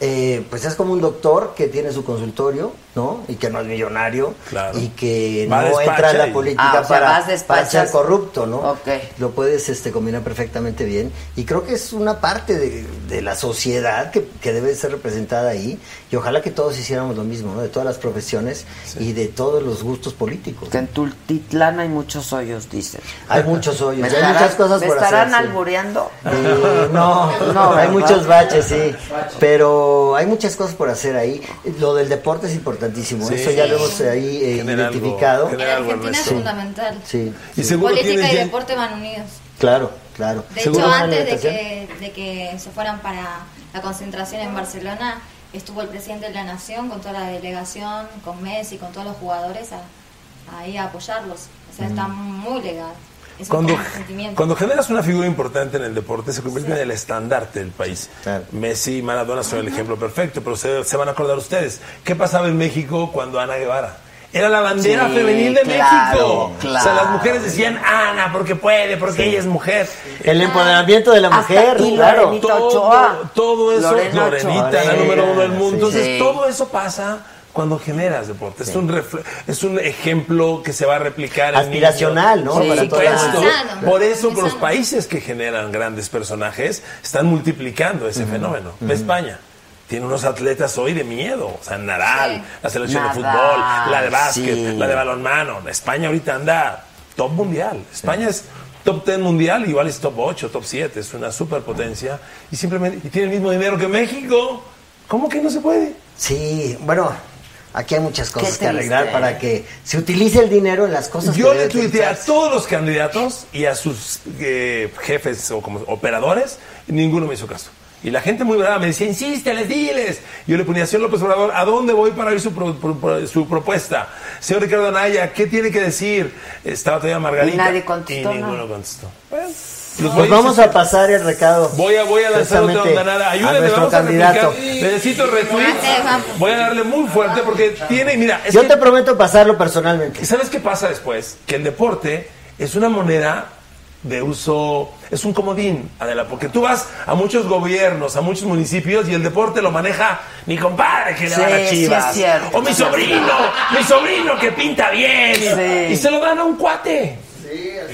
Eh, pues es como un doctor que tiene su consultorio, ¿no? Y que no es millonario. Claro. Y que Va, no entra a la y- política Ah, o sea, para, ser corrupto, ¿no? Ok. Lo puedes este, combinar perfectamente bien. Y creo que es una parte de, de la sociedad que, que debe ser representada ahí. Y ojalá que todos hiciéramos lo mismo, ¿no? De todas las profesiones y de todos los gustos políticos. Que en Tultitlán hay muchos hoyos, dicen. Hay muchos hoyos, ¿Me hay estarán- muchas cosas ¿me por estarán hacer, sí. albureando? Eh, no, No, hay muchos baches, sí. Pero hay muchas cosas por hacer ahí. Lo del deporte es importantísimo. Sí. Eso ya lo hemos ahí eh, Genera algo, identificado. En Argentina es fundamental. Sí, Y Política y ya- deporte van unidos. claro, claro. De ¿Seguro hecho, antes de que, de que se fueran para la concentración en Barcelona, estuvo el presidente de la Nación con toda la delegación, con Messi, con todos los jugadores a- ahí a apoyarlos. O sea, está muy legal. Es Cuando, cuando generas una figura importante en el deporte, se convierte en el estandarte del país. Claro. Messi y Maradona son el ejemplo perfecto, pero se, se van a acordar ustedes. ¿Qué pasaba en México cuando Ana Guevara? Era la bandera Sí, femenil de claro, México. claro. O sea, las mujeres decían Ana porque puede, porque ella es mujer. El empoderamiento de la mujer, aquí claro. Lorenita Todo, todo eso, Lorena Lorenita, Ochoa. la número uno del mundo. Sí. Entonces, Sí. todo eso pasa cuando generas deporte. Es, un refle- es un ejemplo que se va a replicar en Aspiracional, niños. ¿no? Sí, Para sano, Por eso los países que generan grandes personajes están multiplicando ese fenómeno. España. Tiene unos atletas hoy de miedo. O sea, Nadal, Sí. la selección de fútbol, la de básquet, sí. la de balonmano. España ahorita anda top mundial. España es top 10 mundial, igual es top 8, top 7. Es una superpotencia. Y simplemente y tiene el mismo dinero que México. ¿Cómo que no se puede? Sí, bueno, aquí hay muchas cosas que arreglar para que se utilice el dinero en las cosas Yo que le tuiteé a todos los candidatos y a sus eh, jefes o como operadores, y ninguno me hizo caso. Y la gente muy brava me decía, insísteles, diles. Yo le ponía, señor López Obrador, ¿a dónde voy para oír su, pro- pro- pro- su propuesta? Señor Ricardo Anaya, ¿qué tiene que decir? Estaba todavía Margarita. Y nadie contestó Y ninguno contestó. Bueno, los Pues a vamos a pasar el recado. Voy a, voy a lanzar otra precisamente onda nada. a Ayúdenme, nuestro vamos a candidato. replicar. Necesito retweets. Voy a darle muy fuerte porque tiene, mira, es Yo que- te prometo pasarlo personalmente. ¿Y sabes qué pasa después? Que el deporte es una moneda de uso, es un comodín, Adela, porque tú vas a muchos gobiernos, a muchos municipios y el deporte lo maneja mi compadre que le a las sí chivas. es cierto. o mi sobrino, mi sobrino que pinta bien. Sí. Y se lo dan a un cuate.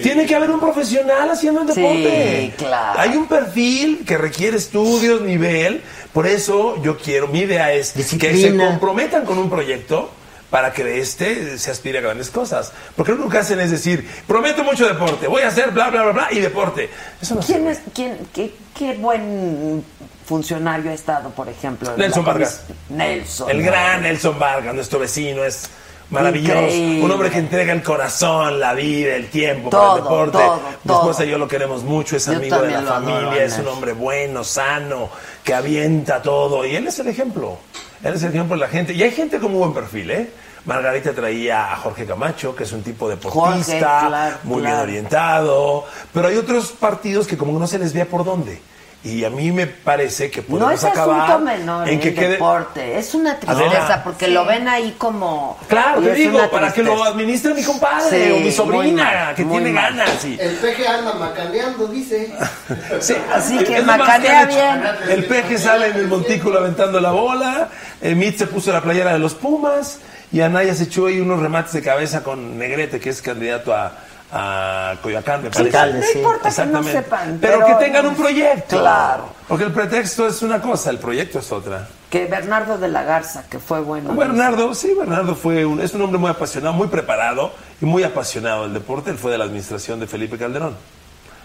Tiene que haber un profesional haciendo el Sí, deporte. claro. Hay un perfil que requiere estudios, nivel. Por eso yo quiero, mi idea es que se comprometan con un proyecto para que de este se aspire a grandes cosas. Porque lo único que hacen es decir, prometo mucho deporte, voy a hacer bla, bla, bla, bla, y deporte. Eso no ¿Quién es, quién, qué, qué buen funcionario ha estado, por ejemplo? Nelson la Vargas. Nelson. El gran Nelson Vargas, nuestro vecino, es maravilloso. Increíble. Un hombre que entrega el corazón, la vida, el tiempo Todo, para el deporte. todo, Mi esposa y yo lo queremos mucho, es Yo amigo de la familia, es un hombre bueno, sano, que avienta todo. Y él es el ejemplo. Él es el ejemplo de la gente. Y hay gente con muy buen perfil, ¿eh? Margarita traía a Jorge Camacho, que es un tipo deportista, Jorge, claro, muy claro. bien orientado. Pero hay otros partidos que como no se les ve por dónde. Y a mí me parece que podemos No es acabar asunto menor en que el quede deporte, es una tristeza porque lo ven ahí como... Claro, te digo, para que lo administre mi compadre Sí, o mi sobrina, mal, que tiene mal. ganas. y- El peje anda macaneando, dice. Sí, Así que macanea que bien. El peje sale en el montículo aventando la bola, el Mit se puso la playera de los Pumas y Anaya se echó ahí unos remates de cabeza con Negrete, que es candidato a, a Coyoacán, me parece. Alcalde, sí. No importa que no Exactamente. sepan, pero, pero- que tengan un proyecto. Claro. Porque el pretexto es una cosa, el proyecto es otra. Que Bernardo de la Garza, que fue bueno. Bernardo, sí, Bernardo fue un, es un hombre muy apasionado, muy preparado y muy apasionado del deporte. Él fue de la administración de Felipe Calderón.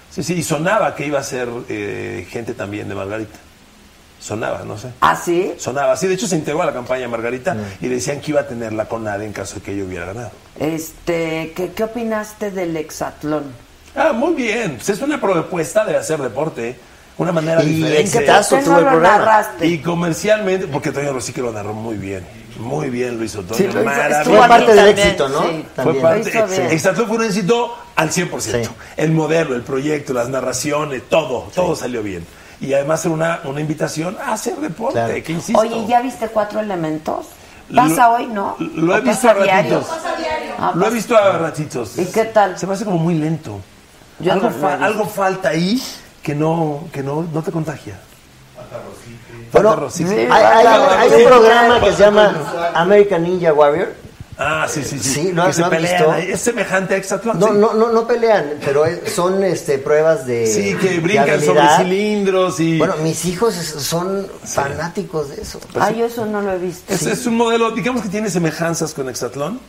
Sí, sí, y sonaba que iba a ser eh, gente también de Margarita. Sonaba, no sé. ¿Ah, sí? Sonaba, sí, de hecho se integró a la campaña Margarita y decían que iba a tener la CONADE en caso de que ella hubiera ganado. Este, ¿qué, qué opinaste del hexatlón? Ah, muy bien. Pues es una propuesta de hacer deporte. una manera Y diferente. exitazo tuvo el programa. Y comercialmente, porque Toño Rossi que lo narró muy bien. Muy bien lo hizo Toño. Sí, lo hizo- maravilloso. Fue parte del éxito, ¿no? Fue También. parte. Exatlón fue un éxito al 100%. El modelo, el proyecto, las narraciones, todo, todo salió bien. Y además era una, una invitación a hacer deporte, que insisto. Oye, ¿ya viste cuatro elementos? ¿Pasa Lo- hoy, no? Lo he ¿O visto pasa a diario? ratitos. Ah, Lo he pasa- visto a ratitos. ¿Y qué tal? Se me hace como muy lento. Yo algo, no fa- visto. algo falta ahí que no, que no, no te contagia. Bueno, Falta Rosita. hay, hay- hay un programa que se llama American Ninja Warrior. Ah, sí, sí, sí. Sí, ¿lo, que se lo han pelean. visto? ahí. Es semejante a Exatlón. No, sí. no, no, no pelean, pero es- son este, pruebas de. Sí, que brincan sobre cilindros y. Bueno, mis hijos es- son fanáticos de eso. Ah, yo eso no lo he visto. Es, es un modelo, digamos que tiene semejanzas con Exatlón.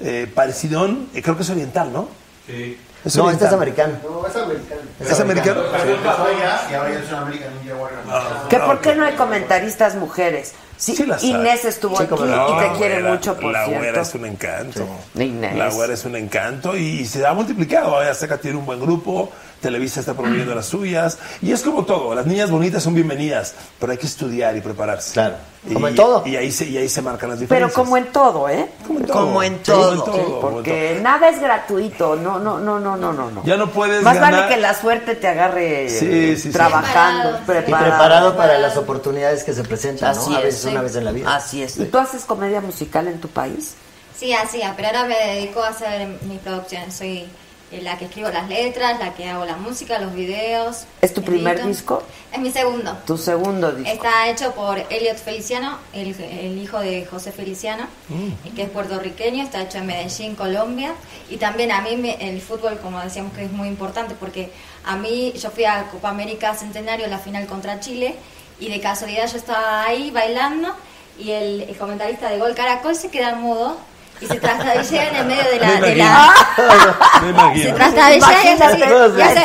eh, parecidón, eh, creo que es oriental, ¿no? Sí. Es No, este es americano. No, es americano. ¿Es americano? Empezó allá y ahora ya es una American Ninja Warrior. ¿Que por qué no hay comentaristas mujeres? Sí, Sí las hay. Inés estuvo Sí, aquí y te la quiere güera- mucho, por La cierto. güera es un encanto. Inés. La güera es un encanto y, se ha multiplicado. Azteca tiene un buen grupo, Televisa está promoviendo las suyas. Y es como todo, las niñas bonitas son bienvenidas, pero hay que estudiar y prepararse. Claro. Y- Como en todo. Y ahí se, y ahí se marcan las Pero diferencias. como en todo, ¿eh? Como en todo. Como en Sí, todo. como en todo, sí, como en porque nada es gratuito. No, no, no, no, no, no. no. Ya no puedes Más ganar. vale que la suerte te agarre Sí, eh, sí, sí. trabajando, Y preparado. preparado para las oportunidades que se presentan, Así ¿no? A es, veces sí. una vez en la vida. Así es. ¿Y tú haces comedia musical en tu país? Sí, así, es, pero ahora me dedico a hacer mis producciones. Soy la que escribo las letras, la que hago la música, los videos. ¿Es tu primer edito. disco? Es mi segundo. Tu segundo disco. Está hecho por Elliot Feliciano, el, el hijo de José Feliciano, Mm. que es puertorriqueño, está hecho en Medellín, Colombia. Y también a mí me- el fútbol, como decíamos, que es muy importante, porque a mí yo fui a Copa América Centenario, la final contra Chile, y de casualidad yo estaba ahí bailando, y el, el comentarista de Gol Caracol se queda mudo. Y se trastabilla en el medio de la... Me de la Me se hace así, y hace,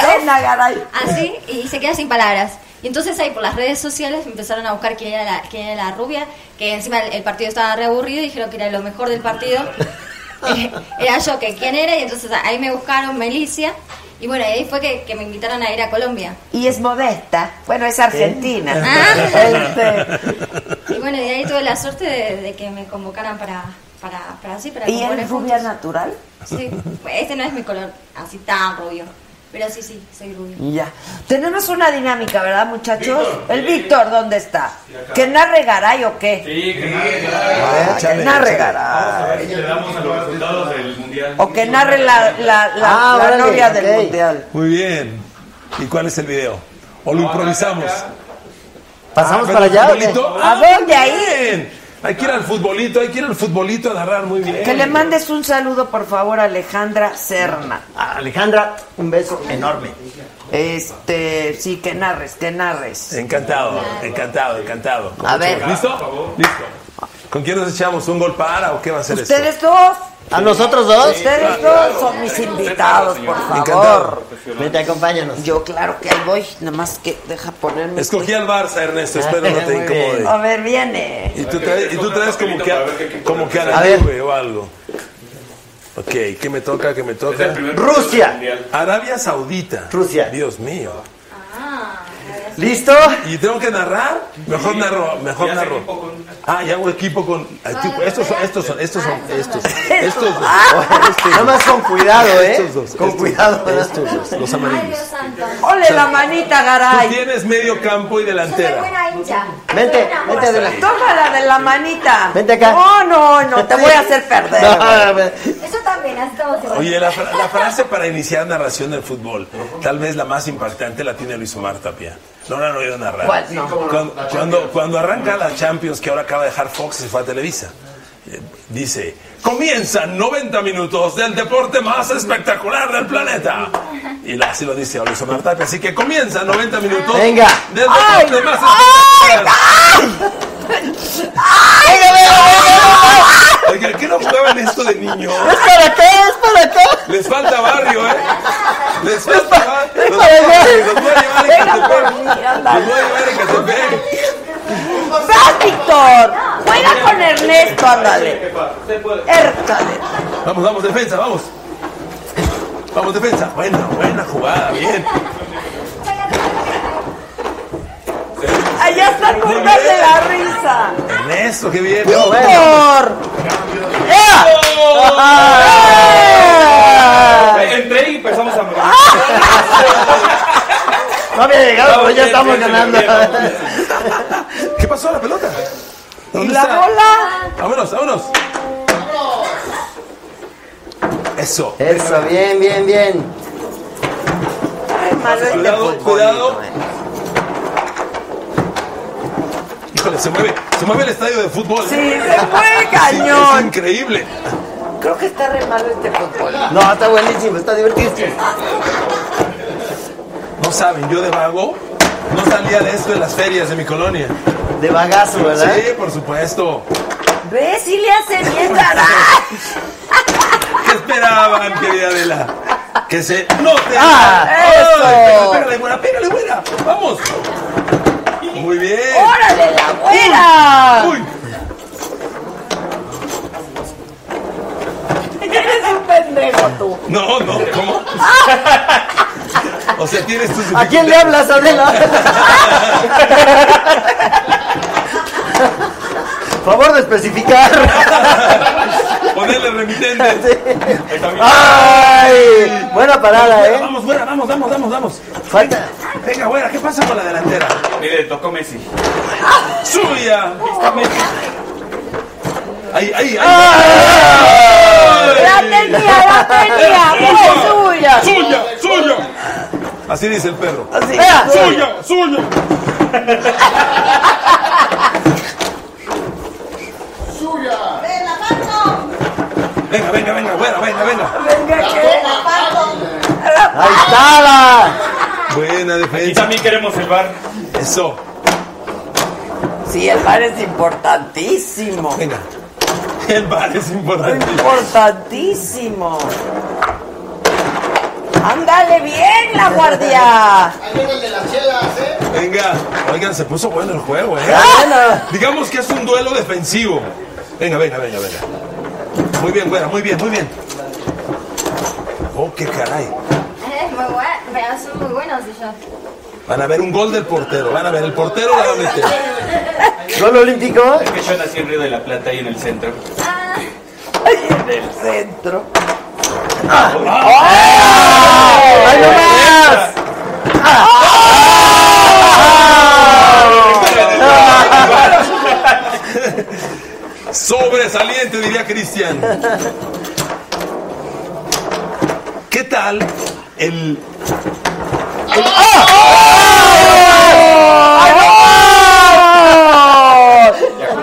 así y se queda sin palabras. Y entonces ahí por las redes sociales empezaron a buscar quién era la, quién era la rubia, que encima el, el partido estaba reaburrido y dijeron que era lo mejor del partido. Eh, era yo, que quién era, y entonces ahí me buscaron Melicia. Y bueno, ahí fue que, que me invitaron a ir a Colombia. Y es modesta. Bueno, es argentina. Ah. Este, Y bueno, y ahí tuve la suerte de, de que me convocaran para, para, para así, para ¿Y eres rubia juntos. natural? Sí, este no es mi color así tan rubio. Pero sí, sí, soy rubio. Ya. Tenemos una dinámica, ¿verdad, muchachos? El Víctor, ¿dónde está? ¿Que narre Garay o qué? Sí, que Ah, que narre Garay. Le damos a los resultados del mundial. O que narre la, la, la, Ah, la órale, novia ok. del mundial. Muy bien. ¿Y cuál es el video? ¿O lo improvisamos? ¿Pasamos Ah, para allá? ¿A Ah, dónde ahí? Hay que ir al futbolito, hay que ir al futbolito a narrar muy bien. Que le mandes un saludo, por favor, a Alejandra Serna. Alejandra, un beso enorme. Este, sí, que narres, que narres. Encantado, encantado, encantado. Con A ver. gusto. ¿Listo? Listo. ¿Con quién nos echamos? ¿Un gol para o qué va a ser esto? Ustedes dos. ¿A nosotros dos? Ustedes dos son mis invitados, por favor. Encantado. Vete, acompáñanos. Yo, claro que ahí voy. Nada más que deja ponerme. Escogí al Barça, Ernesto, espero no te incomode. A ver, viene. Y tú traes, y tú traes como, que a, como que a la. Juve o algo. Ok, ¿qué me toca? ¿Qué me toca? Rusia. Arabia Saudita. Rusia. Dios mío. ¿Listo? ¿Y tengo que narrar? Mejor narro, mejor narro. Ah, ya hago equipo con... Estos son, estos son, estos son, estos. Estos dos. Nada más con cuidado, ¿eh? Estos dos. Con cuidado. Estos dos, los amarillos. ¡Ole la manita, Tú Garay! tienes medio campo y delantera. Vente, vente adelante. Toma la de la manita. Vente acá. No, no, no, te voy a hacer perder. Eso también, igual. Oye, la, fra- la frase para iniciar narración del fútbol, tal vez la más impactante la tiene Luis Omar Tapia. No la han oído narrar. ¿Cuál? No. Cuando, cuando, cuando arranca la Champions, que ahora acaba de dejar Fox y se fue a Televisa, eh, dice, comienzan 90 minutos del deporte más espectacular del planeta. Y la- así lo dice Luis Omar Tapia. Así que comienzan 90 minutos Venga. del ¡Ay! deporte más ¡Ay! espectacular. ¡Ay! Oiga, ¿qué no jugaban esto de niño? ¿Es para acá? ¿Es para acá? Les falta barrio, ¿eh? Les falta barrio. Los, los voy a llevar en Catepec. Los voy a llevar en Catepec. ¡Vas, Víctor! Juega con Ernesto, ándale. Ércale. Vamos, vamos, defensa, vamos. Vamos, defensa. Buena, buena jugada, bien. Ya están muertas de la risa. Ernesto, qué bien. ¡Víctor! Entré y empezamos a mover. No había llegado, pero ya estamos ganando. ¿Qué pasó a la pelota? ¿Y ¿Dónde la está? bola? Vámonos, vámonos. Eso. Eso, bien, bien, bien. Ay, malo este Cuidado, cuidado. Híjole, se mueve, se mueve el estadio de fútbol. Sí, se mueve Sí, cañón. Es increíble. Creo que está re malo este fútbol. No, está buenísimo, está divertidísimo. No saben, yo de vago no salía de esto en las ferias de mi colonia. De bagazo, ¿verdad? Sí, por supuesto. ¿Ves? Sí le hace bien. ¿Qué esperaban, querida Adela? Que se note. Ah, eso. Pégale, buena, pégale, buena. Vamos. Muy bien. ¡Órale, la buena! Uy, Eres un pendejo tú. no, no, ¿cómo? O sea, tienes tus ¿A quién le hablas, Adela? Favor de especificar. Ponerle remitente. ¡Ay! Buena parada, ¿eh? Vamos, buena, vamos, vamos, vamos, vamos. Falta. Venga, buena, ¿qué pasa con la delantera? Mire, tocó Messi. ¡Suya! Está Messi. ¡Ahí, ahí, ahí! La tenía, la tenía. Muy suya. ¡Suya, suya! Así dice el perro. Así. ¡Suya, suya! ¡Ven, la mano! Venga, venga, venga, buena, venga, venga. Venga, ¿qué? ¡La mano! Ahí estaba. Buena Y defensa. también queremos el bar. Eso. Sí, el bar es importantísimo. Venga. El bar es importante. Importantísimo. Ándale bien, la guardia. Ahí viene el de las chelas, ¿eh? Venga. Oigan, se puso bueno el juego, ¿eh? Bueno. Digamos que es un duelo defensivo. Venga, venga, venga, venga. Muy bien, buena, muy bien, muy bien. Oh, qué caray. Es muy bueno, pero son muy buenos ellos. Van a ver un gol del portero. Van a ver, el portero la va a meter. ¿Gol olímpico? Es que yo nací en Río de la Plata, ahí en el centro. Ahí en el centro. ¡Ay, no más! Sobresaliente, diría Cristian. ¿Qué tal el...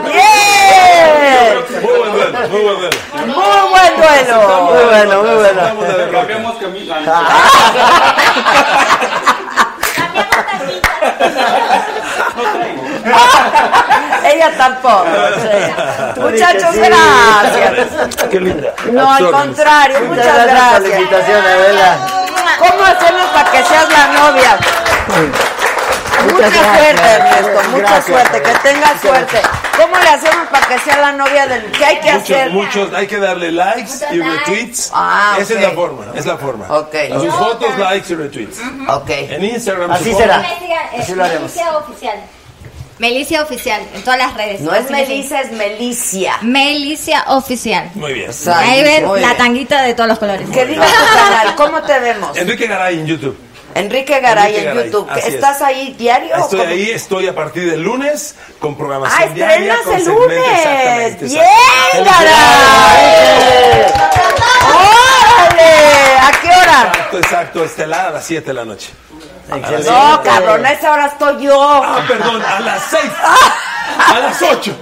¡Bien! Muy buen duelo, muy buen duelo. Muy buen duelo. Muy bueno, muy bueno. Cambiamos camisa. Ella tampoco. sí. Muchachos, Sí. gracias. Qué linda. No, al contrario, Muchas muchas gracias por la gracias. invitación, Adela. ¿Cómo hacemos para que seas la novia? Mucha gracias. suerte, Ernesto, mucha Gracias. suerte, que tengas suerte. ¿Cómo le hacemos para que sea la novia del que hay que Muchos, hacer? muchos, hay que darle likes y likes. retweets. Ah, Esa es la forma, es la forma. Ok. A sus fotos, likes y retweets. Ok. En Instagram. Así será. Así lo haremos. Melicia Oficial. Melicia Oficial, en todas las redes. No es. Melissa, es Melicia. Melicia Oficial. Muy bien. Exacto. Ahí ven Muy la bien. tanguita de todos los colores. Que diga tu canal, ¿cómo te vemos? Enrique Garay en YouTube. Enrique Garay Enrique en Garay, YouTube. así es. ¿Estás ahí diario? o Estoy cómo? ahí, estoy a partir del lunes con programación Ah, diaria. estrenas con el lunes. exactamente, Bien. Garay. ¡Órale! ¿A qué hora? Exacto, exacto, estelar a las 7 de la noche. Excelente. No, cabrón, a esa hora estoy yo. Ah, perdón, a las 6. A las 8.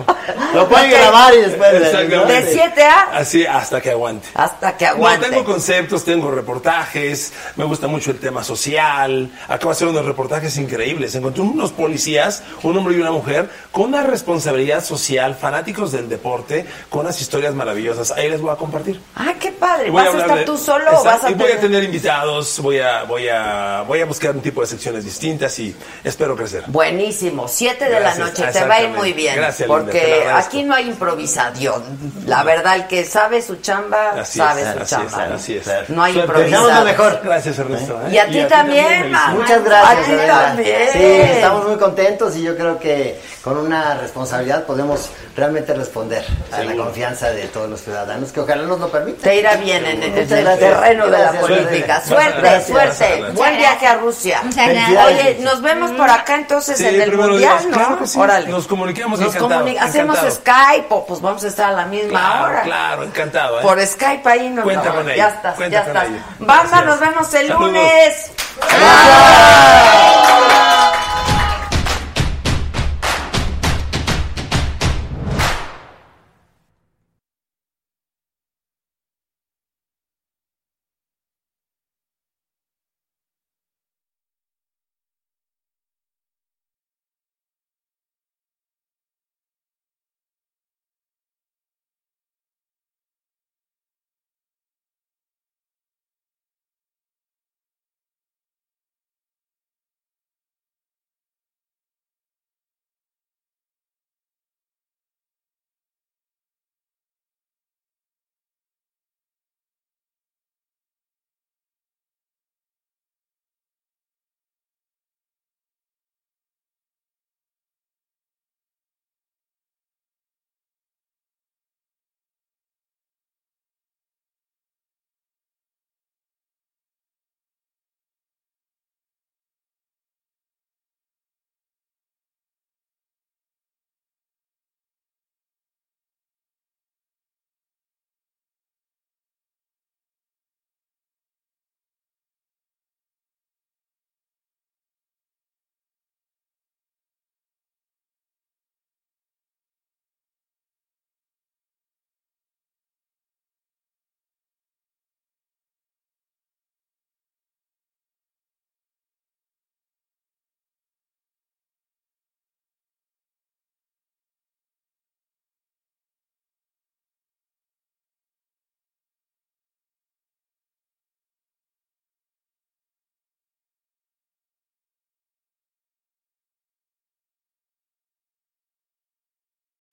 Lo pueden grabar y después. De 7 a Así hasta que aguante. hasta que No, aguante. tengo conceptos, tengo reportajes, me gusta mucho el tema social. Acabo de hacer unos reportajes increíbles. Encontré unos policías, un hombre y una mujer, con una responsabilidad social, fanáticos del deporte, con unas historias maravillosas. Ahí les voy a compartir. Ah, qué padre. ¿Vas a estar de- tú solo o vas a y voy a tener... invitados, voy a, voy a, voy a buscar un tipo de secciones distintas y espero crecer. Buenísimo. 7 de Gracias, la noche. Te va a ir. Muy bien. Gracias, porque aquí no hay improvisación. La verdad, el que sabe su chamba, Así sabe es, su así chamba. es, ¿no? así es. No hay. Deseamos lo mejor. Gracias, Ernesto. ¿eh? Y a ti también, mamá. Muchas A gracias, ti Adela. también. Sí, estamos muy contentos y yo creo que con una responsabilidad podemos realmente responder a la confianza de todos los ciudadanos, que ojalá nos lo permitan. Te irá bien en, el gracias. terreno de la política. Suerte. Suerte, Gracias. suerte. Muchas Buen viaje a Rusia. Oye, nos vemos por acá entonces Sí, en el mundial. ¿no? Claro que sí. Órale. Nos comunicamos, Nos encantado, comuni- hacemos encantado. Skype, o pues vamos a estar a la misma Claro, hora. claro, encantado. ¿eh? Por Skype ahí nos Cuenta no, con Ya estás, cuenta ya estás. Bamba, nos vemos el Saludos. lunes.